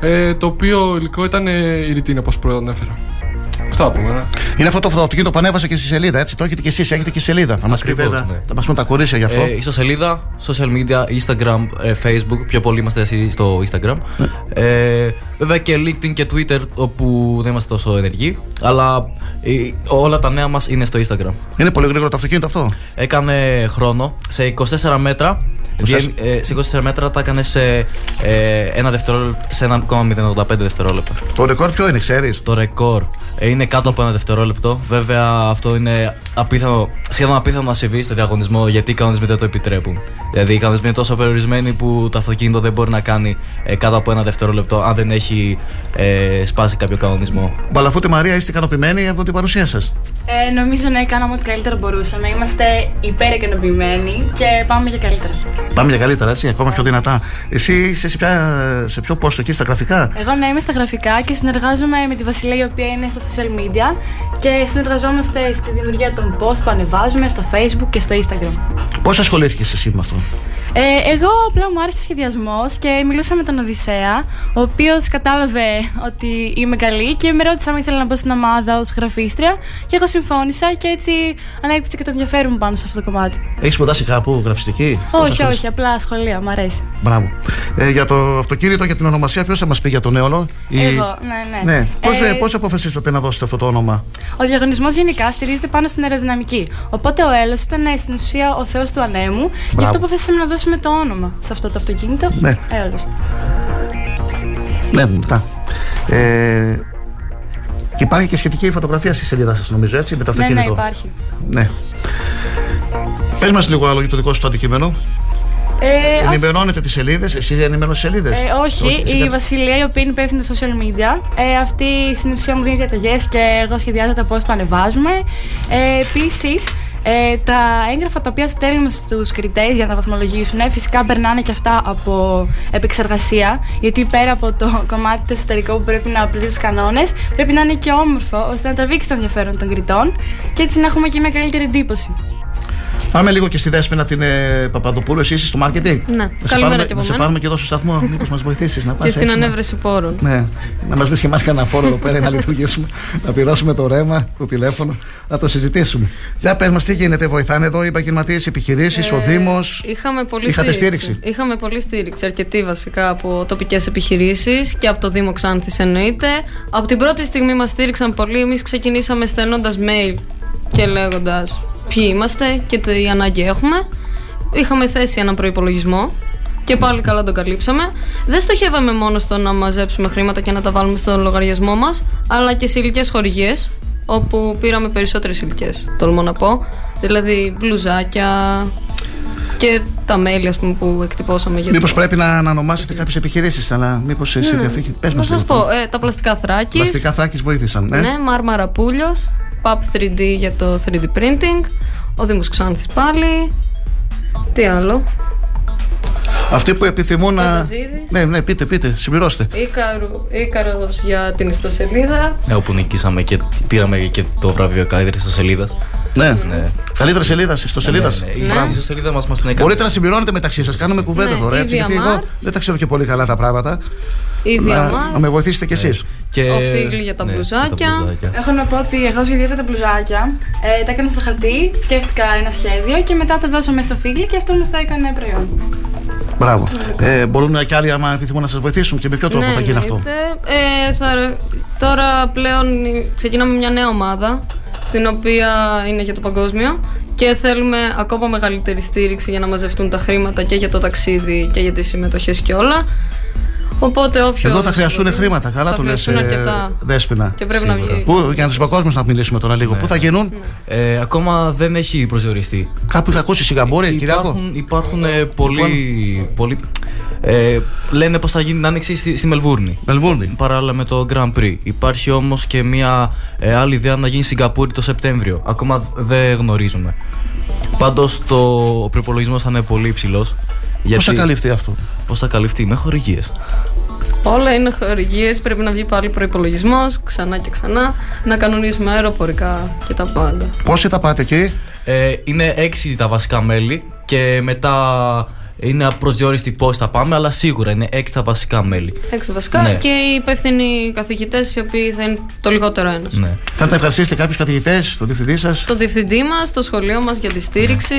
ε, το οποίο υλικό ήταν ε, η ρητίνη όπως προανέφερα. Αυτά από μένα. Είναι αυτό το αυτοκίνητο που ανέβασα και στη σελίδα, έτσι. Το έχετε και εσείς, έχετε και σελίδα. Θα μας πει Ακριβώς, βέβαια. ναι. Θα μας πούν τα κορίτσια γι' αυτό. Ε, ιστοσελίδα, social media, Instagram, ε, Facebook. Πιο πολύ είμαστε εσείς στο Instagram. Ναι. Ε, βέβαια και LinkedIn και Twitter, όπου δεν είμαστε τόσο ενεργοί. Αλλά ε, όλα τα νέα μας είναι στο Instagram. Είναι πολύ γρήγορο το αυτοκίνητο αυτό. Έκανε χρόνο σε 24 μέτρα. 24. βγαίνει, ε, σε 24 μέτρα τα έκανε σε, ε, ένα δευτερόλεπτο, σε 1,085 δευτερόλεπτα. Το ρεκόρ ποιο είναι, ξέρεις; Το ρεκόρ ε, είναι κάτω από ένα δευτερόλεπτο. Βέβαια αυτό είναι απίθανο, σχεδόν απίθανο να συμβεί στο διαγωνισμό γιατί οι κανονισμοί δεν το επιτρέπουν. Δηλαδή οι κανονισμοί είναι τόσο περιορισμένοι που το αυτοκίνητο δεν μπορεί να κάνει ε, κάτω από ένα δευτερόλεπτο αν δεν έχει ε, σπάσει κάποιο κανονισμό. Μπαλαφούτη Μαρία, είστε ικανοποιημένοι από την παρουσία σας; Ε, νομίζω ναι, κάναμε ό,τι καλύτερο μπορούσαμε. Είμαστε υπερ και πάμε για καλύτερα. Πάμε για καλύτερα, έτσι, ακόμα πιο δυνατά. Εσύ είσαι σε, ποια, σε ποιο πόστο εκεί στα γραφικά; Εγώ ναι, είμαι στα γραφικά και συνεργάζομαι με τη Βασιλεία η οποία είναι στα social media και συνεργαζόμαστε στη δημιουργία των post που ανεβάζουμε στο facebook και στο instagram. Πώς ασχολήθηκες εσύ με αυτό; Ε, εγώ απλά μου άρεσε ο σχεδιασμός και μιλούσα με τον Οδυσσέα, ο οποίος κατάλαβε ότι είμαι καλή και με ρώτησε αν ήθελα να μπω στην ομάδα ως γραφίστρια. Και εγώ συμφώνησα και έτσι ανέκτησε και το ενδιαφέρον μου πάνω σε αυτό το κομμάτι. Έχεις σπουδάσει κάπου γραφιστική; Πόσα όχι, χρόνια; όχι, απλά σχολεία, μου αρέσει. Μπράβο. Ε, για το αυτοκίνητο, για την ονομασία, ποιος θα μας πει για τον Έολο. Η- Εγώ, ναι, ναι. Ναι. Πώς Ε, πώς αποφασίσατε να δώσετε αυτό το όνομα; Ο διαγωνισμός γενικά στηρίζεται πάνω στην αεροδυναμική. Οπότε ο Έλλος ήταν ε, στην ουσία ο θεός του ανέμου. Γι' Μπράβο. αυτό αποφασίσαμε να δώσουμε το όνομα σε αυτό το αυτοκίνητο. Ναι. Έολος. Ναι, μετά. Ε, και υπάρχει και σχετική φωτογραφία στη σελίδα σας, νομίζω, έτσι, με το Ναι, ναι, αυτοκίνητο. υπάρχει. Ναι. Πες μας λίγο άλλο για το δικό σου το αντικείμενο. Ε, όχι- Ενημερώνετε τις σελίδες, εσύ ενημερώνει σελίδες; Ε, όχι, εσύ η κάτσε- Βασιλεία, η οποία είναι υπεύθυνη στα social media, ε, αυτή στην ουσία μου δίνει διαταγές και εγώ σχεδιάζω τα πώ το ανεβάζουμε. Ε, Επίσης, ε, τα έγγραφα τα οποία στέλνουμε στους κριτές για να βαθμολογήσουν, ε, φυσικά περνάνε και αυτά από επεξεργασία. Γιατί πέρα από το [LAUGHS] κομμάτι το εσωτερικό που πρέπει να πληρεί τους κανόνες, πρέπει να είναι και όμορφο ώστε να τραβήξει το ενδιαφέρον των κριτών και έτσι να έχουμε και μια καλύτερη εντύπωση. Πάμε λίγο και στη Δέσποινα την ε, Παπαδοπούλου, εσύ είσαι στο marketing. Ναι. Να σε Καλημέρα πάρουμε, και από να σε μένα. πάρουμε και εδώ στο σταθμό, [LAUGHS] μήπως μας βοηθήσεις να Και πάμε. στην ανέβρεση πόρων. Ναι, να μας βρει και εμάς κανένα φόρο εδώ πέρα να [LAUGHS] λειτουργήσουμε, να πληρώσουμε το ρέμα, το τηλέφωνο, να το συζητήσουμε. Για πες μας, τι γίνεται, βοηθάνε εδώ οι επαγγελματίες επιχειρήσεις, ο Δήμος; Είχαμε πολύ Είχατε στήριξη. στήριξη; Είχαμε πολύ στήριξη, αρκετή βασικά από τοπικές επιχειρήσεις και από το Δήμο Ξάνθης εννοείται. Από την πρώτη στιγμή μας στήριξαν πολύ. Εμείς ξεκινήσαμε στέλνοντας mail και λέγοντας ποιοι είμαστε και τι ανάγκη έχουμε. Είχαμε θέσει έναν προπολογισμό και πάλι καλά τον καλύψαμε. Δεν στοχεύαμε μόνο στο να μαζέψουμε χρήματα και να τα βάλουμε στο λογαριασμό μας, αλλά και σε ηλικίε χορηγίες, όπου πήραμε περισσότερες ηλικίε, τολμώ να πω. Δηλαδή μπλουζάκια, και τα mail ας πούμε, που εκτυπώσαμε για Μήπως το- πρέπει να, να ονομάσετε κάποιες επιχειρήσεις, αλλά μήπως εσύ Ναι. διαφύγει. Πες μας Θα σας πω, ε, τα πλαστικά θράκης. Πλαστικά θράκης βοήθησαν, ναι. Ναι, Μάρμαρα Πούλιο. PAP 3D για το 3D printing. Ο Δήμος Ξάνθης πάλι. Τι άλλο; Αυτοί που επιθυμούν να. Παπαζίδης. Ναι, ναι, πείτε, πείτε, συμπληρώστε. Ήκαρο, Ήκαρος για την ιστοσελίδα. Ναι, όπου νικήσαμε και πήραμε και το βραβείο καλύτερη ιστοσελίδα. Ναι. Καλύτερη σελίδα, ιστοσελίδας. Ναι, ναι, Η ιστοσελίδα μας μας την έκανε. Μπορείτε να συμπληρώνετε μεταξύ σας, κάνουμε κουβέντα Ναι, τώρα η έτσι. Γιατί Διαμάρ. εγώ δεν τα ξέρω και πολύ καλά τα πράγματα. Η Να, Διαμάρ. να με βοηθήσετε κι εσείς. Και... Ο Φίγλι για τα ναι, μπλουζάκια. τα μπλουζάκια. Έχω να πω ότι εγώ σχεδίασα τα μπλουζάκια, ε, τα έκανα στο χαρτί, σκέφτηκα ένα σχέδιο και μετά τα δώσαμε στο φίλι και αυτό μας το έκανε προϊόν. Μπράβο. Ε, μπορούν και άλλοι, άμα επιθυμούν, να σας βοηθήσουν και με ποιο τρόπο Ναι, θα γίνει αυτό; εννοείται. Ε, θα, τώρα πλέον ξεκινάμε μια νέα ομάδα στην οποία είναι για το παγκόσμιο και θέλουμε ακόμα μεγαλύτερη στήριξη για να μαζευτούν τα χρήματα και για το ταξίδι και για τις συμμετοχές και όλα. Οπότε όποιος. Εδώ θα χρειαστούν χρήματα. Καλά το λες, αρκετά. Δέσπινα. Και πρέπει να βγει. Πού, για τους παγκόσμιου να μιλήσουμε τώρα λίγο. Πού θα γίνουν. Ε, ακόμα δεν έχει προσδιοριστεί. Κάπου είχα ακούσει Σιγκαπούρη, Κυριάκο. Υπάρχουν, υπάρχουν ε, πολλοί. πολλοί ε, λένε πως θα γίνει την άνοιξη στη, στη Μελβούρνη. Μελβούρνη. Παράλληλα με το Grand Prix. Υπάρχει όμως και μια ε, άλλη ιδέα να γίνει Σιγκαπούρη το Σεπτέμβριο. Ακόμα δεν γνωρίζουμε. Πάντως ο προπολογισμός θα είναι πολύ υψηλός. Πώς θα καλυφθεί αυτό; Πώς θα καλυφθεί, με χορηγίες. Όλα είναι χορηγίες. Πρέπει να βγει πάλι προπολογισμό ξανά και ξανά. Να κανονίσουμε αεροπορικά και τα πάντα. Πόσοι θα πάτε εκεί; Ε, είναι έξι τα βασικά μέλη και μετά είναι απροσδιόριστη πώς θα πάμε, αλλά σίγουρα είναι έξι τα βασικά μέλη. Έξω βασικά Ναι. και οι υπεύθυνοι καθηγητές, οι οποίοι θα είναι το λιγότερο ένας. Ναι. Θα τα ευχαριστήσετε κάποιους καθηγητές, τον διευθυντή σας; Το διευθυντή μας, το σχολείο μας για τη στήριξη.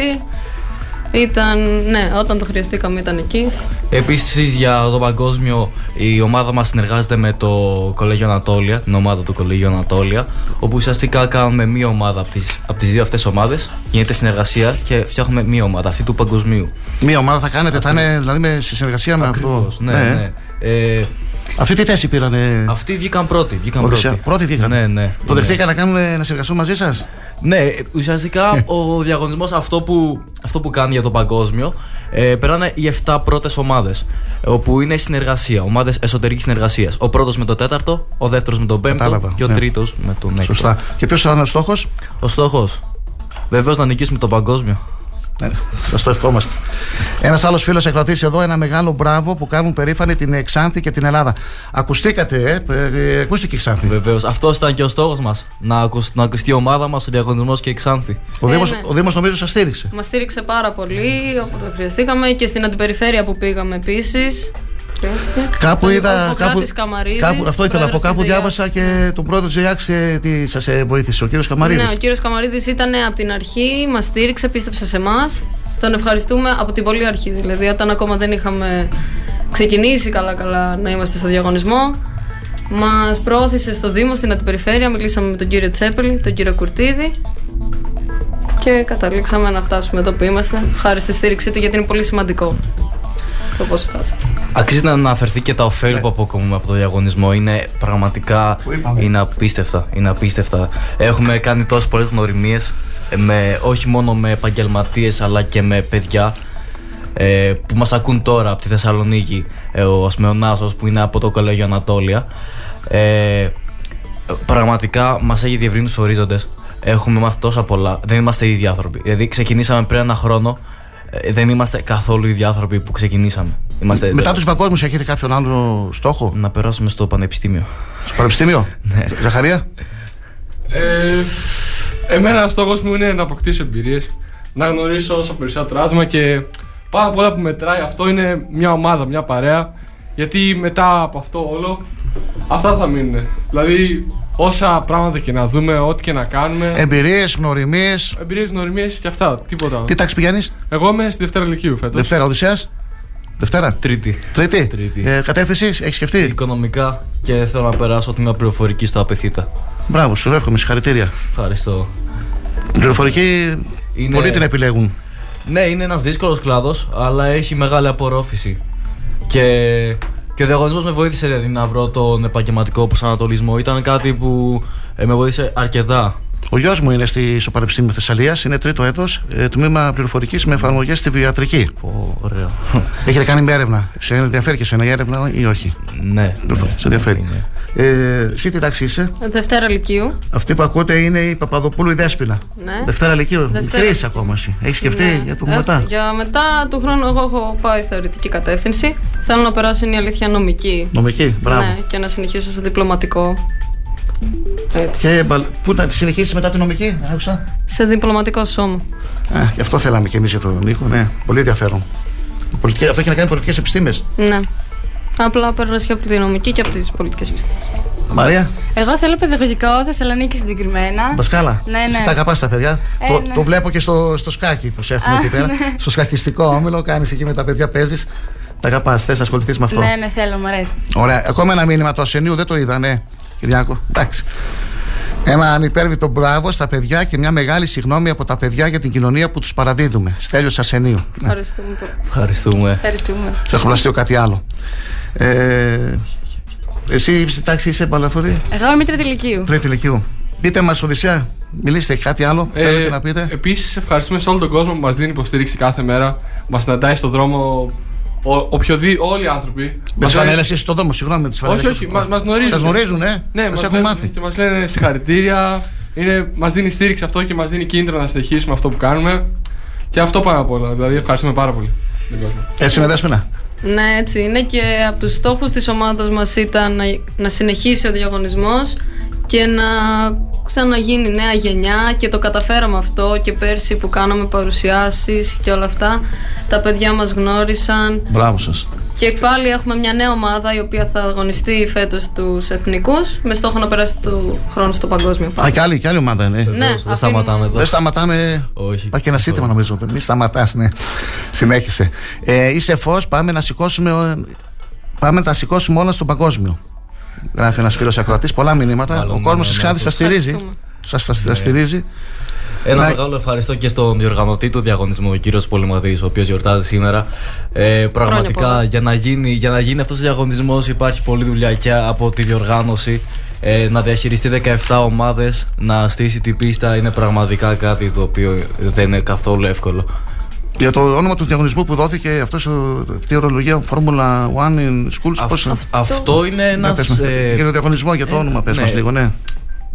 Ήταν, ναι, όταν το χρειαστήκαμε ήταν εκεί. Επίσης για το παγκόσμιο, η ομάδα μας συνεργάζεται με το Κολέγιο Ανατόλια, την ομάδα του Κολέγιου Ανατόλια, όπου ουσιαστικά κάνουμε μία ομάδα από τις από τις δύο αυτές ομάδες. Γίνεται συνεργασία και φτιάχνουμε μία ομάδα, αυτή του παγκοσμίου. Μία ομάδα θα κάνετε, θα είναι δηλαδή με, σε συνεργασία με αυτό. Ναι, ναι. Ε, Αυτή τι θέση πήρανε; αυτοί βγήκαν πρώτοι. Βγήκαν Όντως, πρώτοι. ε, πρώτοι βγήκαν. Ναι, ναι. Το Ναι. δεχτήκαν να, κάνουν, να συνεργαστούν μαζί σας; Ναι, ουσιαστικά ο διαγωνισμός αυτό που, αυτό που κάνει για το παγκόσμιο ε, περνάνε οι 7 πρώτες ομάδες. Όπου είναι συνεργασία, ομάδες εσωτερικής συνεργασίας. Ο πρώτος με το τέταρτο, ο δεύτερος με τον πέμπτο Κατάλαβα, και ο ναι. τρίτος με τον έκτο. Σωστά. Και ποιος ήταν ο στόχος; Ο στόχος. Βεβαίως να νικήσουμε το παγκόσμιο. Ναι, Σας το ευχόμαστε. Ένας άλλος φίλος εκδοτής εδώ, ένα μεγάλο μπράβο που κάνουν περήφανη την Ξάνθη και την Ελλάδα. Ακουστήκατε, ε, ε, ε, ακούστηκε η Ξάνθη. Βεβαίως. Αυτός ήταν και ο στόχος μας. Να, ακουσ- να ακουστεί η ομάδα μας στο διαγωνισμός και η Ξάνθη. Ο Ε, Δήμος, ναι. ο Δήμος νομίζω σας στήριξε. Μας στήριξε πάρα πολύ όπου το χρειαστήκαμε και στην αντιπεριφέρεια που πήγαμε επίσης. Κάπου είδα. Κάπου, Καμαρίδης, κάπου, αυτό ήθελα να πω. πρόεδρος Κάπου της διάβασα και τον πρόεδρο Τζεϊάξ τι σας βοήθησε, ο κύριος Καμαρίδης. Ναι, ο κύριος Καμαρίδης ήταν από την αρχή, μας στήριξε, πίστεψε σε εμάς. Τον ευχαριστούμε από την πολύ αρχή. Δηλαδή, όταν ακόμα δεν είχαμε ξεκινήσει καλά-καλά να είμαστε στο διαγωνισμό, μας προώθησε στο Δήμο, στην αντιπεριφέρεια. Μιλήσαμε με τον κύριο Τσέπελη, τον κύριο Κουρτίδη και καταλήξαμε να φτάσουμε εδώ που είμαστε. Χάρη στη στήριξή του, γιατί είναι πολύ σημαντικό το πώ φτάσαμε. Αξίζει να αναφερθεί και τα ωφέλη που αποκομούμε από το διαγωνισμό. Είναι πραγματικά είναι απίστευτα. Είναι απίστευτα. Έχουμε κάνει τόσες πολλές γνωριμίες, με, όχι μόνο με επαγγελματίες αλλά και με παιδιά ε, που μας ακούν τώρα από τη Θεσσαλονίκη. Ε, ο Ασμεωνάσος που είναι από το Κολέγιο Ανατόλια. Ε, πραγματικά μας έχει διευρύνει τους ορίζοντες. Έχουμε μάθει τόσα πολλά. Δεν είμαστε οι ίδιοι άνθρωποι. Δηλαδή ξεκινήσαμε πριν ένα χρόνο. ε, δεν είμαστε καθόλου οι ίδιοι άνθρωποι που ξεκινήσαμε. Είμαστε, Μετά τους παγκόσμιους, έχετε κάποιον άλλο στόχο; Να περάσουμε στο πανεπιστήμιο. Στο πανεπιστήμιο; Ναι. Ζαχαρία; Ε, εμένα ένα στόχος μου είναι να αποκτήσω εμπειρίες, να γνωρίσω όσο περισσότερο άτομα και πάρα πολλά που μετράει αυτό είναι μια ομάδα, μια παρέα. Γιατί μετά από αυτό όλο, αυτά θα μείνουν. Δηλαδή, όσα πράγματα και να δούμε, ό,τι και να κάνουμε. Εμπειρίες, γνωριμίες. Εμπειρίες, γνωριμίες και αυτά. Τίποτα. άλλο. Τι τάξη πηγαίνεις; Εγώ είμαι στη Δευτέρα Λυκείου φέτος. Δευτέρα, Οδυσσέας. Δευτέρα. Τρίτη. Τρίτη. Τρίτη. Ε, κατεύθυνση, έχεις σκεφτεί; Οικονομικά και θέλω να περάσω τμήμα πληροφορική στο Απεθύτα. Μπράβο, σου εύχομαι, συγχαρητήρια. Ευχαριστώ. Η πληροφορική Είναι- πολλοί την επιλέγουν. Ναι, είναι ένας δύσκολος κλάδος, αλλά έχει μεγάλη απορρόφηση. Και, και ο διαγωνισμός με βοήθησε δηλαδή, να βρω τον επαγγελματικό προσανατολισμό. Ήταν κάτι που ε, με βοήθησε αρκετά. Ο γιος μου είναι στη, στο Πανεπιστήμιο Θεσσαλίας, είναι τρίτο έτος, ε, τμήμα πληροφορικής με εφαρμογές στη βιοιατρική. Ωραία. Έχετε κάνει μια έρευνα. Σε ενδιαφέρει και σε μια έρευνα ή όχι; Ναι. σε ενδιαφέρει. Ε, εσύ τι τάξη είσαι; Δευτέρα Λυκείου. Αυτή που ακούτε είναι η Παπαδοπούλου η Δέσποινα. Ναι. Δευτέρα Λυκείου. Δευτέρα Μικρή ακόμα εσύ. Έχεις σκεφτεί Ναι. για το Ε, μετά. Για μετά του χρόνου, εγώ έχω πάει θεωρητική κατεύθυνση. Θέλω να περάσω είναι η αλήθεια νομική. Νομική, μπράβο. Ναι, και να συνεχίσω σε διπλωματικό. Έτσι. Και μπαλ- πού να τη συνεχίσει μετά τη νομική, άκουσα. Σε διπλωματικό σώμα. Α, γι' αυτό θέλαμε κι εμείς για τον Νίκο, ναι. Πολύ ενδιαφέρον. Πολιτική, αυτό έχει να κάνει πολιτικές επιστήμες. Ναι. Απλά πέρασα και από τη νομική και από τις πολιτικές επιστήμες. Μαρία, Εγώ θέλω παιδαγωγικό, Θεσσαλονίκη συγκεκριμένα. δασκάλα. Ναι, ναι. Εσύ τα αγαπάς τα παιδιά. Ε, το, ναι. το βλέπω και στο, στο σκάκι που έχουμε Α, εκεί πέρα. ναι. Στο σκακιστικό όμιλο, κάνεις εκεί με τα παιδιά, παίζεις. Τα αγαπάς, θες να ασχοληθείς με αυτό. Ναι, ναι, θέλω, μου αρέσει. Ωραία. Ακόμα ένα μήνυμα του Ασενίου δεν το είδα, ναι. Κυριάκο. Εντάξει. Ένα ανυπέρβητο μπράβο στα παιδιά και μια μεγάλη συγνώμη από τα παιδιά για την κοινωνία που τους παραδίδουμε. Στέλιος Ασενίου. Ναι. Ευχαριστούμε πολύ. Ευχαριστούμε. Ευχαριστούμε. Σε έχω πλαστεί κάτι άλλο. Ε, εσύ στην τάξη είσαι μπαλαφορή. Εγώ είμαι τρίτη ηλικίου. Τρίτη ηλικίου. Πείτε μας, Οδυσσέα, μιλήστε κάτι άλλο. θέλετε να πείτε; Επίσης, ευχαριστούμε σε όλο τον κόσμο που μας δίνει υποστήριξη κάθε μέρα. Μας συναντάει στον δρόμο ο, οποιοδή, όλοι οι άνθρωποι. Με τι Μας λένε- φανέλε είσαι στον δρόμο, συγγνώμη. με τις Όχι, φανέλες. όχι, μα μας γνωρίζουν. Σας γνωρίζουν, ε. Ναι, Σας μας έχουν λένε- μάθει. Και μας λένε συγχαρητήρια. Είναι, μας δίνει στήριξη αυτό και μας δίνει κίνητρο να συνεχίσουμε αυτό που κάνουμε. Και αυτό πάνω απ' όλα. Δηλαδή, ευχαριστούμε πάρα πολύ τον κόσμο. Έτσι είναι, Δέσποινα. Ναι, έτσι είναι και από τους στόχους της ομάδας μας ήταν να, να συνεχίσει ο διαγωνισμός και να ξαναγίνει νέα γενιά και το καταφέραμε αυτό και πέρσι που κάναμε παρουσιάσεις και όλα αυτά τα παιδιά μας γνώρισαν Μπράβο σας. και πάλι έχουμε μια νέα ομάδα η οποία θα αγωνιστεί φέτος τους εθνικούς με στόχο να περάσει του χρόνου στο παγκόσμιο Α, και άλλη, και άλλη ομάδα είναι. Ναι, Δεν σταματάμε εδώ. Δεν σταματάμε. Όχι. Υπάρχει και ένα σύνθημα νομίζω. Μη σταματάς, ναι. Συνέχισε. Ε, είσαι φως, πάμε να σηκώσουμε. ο- Πάμε να τα σηκώσουμε όλα στον παγκόσμιο. Γράφει ένας φίλος ακροατής. Πολλά μηνύματα. Καλό Ο κόσμος μήνυμα, τη Ξάδη ναι, σα στηρίζει. Σας Ναι. στηρίζει. Ένα Να- μεγάλο ευχαριστώ και στον διοργανωτή του διαγωνισμού, ο κύριος Πολυματής, ο οποίος γιορτάζει σήμερα. Ε, πραγματικά πολλά. για να, γίνει, για να γίνει αυτός ο διαγωνισμός υπάρχει πολλή δουλειά και από τη διοργάνωση. Ε, να διαχειριστεί 17 ομάδες, να στήσει την πίστα είναι πραγματικά κάτι το οποίο δεν είναι καθόλου εύκολο. Για το όνομα του διαγωνισμού που δόθηκε αυτός, ο- αυτή η ορολογία Formula One in Schools. πώς- Αυτό είναι Ναι, ένας. πες μας. Για το διαγωνισμό, για το όνομα, πες μας λίγο, ναι.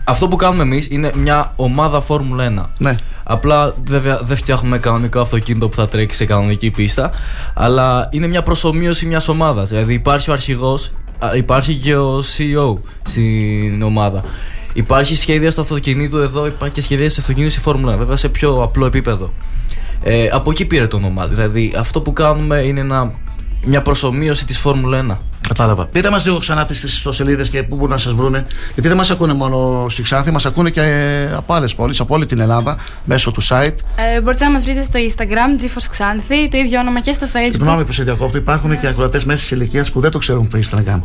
Αυτό που κάνουμε εμείς είναι μια ομάδα Φόρμουλα 1. Ναι. Απλά βέβαια δεν φτιάχνουμε κανονικό αυτοκίνητο που θα τρέξει σε κανονική πίστα. Αλλά είναι μια προσωμείωση μιας ομάδας. Δηλαδή υπάρχει ο αρχηγός, υπάρχει και ο CEO στην ομάδα. Υπάρχει σχέδια στο αυτοκίνητο εδώ, υπάρχει και σχέδια στο αυτοκίνητο στη Φόρμουλα 1. Βέβαια σε πιο απλό επίπεδο. Ε, από εκεί πήρε το όνομα. Δηλαδή αυτό που κάνουμε είναι ένα, μια προσωμείωση της Φόρμουλα 1. Κατάλαβα. Πείτε μας λίγο ξανά τις ιστοσελίδες και πού μπορούν να σας βρούνε. Γιατί δεν μας ακούνε μόνο στη Ξάνθη, μας ακούνε και από άλλες πόλεις, από όλη την Ελλάδα, μέσω του site. Ε, μπορείτε να μας βρείτε στο Instagram, GeForce Xanthi, το ίδιο όνομα και στο Facebook. Συγγνώμη που σε διακόπτω, υπάρχουν και ακροατές μέσης ηλικίας που δεν το ξέρουν το Instagram.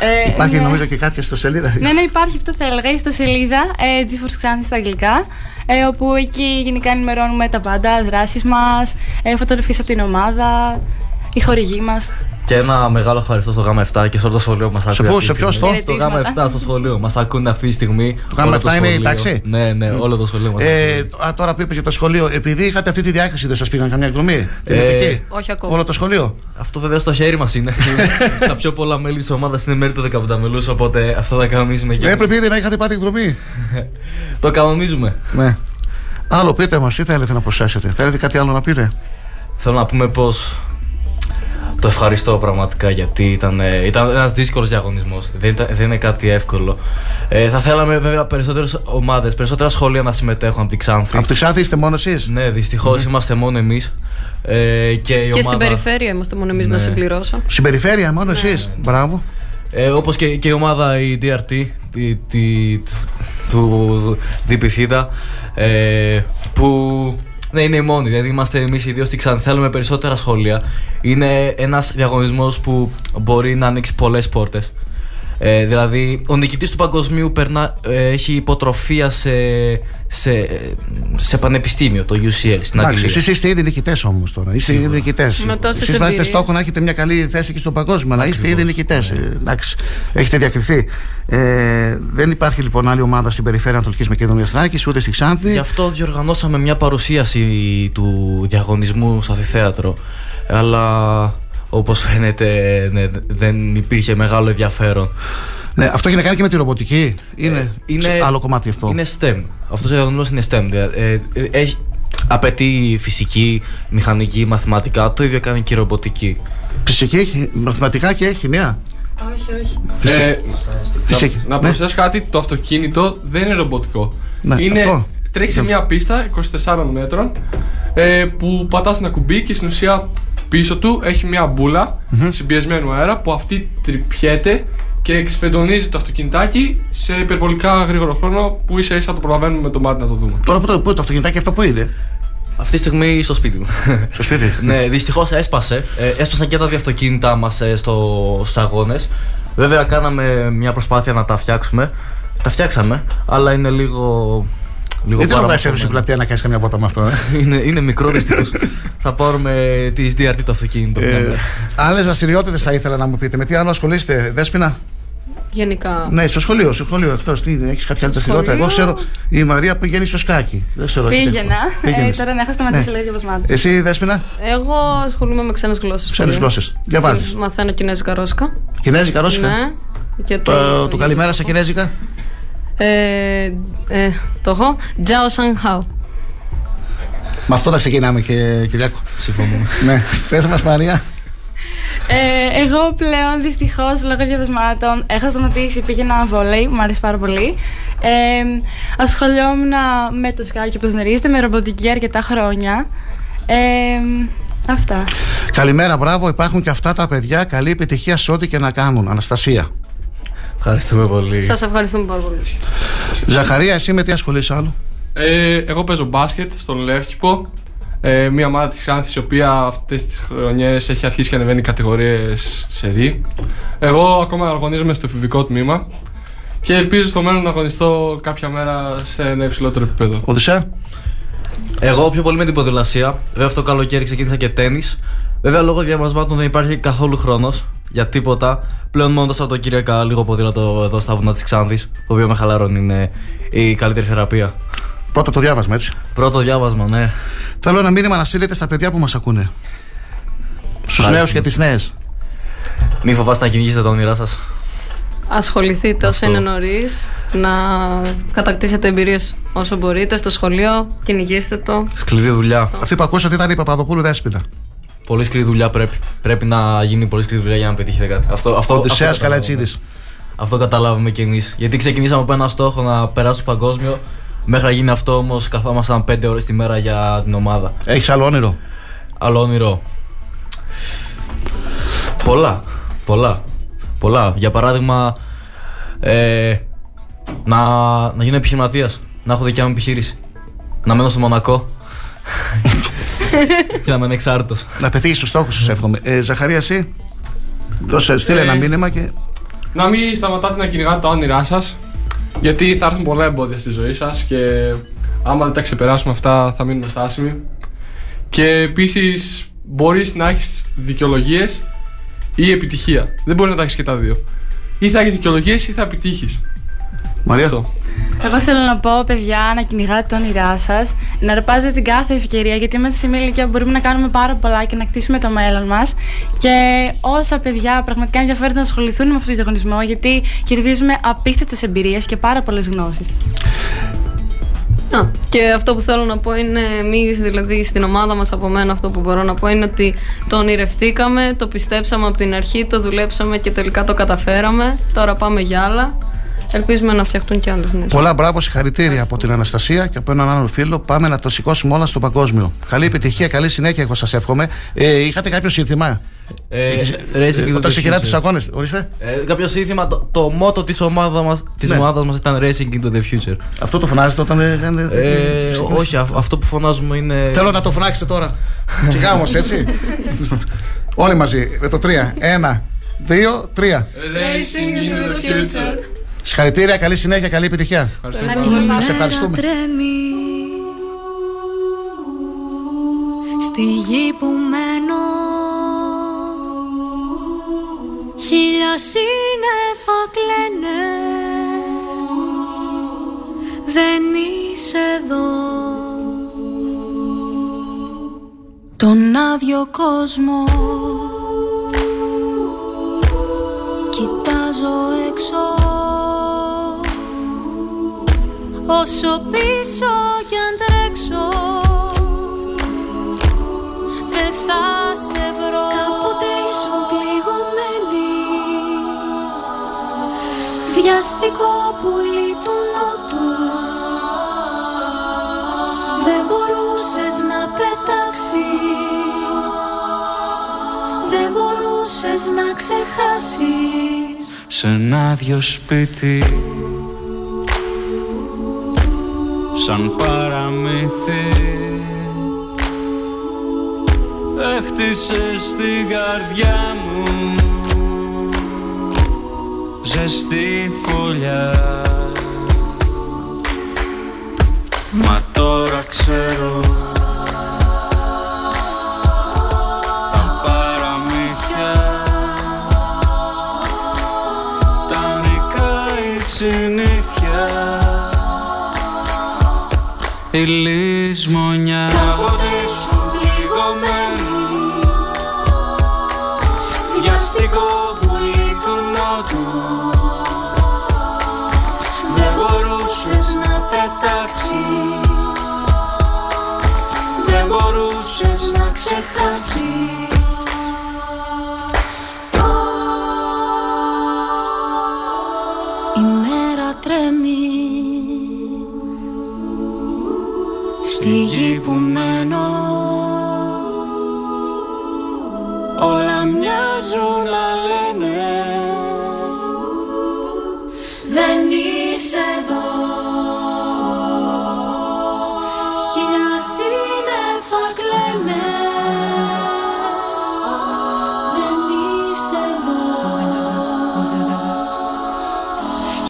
Ε, Υπάρχει ναι. νομίζω και κάποια ιστοσελίδα. Ναι, ναι, υπάρχει αυτό θα έλεγα. Η ιστοσελίδα ε, GeForce Xanthi στα αγγλικά. Ε, όπου εκεί γενικά ενημερώνουμε τα πάντα, δράσεις μας, ε, φωτογραφίες από την ομάδα, η χορηγή μας. Και ένα μεγάλο ευχαριστώ στο ΓΑΜΑ 7 και σε όλο το σχολείο μας ακούει. πού, αυτή σε τη ποιος, στιγμή. στο; Στο ΓΑΜΑ 7 στο σχολείο. Μας ακούνε αυτή τη στιγμή. Το Γάμα όλο 7 είναι η σχολείο. τάξη; Ναι, ναι, όλο το σχολείο μας. Ε, α, τώρα που είπες για το σχολείο, επειδή είχατε αυτή τη διάκριση, δεν σας πήγαν καμιά εκδρομή; Δημοτική. Όχι ακόμα. Όλο το σχολείο; Αυτό βέβαια στο χέρι μας είναι. [LAUGHS] Τα πιο πολλά μέλη της ομάδας είναι μέρη των 15 μελού, οπότε αυτό θα κανονίζουμε και. Δεν έπρεπε ήδη να είχατε πάρει εκδρομή. [LAUGHS] Το κανονίζουμε. Ναι. Άλλο πείτε μας, τι θέλετε να προσθέσετε; Θέλετε κάτι άλλο να πείτε; Θέλω να πούμε πως το ευχαριστώ πραγματικά γιατί ήταν, ε, ήταν ένα δύσκολο διαγωνισμό. Δεν, ήταν- δεν είναι κάτι εύκολο. Ε, θα θέλαμε βέβαια περισσότερε ομάδε, περισσότερα σχολεία να συμμετέχουν από την Ξάνθη. Από τη Ξάνθη είστε μόνο εσεί. Ναι, δυστυχώ είμαστε μόνο εμεί. Ε, και η Και ομάδα... στην περιφέρεια είμαστε μόνο εμεί να Ναι. συμπληρώσω. Στην περιφέρεια, μόνο εσεί. Μπράβο. Ε, Όπω και, και η ομάδα η DRT τη, τη- του Διπιθίδα ε, που ναι, είναι η μόνη. Δηλαδή είμαστε εμείς οι δύο στη Ξάνθη. Θέλουμε περισσότερα σχόλια. Είναι ένας διαγωνισμός που μπορεί να ανοίξει πολλές πόρτες. Ε, δηλαδή, ο νικητής του παγκοσμίου περνά, ε, έχει υποτροφία σε, σε, σε πανεπιστήμιο, το UCL, στην Εντάξει, Αγγλία. εσείς είστε ήδη νικητές όμως τώρα. Είστε ήδη νικητές. Με τόσες Εσείς βάζετε εμπειρίες. στόχο να έχετε μια καλή θέση και στο παγκόσμιο, αλλά είστε ήδη νικητές. Εντάξει, έχετε διακριθεί. Ε, δεν υπάρχει λοιπόν άλλη ομάδα στην περιφέρεια Ανατολικής Μακεδονίας Θράκη, ούτε στη Ξάνθη. Γι' αυτό διοργανώσαμε μια παρουσίαση του διαγωνισμού στο Αθηθέατρο. Αλλά όπως φαίνεται ναι, δεν υπήρχε μεγάλο ενδιαφέρον. Ναι, αυτό έχει να κάνει και με τη ρομποτική. Είναι, είναι άλλο κομμάτι αυτό. Είναι STEM. Αυτός ο διαγωνισμός είναι STEM. Δηλαδή, ε, ε, έχει, απαιτεί φυσική, μηχανική, μαθηματικά. Το ίδιο κάνει και η ρομποτική. Φυσική έχει, μαθηματικά και έχει μία. Όχι, όχι. Ε, Φυσική. Να, να Ναι. προσθέσω κάτι, το αυτοκίνητο δεν είναι ρομποτικό. Ναι, είναι, αυτό. τρέχει σε Ναι. μια πίστα 24 μέτρων ε, που πατάς ένα κουμπί και στην ουσία πίσω του έχει μια μπουλα συμπιεσμένου αέρα που αυτή τρυπιέται και εξφεντονίζει το αυτοκινητάκι σε υπερβολικά γρήγορο χρόνο που ίσα ίσα το προλαβαίνουμε με το μάτι να το δούμε. Τώρα που το, που το αυτοκινητάκι αυτό που είναι; Αυτή τη στιγμή στο σπίτι μου. Στο σπίτι; [LAUGHS] ναι, δυστυχώς έσπασε. Ε, έσπασαν και τα δύο αυτοκίνητά μας ε, στο, στους αγώνες. Βέβαια, κάναμε μια προσπάθεια να τα φτιάξουμε. Τα φτιάξαμε, αλλά είναι λίγο. Λίγο Γιατί δεν το βάζει παραμορφωμένο. στην πλατεία να κάνεις καμιά βότα με αυτό, ε. [LAUGHS] είναι, είναι μικρό δυστυχώς. θα πάρουμε τη DRT το αυτοκίνητο. μια ε μέρα. Άλλες δραστηριότητες θα ήθελα να μου πείτε. Με τι άλλο ασχολείστε, Δέσπινα. Γενικά. Ναι, στο σχολείο, στο σχολείο εκτός. Έχεις κάποια άλλη δραστηριότητα; Εγώ ξέρω η Μαρία πηγαίνει στο σκάκι. Δεν ξέρω. Πήγαινα. Ε, Πήγαινες. τώρα να έχω σταματήσει Ναι. λίγο διαβασμάτων. Εσύ, Δέσπινα, Εγώ ασχολούμαι με ξένες γλώσσες. ξένες γλώσσες. Διαβάζεις. Μαθαίνω κινέζικα ρώσικα. Κινέζικα, ρώσικα; Ναι. Και Το, το καλημέρα στα κινέζικα; Ε, ε, το έχω. Τζάο Σαν Χάο. Με αυτό θα ξεκινάμε και Κυριάκο. Συμφωνούμε. ναι, πες μας, Μαρία. Ε, εγώ πλέον δυστυχώς λόγω διαβασμάτων έχω σταματήσει. Πήγαινα βόλεϊ, μου αρέσει πάρα πολύ. Ε, ασχολιόμουν με το σκάκι, όπως γνωρίζετε, με ρομποτική αρκετά χρόνια. Ε, αυτά. Καλημέρα, μπράβο. Υπάρχουν και αυτά τα παιδιά. Καλή επιτυχία σε ό,τι και να κάνουν. Αναστασία. Ευχαριστούμε πολύ. Σας ευχαριστούμε πάρα πολύ. Ζαχαρία, εσύ με τι ασχολείσαι άλλο; Ε, εγώ παίζω μπάσκετ στον Λεύκυπο. Ε, μια ομάδα της Ξάνθης η οποία αυτές τις χρονιές έχει αρχίσει και ανεβαίνει κατηγορίες σε δι. Εγώ ακόμα αγωνίζομαι στο εφηβικό τμήμα και ελπίζω στο μέλλον να αγωνιστώ κάποια μέρα σε ένα υψηλότερο επίπεδο. Οδυσσέα. Εγώ πιο πολύ με την ποδηλασία. Βέβαια, αυτό το καλοκαίρι ξεκίνησα και τέννη. Βέβαια, λόγω διαβασμάτων δεν υπάρχει καθόλου χρόνος για τίποτα. Πλέον μόνο τα Σαββατοκύριακα λίγο ποδήλατο εδώ στα βουνά της Ξάνθης. Το οποίο με χαλαρώνει είναι η καλύτερη θεραπεία. Πρώτο το διάβασμα, έτσι. Πρώτο διάβασμα, ναι. Θέλω ένα μήνυμα να στείλετε στα παιδιά που μας ακούνε. Στους νέους και τις νέες. Μη φοβάστε να κυνηγήσετε τα όνειρά σας. Ασχοληθείτε όσο είναι νωρίς. να κατακτήσετε εμπειρίες όσο μπορείτε στο σχολείο, κυνηγήστε το. Σκληρή δουλειά. Αυτή που ακούσατε ήταν η Παπαδοπούλου Δέσποινα. Πολύ σκληρή δουλειά πρέπει. Πρέπει να γίνει πολύ σκληρή δουλειά για να πετύχετε κάτι. Αυτό, αυτό, Οδυσσέας αυτό Καλατσίδης. Αυτό καταλάβαμε κι εμείς. Γιατί ξεκινήσαμε από ένα στόχο να περάσουμε στο παγκόσμιο. Μέχρι να γίνει αυτό όμως καθόμασταν 5 ώρες τη μέρα για την ομάδα. Έχεις άλλο όνειρο; Άλλο όνειρο. Πολλά. Πολλά. Πολλά. Για παράδειγμα, ε, να, να γίνω επιχειρηματίας. Να έχω δικιά μου επιχείρηση. Να μένω στο Μονακό. [LAUGHS] και να είμαι ανεξάρτητος. Να πετύχεις τους στόχους σου, εύχομαι. Ε, Ζαχαρία, εσύ. Δώσε, στείλε Ε, ένα μήνυμα και. Να μην σταματάτε να κυνηγάτε τα όνειρά σας. Γιατί θα έρθουν πολλά εμπόδια στη ζωή σας και άμα δεν τα ξεπεράσουμε αυτά θα μείνουμε στάσιμοι. Και επίσης μπορείς να έχεις δικαιολογίες ή επιτυχία. Δεν μπορείς να τα έχεις και τα δύο. Ή θα έχεις δικαιολογίες ή θα επιτύχεις. Μαρία. Εγώ θέλω να πω, παιδιά, να κυνηγάτε τα όνειρά σας, να αρπάζετε την κάθε ευκαιρία, γιατί μέσα σε μια ηλικία που μπορούμε να κάνουμε πάρα πολλά και να κτίσουμε το μέλλον μας. Και όσα παιδιά πραγματικά ενδιαφέρονται να ασχοληθούν με αυτό το διαγωνισμό, γιατί κερδίζουμε απίστευτες εμπειρίες και πάρα πολλές γνώσεις. Α, και αυτό που θέλω να πω είναι εμείς, δηλαδή στην ομάδα μας από μένα, αυτό που μπορώ να πω είναι ότι το ονειρευτήκαμε, το πιστέψαμε από την αρχή, το δουλέψαμε και τελικά το καταφέραμε. Τώρα πάμε για άλλα. Ελπίζουμε να φτιαχτούν και άλλες νέες. Πολλά μπράβο, συγχαρητήρια από την Αναστασία και από έναν άλλο φίλο. Πάμε να το σηκώσουμε όλα στο παγκόσμιο. Καλή επιτυχία, καλή συνέχεια, εγώ σας εύχομαι. Ε, είχατε κάποιο σύνθημα; Ε, Racing in the Όταν ξεκινάτε future. τους αγώνες, ορίστε. Ε, κάποιο σύνθημα, το, το μότο της ομάδας μας της Ναι. ομάδας μας ήταν Racing into the future. Αυτό το φωνάζετε όταν. Ε, Ε, όχι, α- αυτό που φωνάζουμε είναι. Θέλω να το φωνάξετε τώρα. [LAUGHS] Σιγά όμως, έτσι. Όλοι μαζί. Με το 3. 1, 2, 3. Racing into the future. Συγχαρητήρια, καλή συνέχεια, καλή επιτυχία. Σας ευχαριστούμε. τρέμει. Στη γη που μένω Χίλια σύννεφα κλαίνε. Δεν είσαι εδώ. Τον άδειο κόσμο Κοιτάζω έξω Όσο πίσω κι αν τρέξω Δεν θα σε βρω. Κάποτε ήσουν πληγωμένη. Βιαστικό πουλί του νότου. Δεν μπορούσες να πετάξεις. Δεν μπορούσες να ξεχάσεις. Σε ένα άδειο σπίτι σαν παραμύθι. Έχτισες στην καρδιά μου ζεστή φωλιά. Μα τώρα ξέρω τα η λησμονιά Κάποτε ήσουν πληγωμένη Βιαστικό πουλί του νότου. Δεν μπορούσες να πετάξεις. Δεν μπορούσες να ξεχάσεις